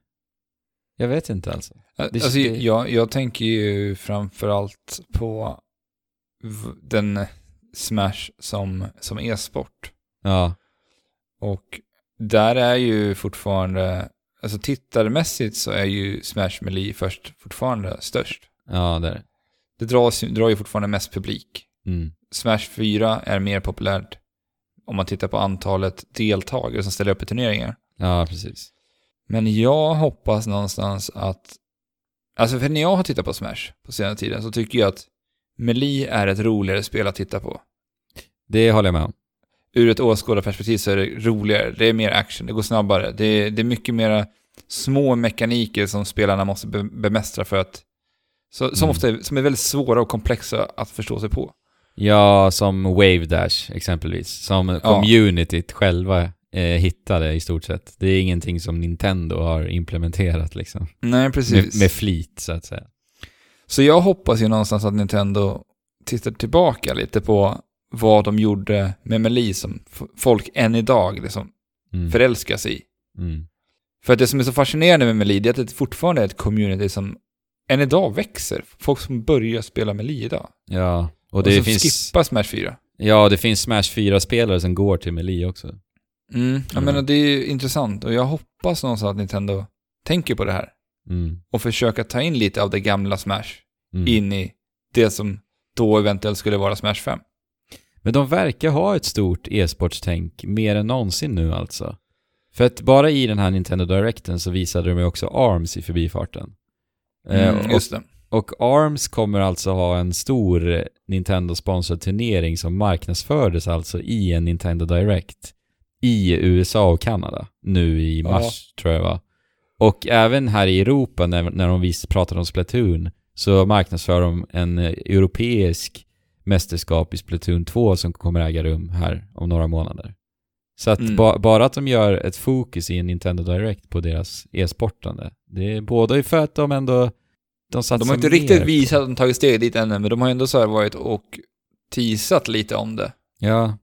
Jag vet inte alltså. det- alltså, det- jag, jag tänker ju framförallt på den Smash som, som e-sport. Ja. Och där är ju fortfarande, alltså tittarmässigt så är ju Smash Melee först fortfarande störst. Ja, det är det. Det dras, drar ju fortfarande mest publik. Mm. Smash 4 är mer populärt om man tittar på antalet deltagare som ställer upp i turneringar. Ja, precis. Men jag hoppas någonstans att, alltså för när jag har tittat på Smash på senare tiden så tycker jag att Melee är ett roligare spel att titta på. Det håller jag med om. Ur ett åskådarperspektiv så är det roligare, det är mer action, det går snabbare, det är, det är mycket mera små mekaniker som spelarna måste be, bemästra för att, så, som Mm. ofta är, som är väldigt svåra och komplexa att förstå sig på. Ja, som Wave Dash exempelvis. Som communityt själva eh, hittade i stort sett. Det är ingenting som Nintendo har implementerat liksom. Nej, Med, precis. med flit så att säga. Så jag hoppas ju någonstans att Nintendo tittar tillbaka lite på vad de gjorde med Melee som folk än idag liksom Mm. förälskar sig i. Mm. För att det som är så fascinerande med det är att det fortfarande är ett community som än idag växer. Folk som börjar spela Melee idag. Ja, och Och, det som finns... skippar Smash 4. Ja, det finns Smash 4-spelare som går till Melee också. Mm. Jag Mm. menar, det är ju intressant och jag hoppas någonstans att Nintendo tänker på det här Mm. och försöker ta in lite av det gamla Smash Mm. in i det som då eventuellt skulle vara Smash 5. Men de verkar ha ett stort e-sportstänk mer än någonsin nu alltså. För att bara i den här Nintendo Directen så visade de ju också ARMS i förbifarten. Eh, Mm, och, just det. och ARMS kommer alltså ha en stor Nintendo-sponsrad turnering som marknadsfördes alltså i en Nintendo Direct i USA och Kanada nu i Ja. mars tror jag va. Och även här i Europa när, när de pratade om Splatoon så marknadsför de en eh, europeisk mästerskap i Splatoon 2 som kommer äga rum här om några månader. Så att Mm. ba, bara att de gör ett fokus i en Nintendo Direct på deras e-sportande. Det är både för att de ändå de, De har inte riktigt visat att de tagit steg dit ännu, men de har ändå så varit och teasat lite om det. Ja.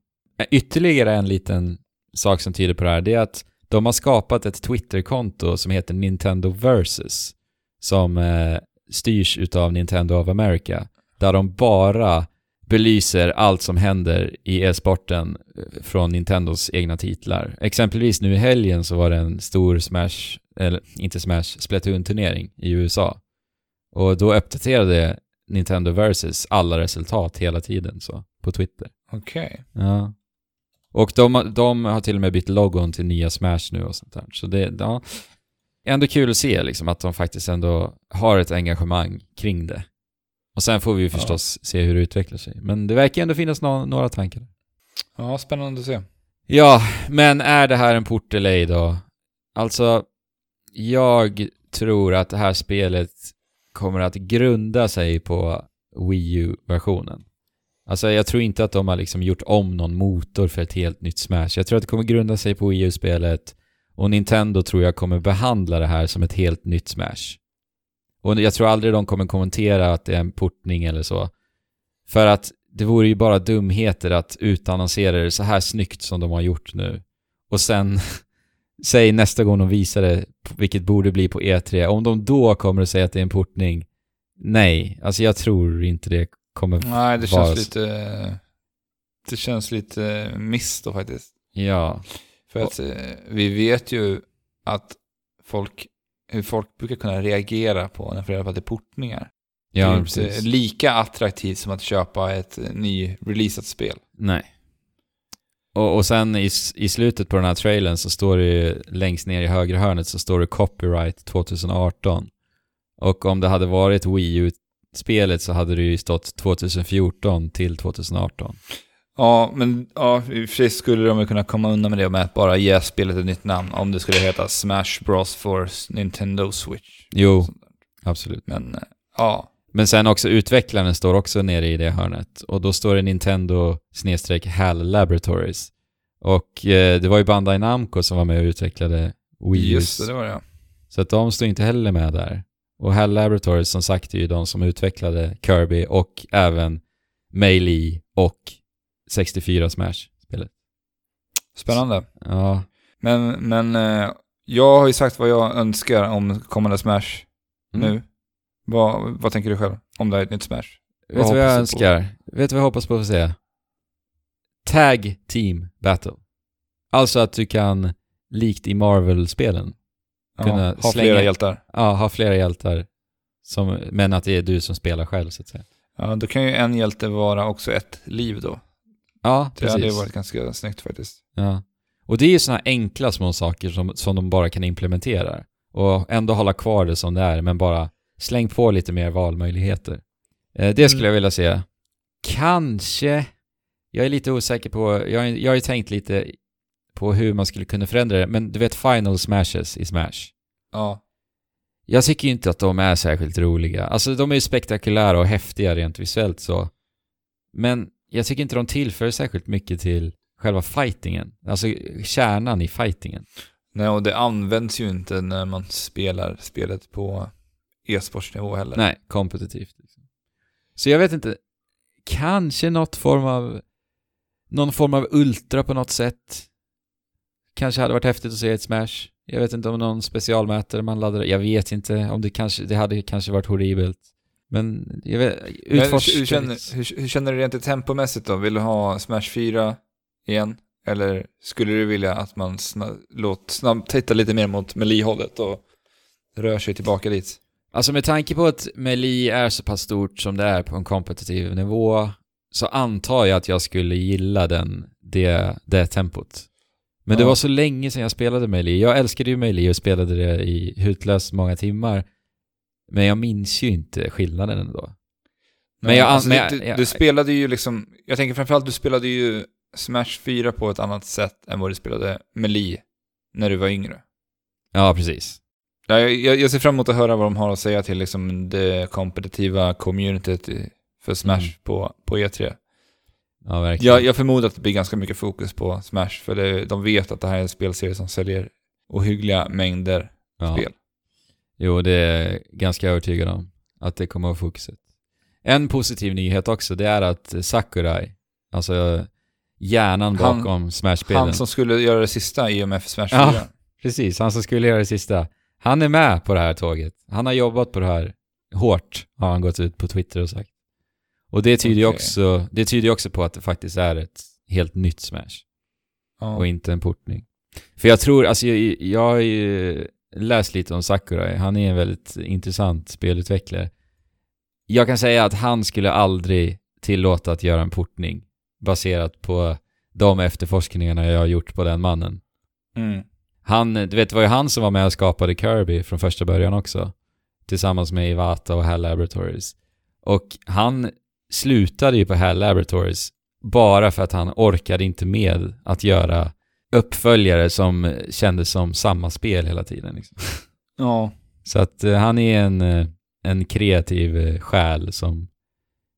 Ytterligare en liten sak som tyder på det här, det är att de har skapat ett Twitter-konto som heter Nintendo Versus. Som eh, styrs utav Nintendo of America. Där de bara belyser allt som händer i e-sporten eh, från Nintendos egna titlar. Exempelvis nu i helgen så var det en stor Smash, eller inte Smash, Splatoon-turnering i USA. Och då uppdaterade Nintendo Versus alla resultat hela tiden så, på Twitter. Okej. Ja. Och de, de har till och med bytt logon till nya Smash nu och sånt där. Så det, ja. Ändå kul att se liksom att de faktiskt ändå har ett engagemang kring det. Och sen får vi ju förstås se hur det utvecklar sig. Men det verkar ändå finnas nå- några tankar. Ja, spännande att se. Ja, men är det här en port eller ej då? Alltså, jag tror att det här spelet kommer att grunda sig på Wii U-versionen. Alltså jag tror inte att de har liksom gjort om någon motor för ett helt nytt Smash. Jag tror att det kommer grunda sig på Wii U-spelet och Nintendo tror jag kommer behandla det här som ett helt nytt Smash. Och jag tror aldrig de kommer kommentera att det är en portning eller så. För att det vore ju bara dumheter att utannonsera det så här snyggt som de har gjort nu. Och sen, säg nästa gång de visar det, vilket borde bli på E3, om de då kommer att säga att det är en portning, nej, alltså jag tror inte det kommer Nej, det vara känns lite... Det känns lite miss då faktiskt. Ja, För att eh, vi vet ju att folk, hur folk brukar kunna reagera på när föräldrarna det är portningar. ja det är inte precis. lika attraktivt som att köpa ett nyreleasat spel. Nej. Och, och sen i, i slutet på den här trailern så står det ju längst ner i högra hörnet så står det copyright 2018. Och om det hade varit Wii U-spelet så hade det ju stått 2014 till 2018. Ja, men ja, i och för sig skulle de kunna komma undan med det med att bara ge spelet ett nytt namn om det skulle heta Smash Bros for Nintendo Switch. Jo, absolut. Men eh, ja, Men sen också utvecklaren står också nere i det hörnet. Och då står det Nintendo snedstreck HAL Laboratories. Och eh, det var ju Bandai Namco som var med och utvecklade Wii just det, det var det ja. Så att de står inte heller med där. Och HAL Laboratories som sagt är ju de som utvecklade Kirby och även Melee och 64 Smash-spelet. Spännande. Ja, Men, men eh, jag har ju sagt vad jag önskar om kommande Smash Mm. nu. Vad, vad tänker du själv om det här är ett nytt Smash? Vet du vad jag du på? önskar? Vet du vad jag hoppas på att se? Tag Team Battle. Alltså att du kan, likt i Marvel-spelen, Kunna Ja, ha slänga- flera hjältar. ja, ha flera hjältar. Som, men att det är du som spelar själv så att säga. Ja, då kan ju en hjälte vara också ett liv då. Ja, Det hade precis. varit ganska snyggt faktiskt. Ja. Och det är ju sådana enkla små saker som, som de bara kan implementera. Och ändå hålla kvar det som det är, men bara släng på lite mer valmöjligheter. Eh, det skulle Mm. jag vilja se. Kanske, jag är lite osäker på, jag, har- jag har ju tänkt lite på hur man skulle kunna förändra det, men du vet final smashes i Smash. Ja. Jag tycker ju inte att de är särskilt roliga. Alltså de är ju spektakulära och häftiga rent visuellt så. Men jag tycker inte de tillför särskilt mycket till själva fightingen. Alltså kärnan i fightingen. Nej, och det används ju inte när man spelar spelet på e-sportsnivå heller. Nej, kompetitivt. Liksom. Så jag vet inte. Kanske något form av... Någon form av ultra på något sätt. Kanske hade varit häftigt att se ett Smash. Jag vet inte om någon specialmätare man laddar. Jag vet inte om det kanske... Det hade kanske varit horribelt. Men jag vet... Men hur, känner, hur, hur känner du rent tempomässigt då? Vill du ha Smash 4 igen? Eller skulle du vilja att man sna, låt, snabbt titta lite mer mot Melee-hållet och rör sig tillbaka dit? Alltså med tanke på att Melee är så pass stort som det är på en kompetitiv nivå så antar jag att jag skulle gilla den, det, det tempot. Men det Ja. var så länge sedan jag spelade Melee. Jag älskade ju Melee och spelade det i hutlöst många timmar. Men jag minns ju inte skillnaden ändå. Men jag alltså, men du, jag- du, jag- du spelade ju liksom, jag tänker framförallt du spelade ju Smash 4 på ett annat sätt än vad du spelade Melee när du var yngre. Ja, precis. Ja, jag, jag ser fram emot att höra vad de har att säga till liksom det kompetitiva communityt för Smash Mm. på, på E3. Ja, verkligen. Jag, jag förmodar att det blir ganska mycket fokus på Smash, för det, de vet att det här är en spelserie som säljer ohyggliga mängder ja. spel. Jo, det är ganska övertygad om. Att det kommer att vara fokuset. En positiv nyhet också, det är att Sakurai, alltså hjärnan Han- bakom Smash-spelen. Han som skulle göra det sista i och med Smash 4. Ja. Precis, han som skulle göra det sista. Han är med på det här tåget. Han har jobbat på det här hårt, har han gått ut på Twitter och sagt. Och det tyder ju Okej. också, det tyder ju också på att det faktiskt är ett helt nytt Smash. Ja. och inte en portning. För jag tror, alltså jag, jag läst lite om Sakurai, han är en väldigt intressant spelutvecklare. Jag kan säga att han skulle aldrig tillåta att göra en portning baserat på de efterforskningarna jag har gjort på den mannen. Mm. Han, du vet, det var ju han som var med och skapade Kirby från första början också. Tillsammans med Iwata och HAL Laboratories. Och han slutade ju på HAL Laboratories bara för att han orkade inte med att göra uppföljare som kändes som samma spel hela tiden. Liksom. Ja. Så att eh, han är en, eh, en kreativ eh, själ som...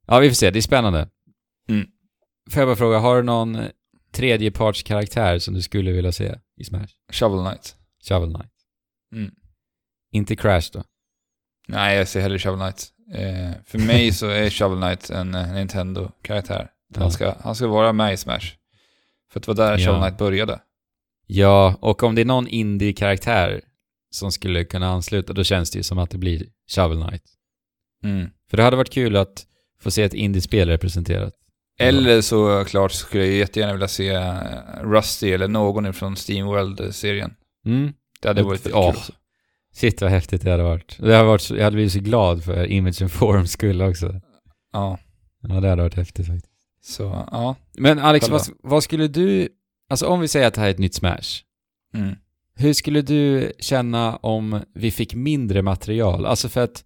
Ja, vi får se. Det är spännande. Mm. Får jag bara fråga, har du någon tredjepartskaraktär som du skulle vilja se i Smash? Shovel Knight. Shovel Knight. Mm. Inte Crash då? Nej, jag ser hellre Shovel Knight. Eh, för mig så är Shovel Knight en Nintendo-karaktär. Han, ska, han ska vara med i Smash. För att det var där Ja. Shovel Knight började. Ja, och om det är någon indie-karaktär som skulle kunna ansluta, då känns det ju som att det blir Shovel Knight. Mm. För det hade varit kul att få se ett indiespel representerat. Eller så klart skulle jag jättegärna vilja se eh, Rusty eller någon från SteamWorld-serien. Mm. Det hade varit ja. kul. Shit vad häftigt det hade varit. Det hade varit jag hade blivit så glad för Image and Forms skull också. Ja, Ja, det hade varit häftigt faktiskt. så ja. Men Alex, vad, vad skulle du... Alltså om vi säger att det här är ett nytt Smash. Mm. Hur skulle du känna om vi fick mindre material? Alltså för att,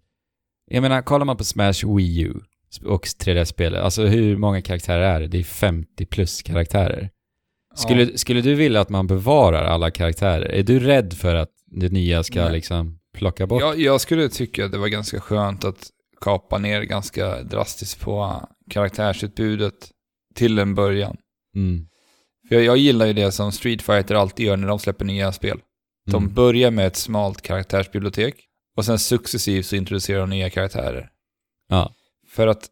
jag menar, kollar man på Smash Wii U och 3D-spelet, alltså hur många karaktärer är det? Det är 50 plus karaktärer. Skulle, skulle du vilja att man bevarar alla karaktärer? Är du rädd för att det nya ska Nej. liksom plocka bort? Jag, jag skulle tycka att det var ganska skönt att kapa ner ganska drastiskt på karaktärsutbudet till en början. Mm. För jag, jag gillar ju det som Street Fighter alltid gör när de släpper nya spel. De Mm. börjar med ett smalt karaktärsbibliotek och sen successivt så introducerar de nya karaktärer. Ja. För att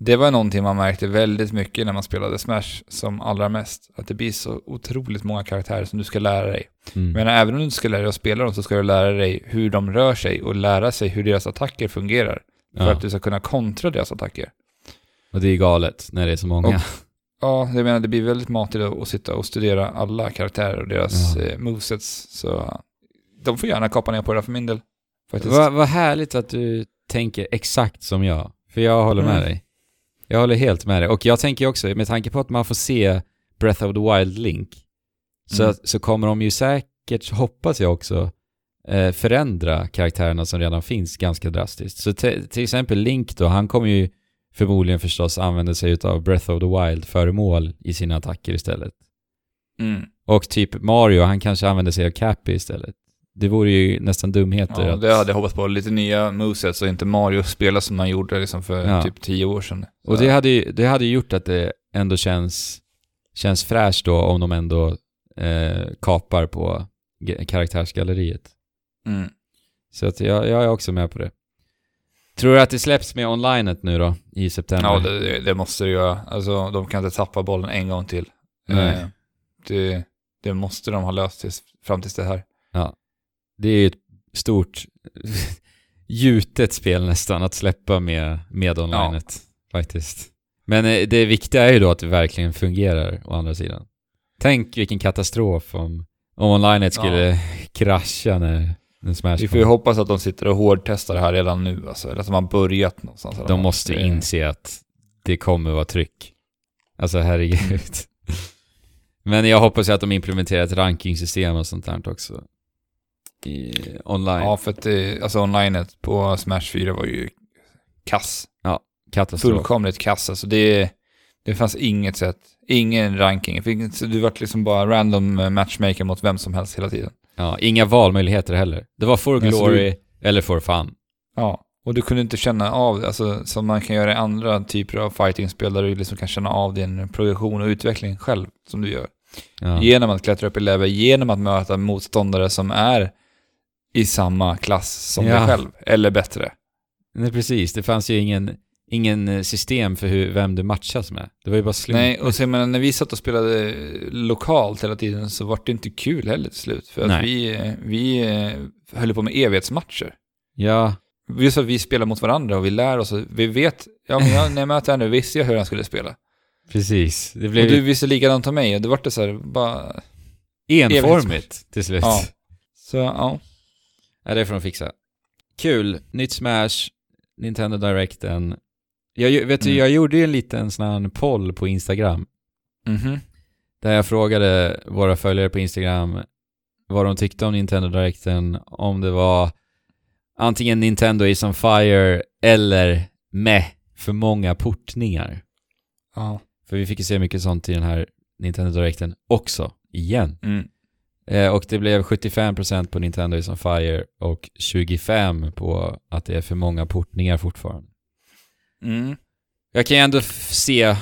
det var någonting man märkte väldigt mycket när man spelade Smash som allra mest. Att det blir så otroligt många karaktärer som du ska lära dig. Mm. Men även om du inte ska lära dig att spela dem så ska du lära dig hur de rör sig och lära sig hur deras attacker fungerar. För ja. att du ska kunna kontra deras attacker. Och det är galet när det är så många. Och- Ja, jag menar det blir väldigt matigt att sitta och studera alla karaktärer och deras Ja. eh, movesets. Så de får gärna kapa ner på det för min del. Faktiskt. Vad vad härligt att du tänker exakt som jag. För jag håller med Mm. dig. Jag håller helt med dig. Och jag tänker också, med tanke på att man får se Breath of the Wild Link, så, Mm. så kommer de ju säkert, hoppas jag också, eh, förändra karaktärerna som redan finns ganska drastiskt. Så till exempel Link då, han kommer ju förmodligen förstås använda sig av Breath of the Wild-föremål i sina attacker istället. Mm. Och typ Mario, han kanske använder sig av Cappy istället. Det vore ju nästan dumheter Ja, att... det hade jag hoppats på. Lite nya movesets och inte Mario spela som man gjorde liksom för Ja. typ tio år sedan. Så- Och det hade ju det hade gjort att det ändå känns, känns fräscht då om de ändå eh, kapar på karaktärsgalleriet. Mm. Så att jag, jag är också med på det. Tror du att det släpps med onlinet nu då, i september? Ja, det, det- måste det göra. Alltså, de kan inte tappa bollen en gång till. Nej. Eh, Det, det måste de ha löst tills, fram tills det här. Det är ju ett stort gjutet spel nästan att släppa med, med onlinet, faktiskt. Men eh, det viktiga är ju då att det verkligen fungerar, å andra sidan. Tänk vilken katastrof om, om onlinet skulle krascha när, Vi får ju hoppas att de sitter och hårdtestar det här redan nu. Alltså, eller att de har börjat någonstans. De något. måste Det- inse att det kommer vara tryck. Alltså herregud. Men jag hoppas ju att de implementerar ett rankingsystem och sånt där också. I online. Ja, för att det, alltså onlinet på Smash 4 var ju kass. Katastrof. Fullkomligt kass. Alltså det, det fanns inget sätt, ingen ranking. Du vart liksom bara random matchmaker mot vem som helst hela tiden. Ja, inga valmöjligheter heller. Det var for Men så glory eller for fun. Ja, och du kunde inte känna av, alltså som man kan göra i andra typer av fightingspel där du liksom kan känna av din progression och utveckling själv, som du gör. Ja. Genom att klättra upp i level, genom att möta motståndare som är i samma klass som Ja. dig själv, eller bättre. Nej, precis. Det fanns ju ingen, ingen eh, system för hur, vem du matchas med. Det var ju bara slump. Nej, och så jag menar, när vi satt och spelade lokalt hela tiden så var det inte kul heller till slut. För att vi, vi eh, höll på med evighetsmatcher. Ja, just att vi spelar mot varandra och vi lär oss vi vet, ja men jag, när jag möter henne visste jag hur han skulle spela. Precis. Det blev Och du visste likadant om mig och det vart det så här, bara, enformigt till slut. ja. Så ja. Ja, det får de fixa. Kul. Nytt Smash, Nintendo Directen. Jag, vet du, Mm. jag gjorde ju en liten sån här poll på Instagram. Mhm. Där jag frågade våra följare på Instagram vad de tyckte om Nintendo Directen. Om det var antingen Nintendo is on fire eller med för många portningar. Ja. För vi fick ju se mycket sånt i den här Nintendo Directen också, igen. Mm. Eh, och det blev 75% på Nintendo is on fire och 25% på att det är för många portningar fortfarande. Mm. Jag kan ju ändå se,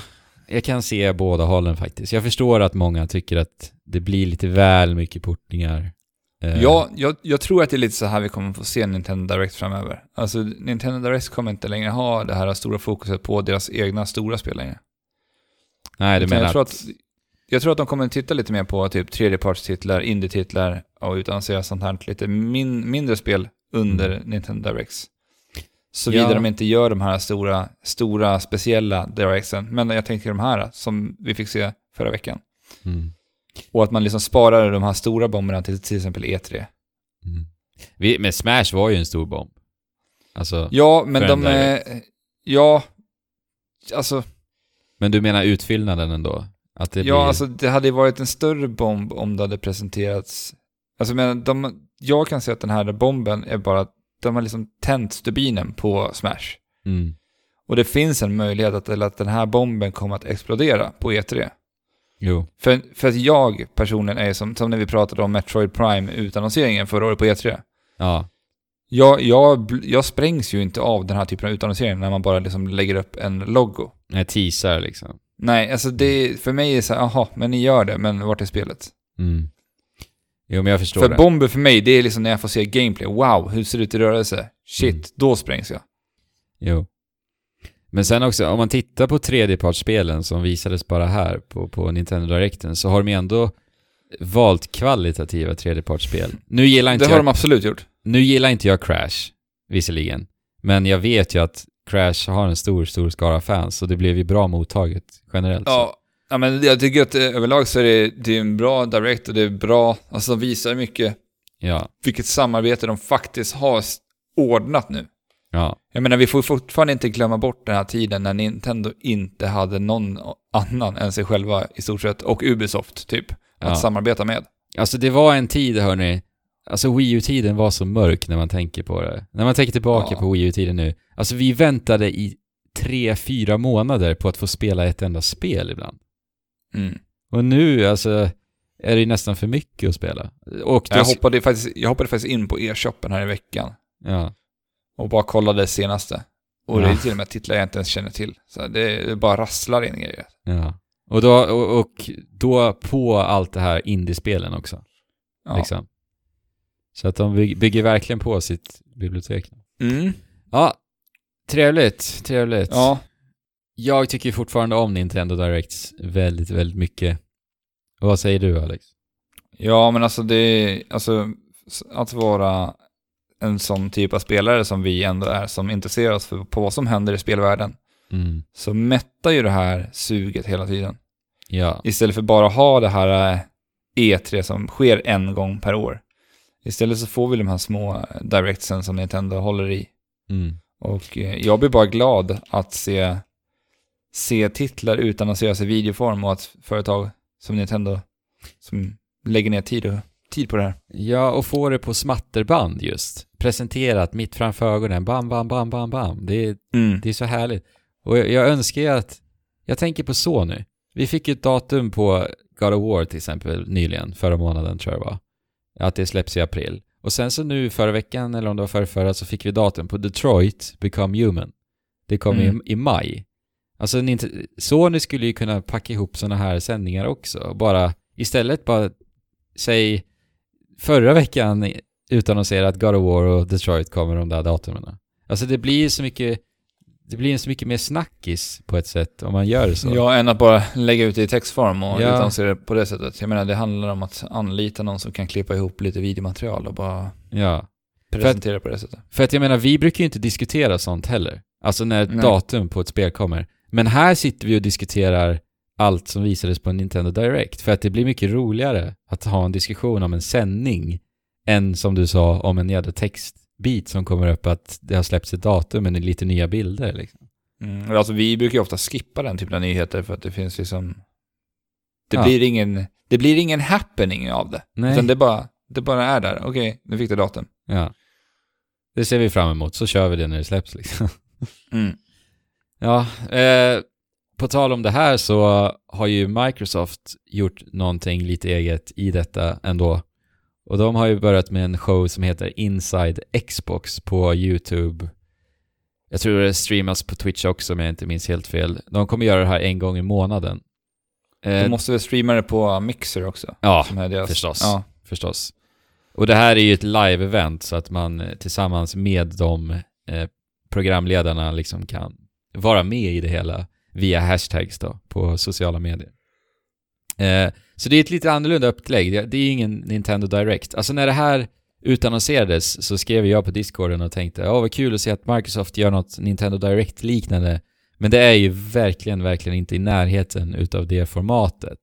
jag kan se båda hållen faktiskt. Jag förstår att många tycker att det blir lite väl mycket portningar. Eh, Ja, jag, jag tror att det är lite så här vi kommer få se Nintendo Direct framöver. Alltså, Nintendo Direct kommer inte längre ha det här stora fokuset på deras egna stora spel längre. Nej, du Utan menar jag tror att... att, jag tror att de kommer titta lite mer på typ tredjepartstitlar, indie-titlar och utannonsera sånt här lite min, mindre spel under Nintendo Directs. Såvida. Ja. de inte gör de här stora, stora speciella Directsen. Men jag tänker de här som vi fick se förra veckan. Mm. Och att man liksom sparar de här stora bomberna till till exempel E3. Mm. Vi, men Smash var ju en stor bomb. Alltså, Ja, men de är... Ja, alltså, men du menar utfyllnaden ändå? Att det ja, blir... alltså det hade ju varit en större bomb om det hade presenterats... Alltså men de, jag kan säga att den här bomben är bara, de har liksom tänt stubinen på Smash. Mm. Och det finns en möjlighet att, eller att den här bomben kommer att explodera på E3. Jo. För, för att jag personligen är som, som när vi pratade om Metroid Prime utannonseringen förra året på E3. Ja. Jag, jag, jag sprängs ju inte av den här typen av utannonsering när man bara liksom lägger upp en logo. Jag teasar liksom. Nej, alltså det, för mig är det så här, aha, men ni gör det, men vart är spelet? Mm. Jo, men jag förstår För det. bomber för mig, det är liksom när jag får se gameplay. Wow, hur ser det ut i rörelse? Shit, Mm. då sprängs jag. Jo. Men sen också, om man tittar på tredjepartsspelen som visades bara här på, på Nintendo Directen så har de ändå valt kvalitativa tredjepartsspel. Nu gillar inte Det har jag, de absolut gjort. nu gillar inte jag Crash, visserligen. Men jag vet ju att Crash har en stor, stor skara fans och det blev ju bra mottaget generellt. Ja, ja, men jag tycker att eh, överlag så är det, det är en bra direct och det är bra, alltså de visar mycket Ja. vilket samarbete de faktiskt har ordnat nu. Ja. Jag menar, vi får fortfarande inte glömma bort den här tiden när Nintendo inte hade någon annan än sig själva i stort sett, och Ubisoft typ, att Ja. samarbeta med. Alltså det var en tid, hörni. Alltså Wii U-tiden var så mörk när man tänker på det. När man tänker tillbaka Ja. på Wii U-tiden nu. Alltså vi väntade i tre, fyra månader på att få spela ett enda spel ibland. Mm. Och nu, alltså, är det ju nästan för mycket att spela. Och Jag, hoppade faktiskt, jag hoppade faktiskt in på e-shoppen här i veckan ja, och bara kollade det senaste. Och det Ja. är till och med titlar jag inte ens känner till. Så det, det bara rasslar in grejer. ja. Och då, och, och då på allt det här indiespelen också. Ja. Liksom. Så att de byg- bygger verkligen på sitt bibliotek. Mm. Ja, trevligt, trevligt. ja. Jag tycker fortfarande om Nintendo Directs väldigt, väldigt mycket. Och vad säger du Alex? Ja, men alltså det, alltså att vara en sån typ av spelare som vi ändå är, som intresserar oss för, på vad som händer i spelvärlden, Mm. så mättar ju det här suget hela tiden. Ja. Istället för bara ha det här eh, E3 som sker en gång per år. Istället så får vi de här små eh, directsen som Nintendo håller i. Mm. Och eh, jag blir bara glad att se, se titlar utannonseras i videoform och att företag som Nintendo som lägger ner tid, och, tid på det här. Ja, och få det på smatterband just. Presenterat mitt framför ögonen. Bam, bam, bam, bam, bam. Det är, det är så härligt. Och jag, jag önskar ju att... Jag tänker på Sony. Vi fick ju ett datum på God of War till exempel nyligen, förra månaden tror jag det var. Att det släpps i april. Och sen så nu förra veckan, eller om det var förra, förra så fick vi datum på Detroit Become Human. Det kom Mm. i, i maj. Alltså Sony skulle ju kunna packa ihop sådana här sändningar också. Bara istället bara säg förra veckan utannonsera att God of War och Detroit kommer de där datumen. Alltså det blir så mycket det blir så mycket mer snackis på ett sätt om man gör så. Ja, än att bara lägga ut det i textform och Ja. utannonsera det på det sättet. Jag menar, det handlar om att anlita någon som kan klippa ihop lite videomaterial och bara... Ja. presentera på det sättet. För att jag menar, vi brukar ju inte diskutera sånt heller. Alltså när ett Nej. datum på ett spel kommer. Men här sitter vi och diskuterar allt som visades på Nintendo Direct. För att det blir mycket roligare att ha en diskussion om en sändning än som du sa om en jävla textbit som kommer upp att det har släppts ett datum men lite nya bilder liksom. Mm. Alltså vi brukar ju ofta skippa den typen av nyheter för att det finns liksom... Det, Ja. blir, ingen, det blir ingen happening av det. Nej. Utan det bara, det bara är där. Okej, nu fick det datum. Ja. Det ser vi fram emot, så kör vi det när det släpps liksom. Mm. Ja, eh, på tal om det här så har ju Microsoft gjort någonting lite eget i detta ändå. Och de har ju börjat med en show som heter Inside Xbox på YouTube. Jag tror det streamas på Twitch också om jag inte minns helt fel. De kommer göra det här en gång i månaden. Eh, Du måste väl streama det på Mixer också? ja, förstås. Ja. förstås. Och det här är ju ett live-event så att man tillsammans med de eh, programledarna liksom kan vara med i det hela via hashtags då på sociala medier. Eh, så det är ett lite annorlunda upplägg. Det, är ingen Nintendo Direct. Alltså när det här utannonserades så skrev jag på Discorden och tänkte “Åh vad kul att se att Microsoft gör något Nintendo Direct-liknande. Men det är ju verkligen, verkligen inte i närheten utav det formatet.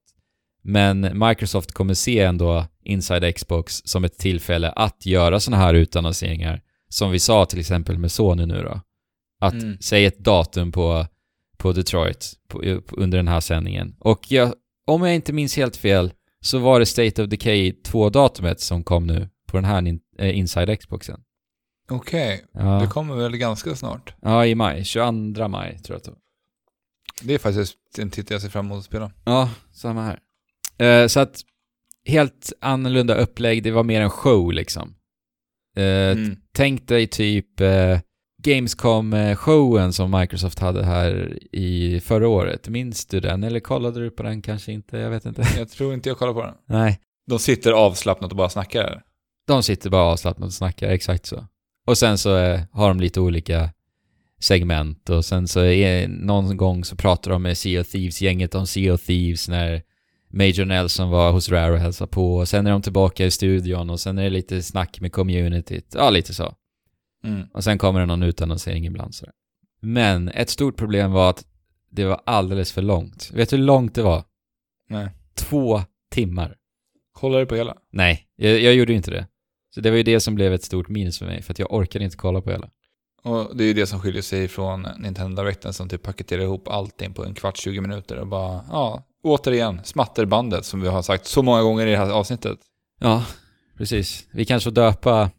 Men Microsoft kommer se ändå Inside Xbox som ett tillfälle att göra sådana här utannonseringar. Som vi sa till exempel med Sony nu då. Att Mm. säga ett datum på, på Detroit på, under den här sändningen. Och jag, om jag inte minns helt fel så var det State of Decay 2-datumet som kom nu på den här nin- eh, Inside Xboxen. Okej, det Ja, kommer väl ganska snart. ja, i maj. 22 maj tror jag att det var. Det är faktiskt en titel jag ser fram emot att spela. Ja, samma här. Eh, så att, helt annorlunda upplägg, det var mer en show liksom. Eh, Mm. Tänk dig typ eh, Gamescom-showen som Microsoft hade här i förra året. Minns du den? Eller kollade du på den kanske inte? Jag vet inte. Jag tror inte jag kollar på den. Nej. De sitter avslappnat och bara snackar. De sitter bara avslappnat och snackar, exakt så. Och sen så eh, har de lite olika segment och sen så är någon gång så pratar de med Sea of Thieves-gänget om Sea of Thieves när Major Nelson var hos Rare och hälsade på och sen är de tillbaka i studion och sen är det lite snack med communityt. Ja, lite så. Mm. Och sen kommer det någon utannonsering ibland så. Men ett stort problem var att det var alldeles för långt. Vet du hur långt det var? Nej. Två timmar. Kollar du på hela? Nej, jag, jag gjorde inte det. Så det var ju det som blev ett stort minus för mig, för att jag orkade inte kolla på hela. Och det är ju det som skiljer sig från Nintendo Directen som typ paketerar ihop allting på en kvart, 20 minuter och bara, ja, återigen, smatterbandet som vi har sagt så många gånger i det här avsnittet. Ja, precis. Vi kanske får döpa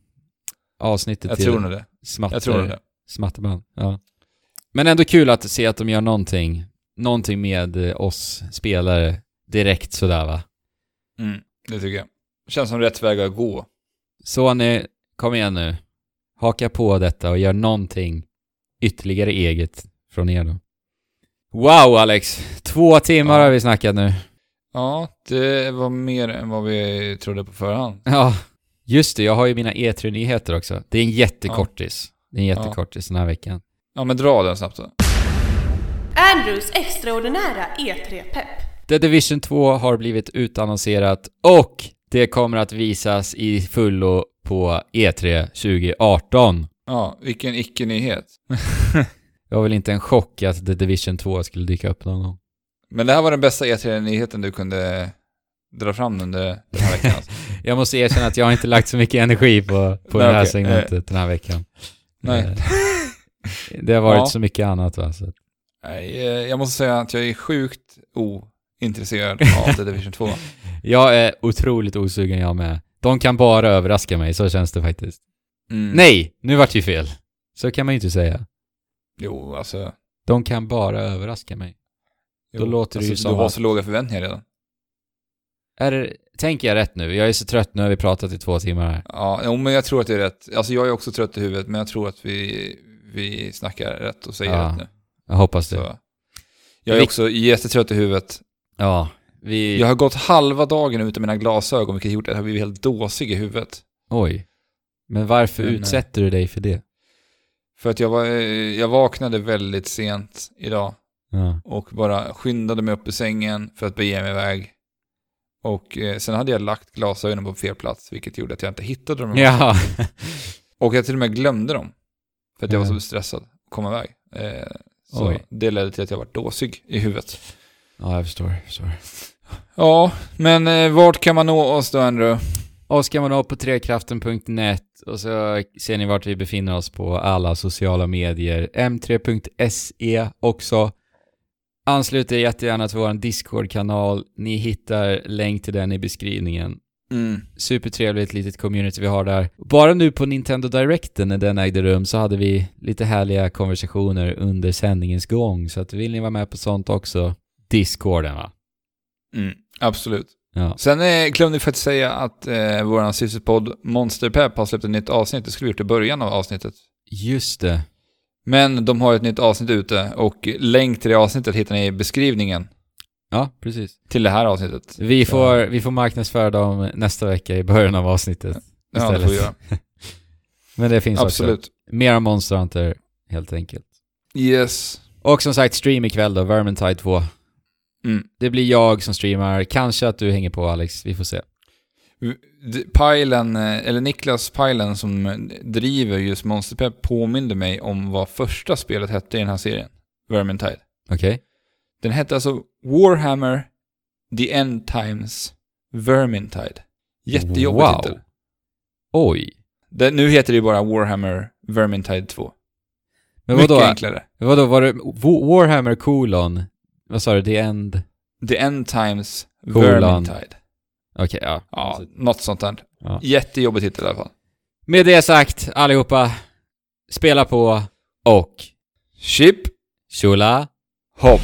avsnittet Jag till tror det. smatter, Jag tror det. smatterband. Ja. Men ändå kul att se att de gör någonting, någonting med eh, oss spelare direkt sådär va. Mm, det tycker jag. Känns som rätt väg att gå. Sony, kom igen nu. Haka på detta och gör någonting ytterligare eget från er då. Wow Alex! Två timmar Ja. har vi snackat nu. Ja, det var mer än vad vi trodde på förhand. Ja, just det. Jag har ju mina E3-nyheter också. Det är en jättekortis. Det är en jättekortis den här veckan. Ja, men dra den snabbt då. Andrews extraordinära E3-pepp. The Division 2 har blivit utannonserat och det kommer att visas i fullo på E E3 2018. Ja, vilken icke-nyhet. Det var väl inte en chock att The Division 2 skulle dyka upp någon gång. Men det här var den bästa E3-nyheten du kunde dra fram under den här veckan. Alltså. Jag måste erkänna att jag har inte lagt så mycket energi på, på Nej, det här okej. segmentet den här veckan. Nej. Eh, Det har varit Ja. så mycket annat va. Så. eh, jag måste säga att jag är sjukt ointresserad av The Division 2. Jag är otroligt osugen jag med. De kan bara överraska mig, så känns det faktiskt. Mm. Nej! Nu vart det ju fel. Så kan man ju inte säga. Jo, alltså. De kan bara överraska mig. Jo, Då låter det ju alltså, som Du har att- så låga förväntningar redan. Är tänker jag rätt nu? Jag är så trött, nu har vi pratat i två timmar här. Ja, jo, men jag tror att det är rätt. Alltså jag är också trött i huvudet, men jag tror att vi, vi snackar rätt och säger Ja, rätt nu. Jag hoppas det. Så. Jag är Vi- också jättetrött i huvudet. Ja, vi... Jag har gått halva dagen utan mina glasögon, vilket gjort att jag har blivit helt dåsig i huvudet. Oj. Men varför Men, eh, utsätter du dig för det? För att jag, var, eh, jag vaknade väldigt sent idag Ja. och bara skyndade mig upp ur sängen för att bege mig iväg. Och eh, sen hade jag lagt glasögonen på fel plats, vilket gjorde att jag inte hittade dem. Ja. Och jag till och med glömde dem. För att jag var så stressad att komma iväg. Eh, så Oj. det ledde till att jag var dåsig i huvudet. Ja, jag förstår. Jag förstår. Ja, men eh, vart kan man nå oss då, Andrew? Och ska man nå på trekraften.net och så ser ni vart vi befinner oss på alla sociala medier. m3.se också. Anslut er jättegärna till vår Discord-kanal. Ni hittar länk till den i beskrivningen. Mm. Supertrevligt litet community vi har där. Bara nu på Nintendo Directen när den ägde rum så hade vi lite härliga konversationer under sändningens gång. Så att vill ni vara med på sånt också, Discorden va? Mm. Absolut. Ja. Sen eh, glömde vi faktiskt säga att eh, vår systerpodd Monster Pep har släppt ett nytt avsnitt. Det skulle vi gjort i början av avsnittet. Just det. Men de har ett nytt avsnitt ute och länk till det avsnittet hittar ni i beskrivningen Ja, precis. till det här avsnittet. Vi får, vi får marknadsföra dem nästa vecka i början av avsnittet. Ja, det istället. får vi göra. Men det finns också. Absolut. Mera Monster Hunter, helt enkelt. Yes. Och som sagt, stream ikväll då, Vermintide 2. Mm. Det blir jag som streamar, kanske att du hänger på Alex, vi får se. Pajlen, eh, eller Niklas Pajlen som eh, driver just Monster Pep påminde mig om vad första spelet hette i den här serien. Vermintide. Okej? Den hette alltså Warhammer The End Times Vermintide. Jättejobbig Wow. titel. Oj. Det, nu heter det ju bara Warhammer Vermintide 2. Men Mycket vadå, enklare. vadå, var det Wa- Warhammer colon, vad sa du, the end? The End Times Colon. Vermintide. Okej, ja. Ja, något sånt där. Ja. Jättejobbig titel i alla fall. Med det sagt, allihopa, spela på och Chip, tjola hopp.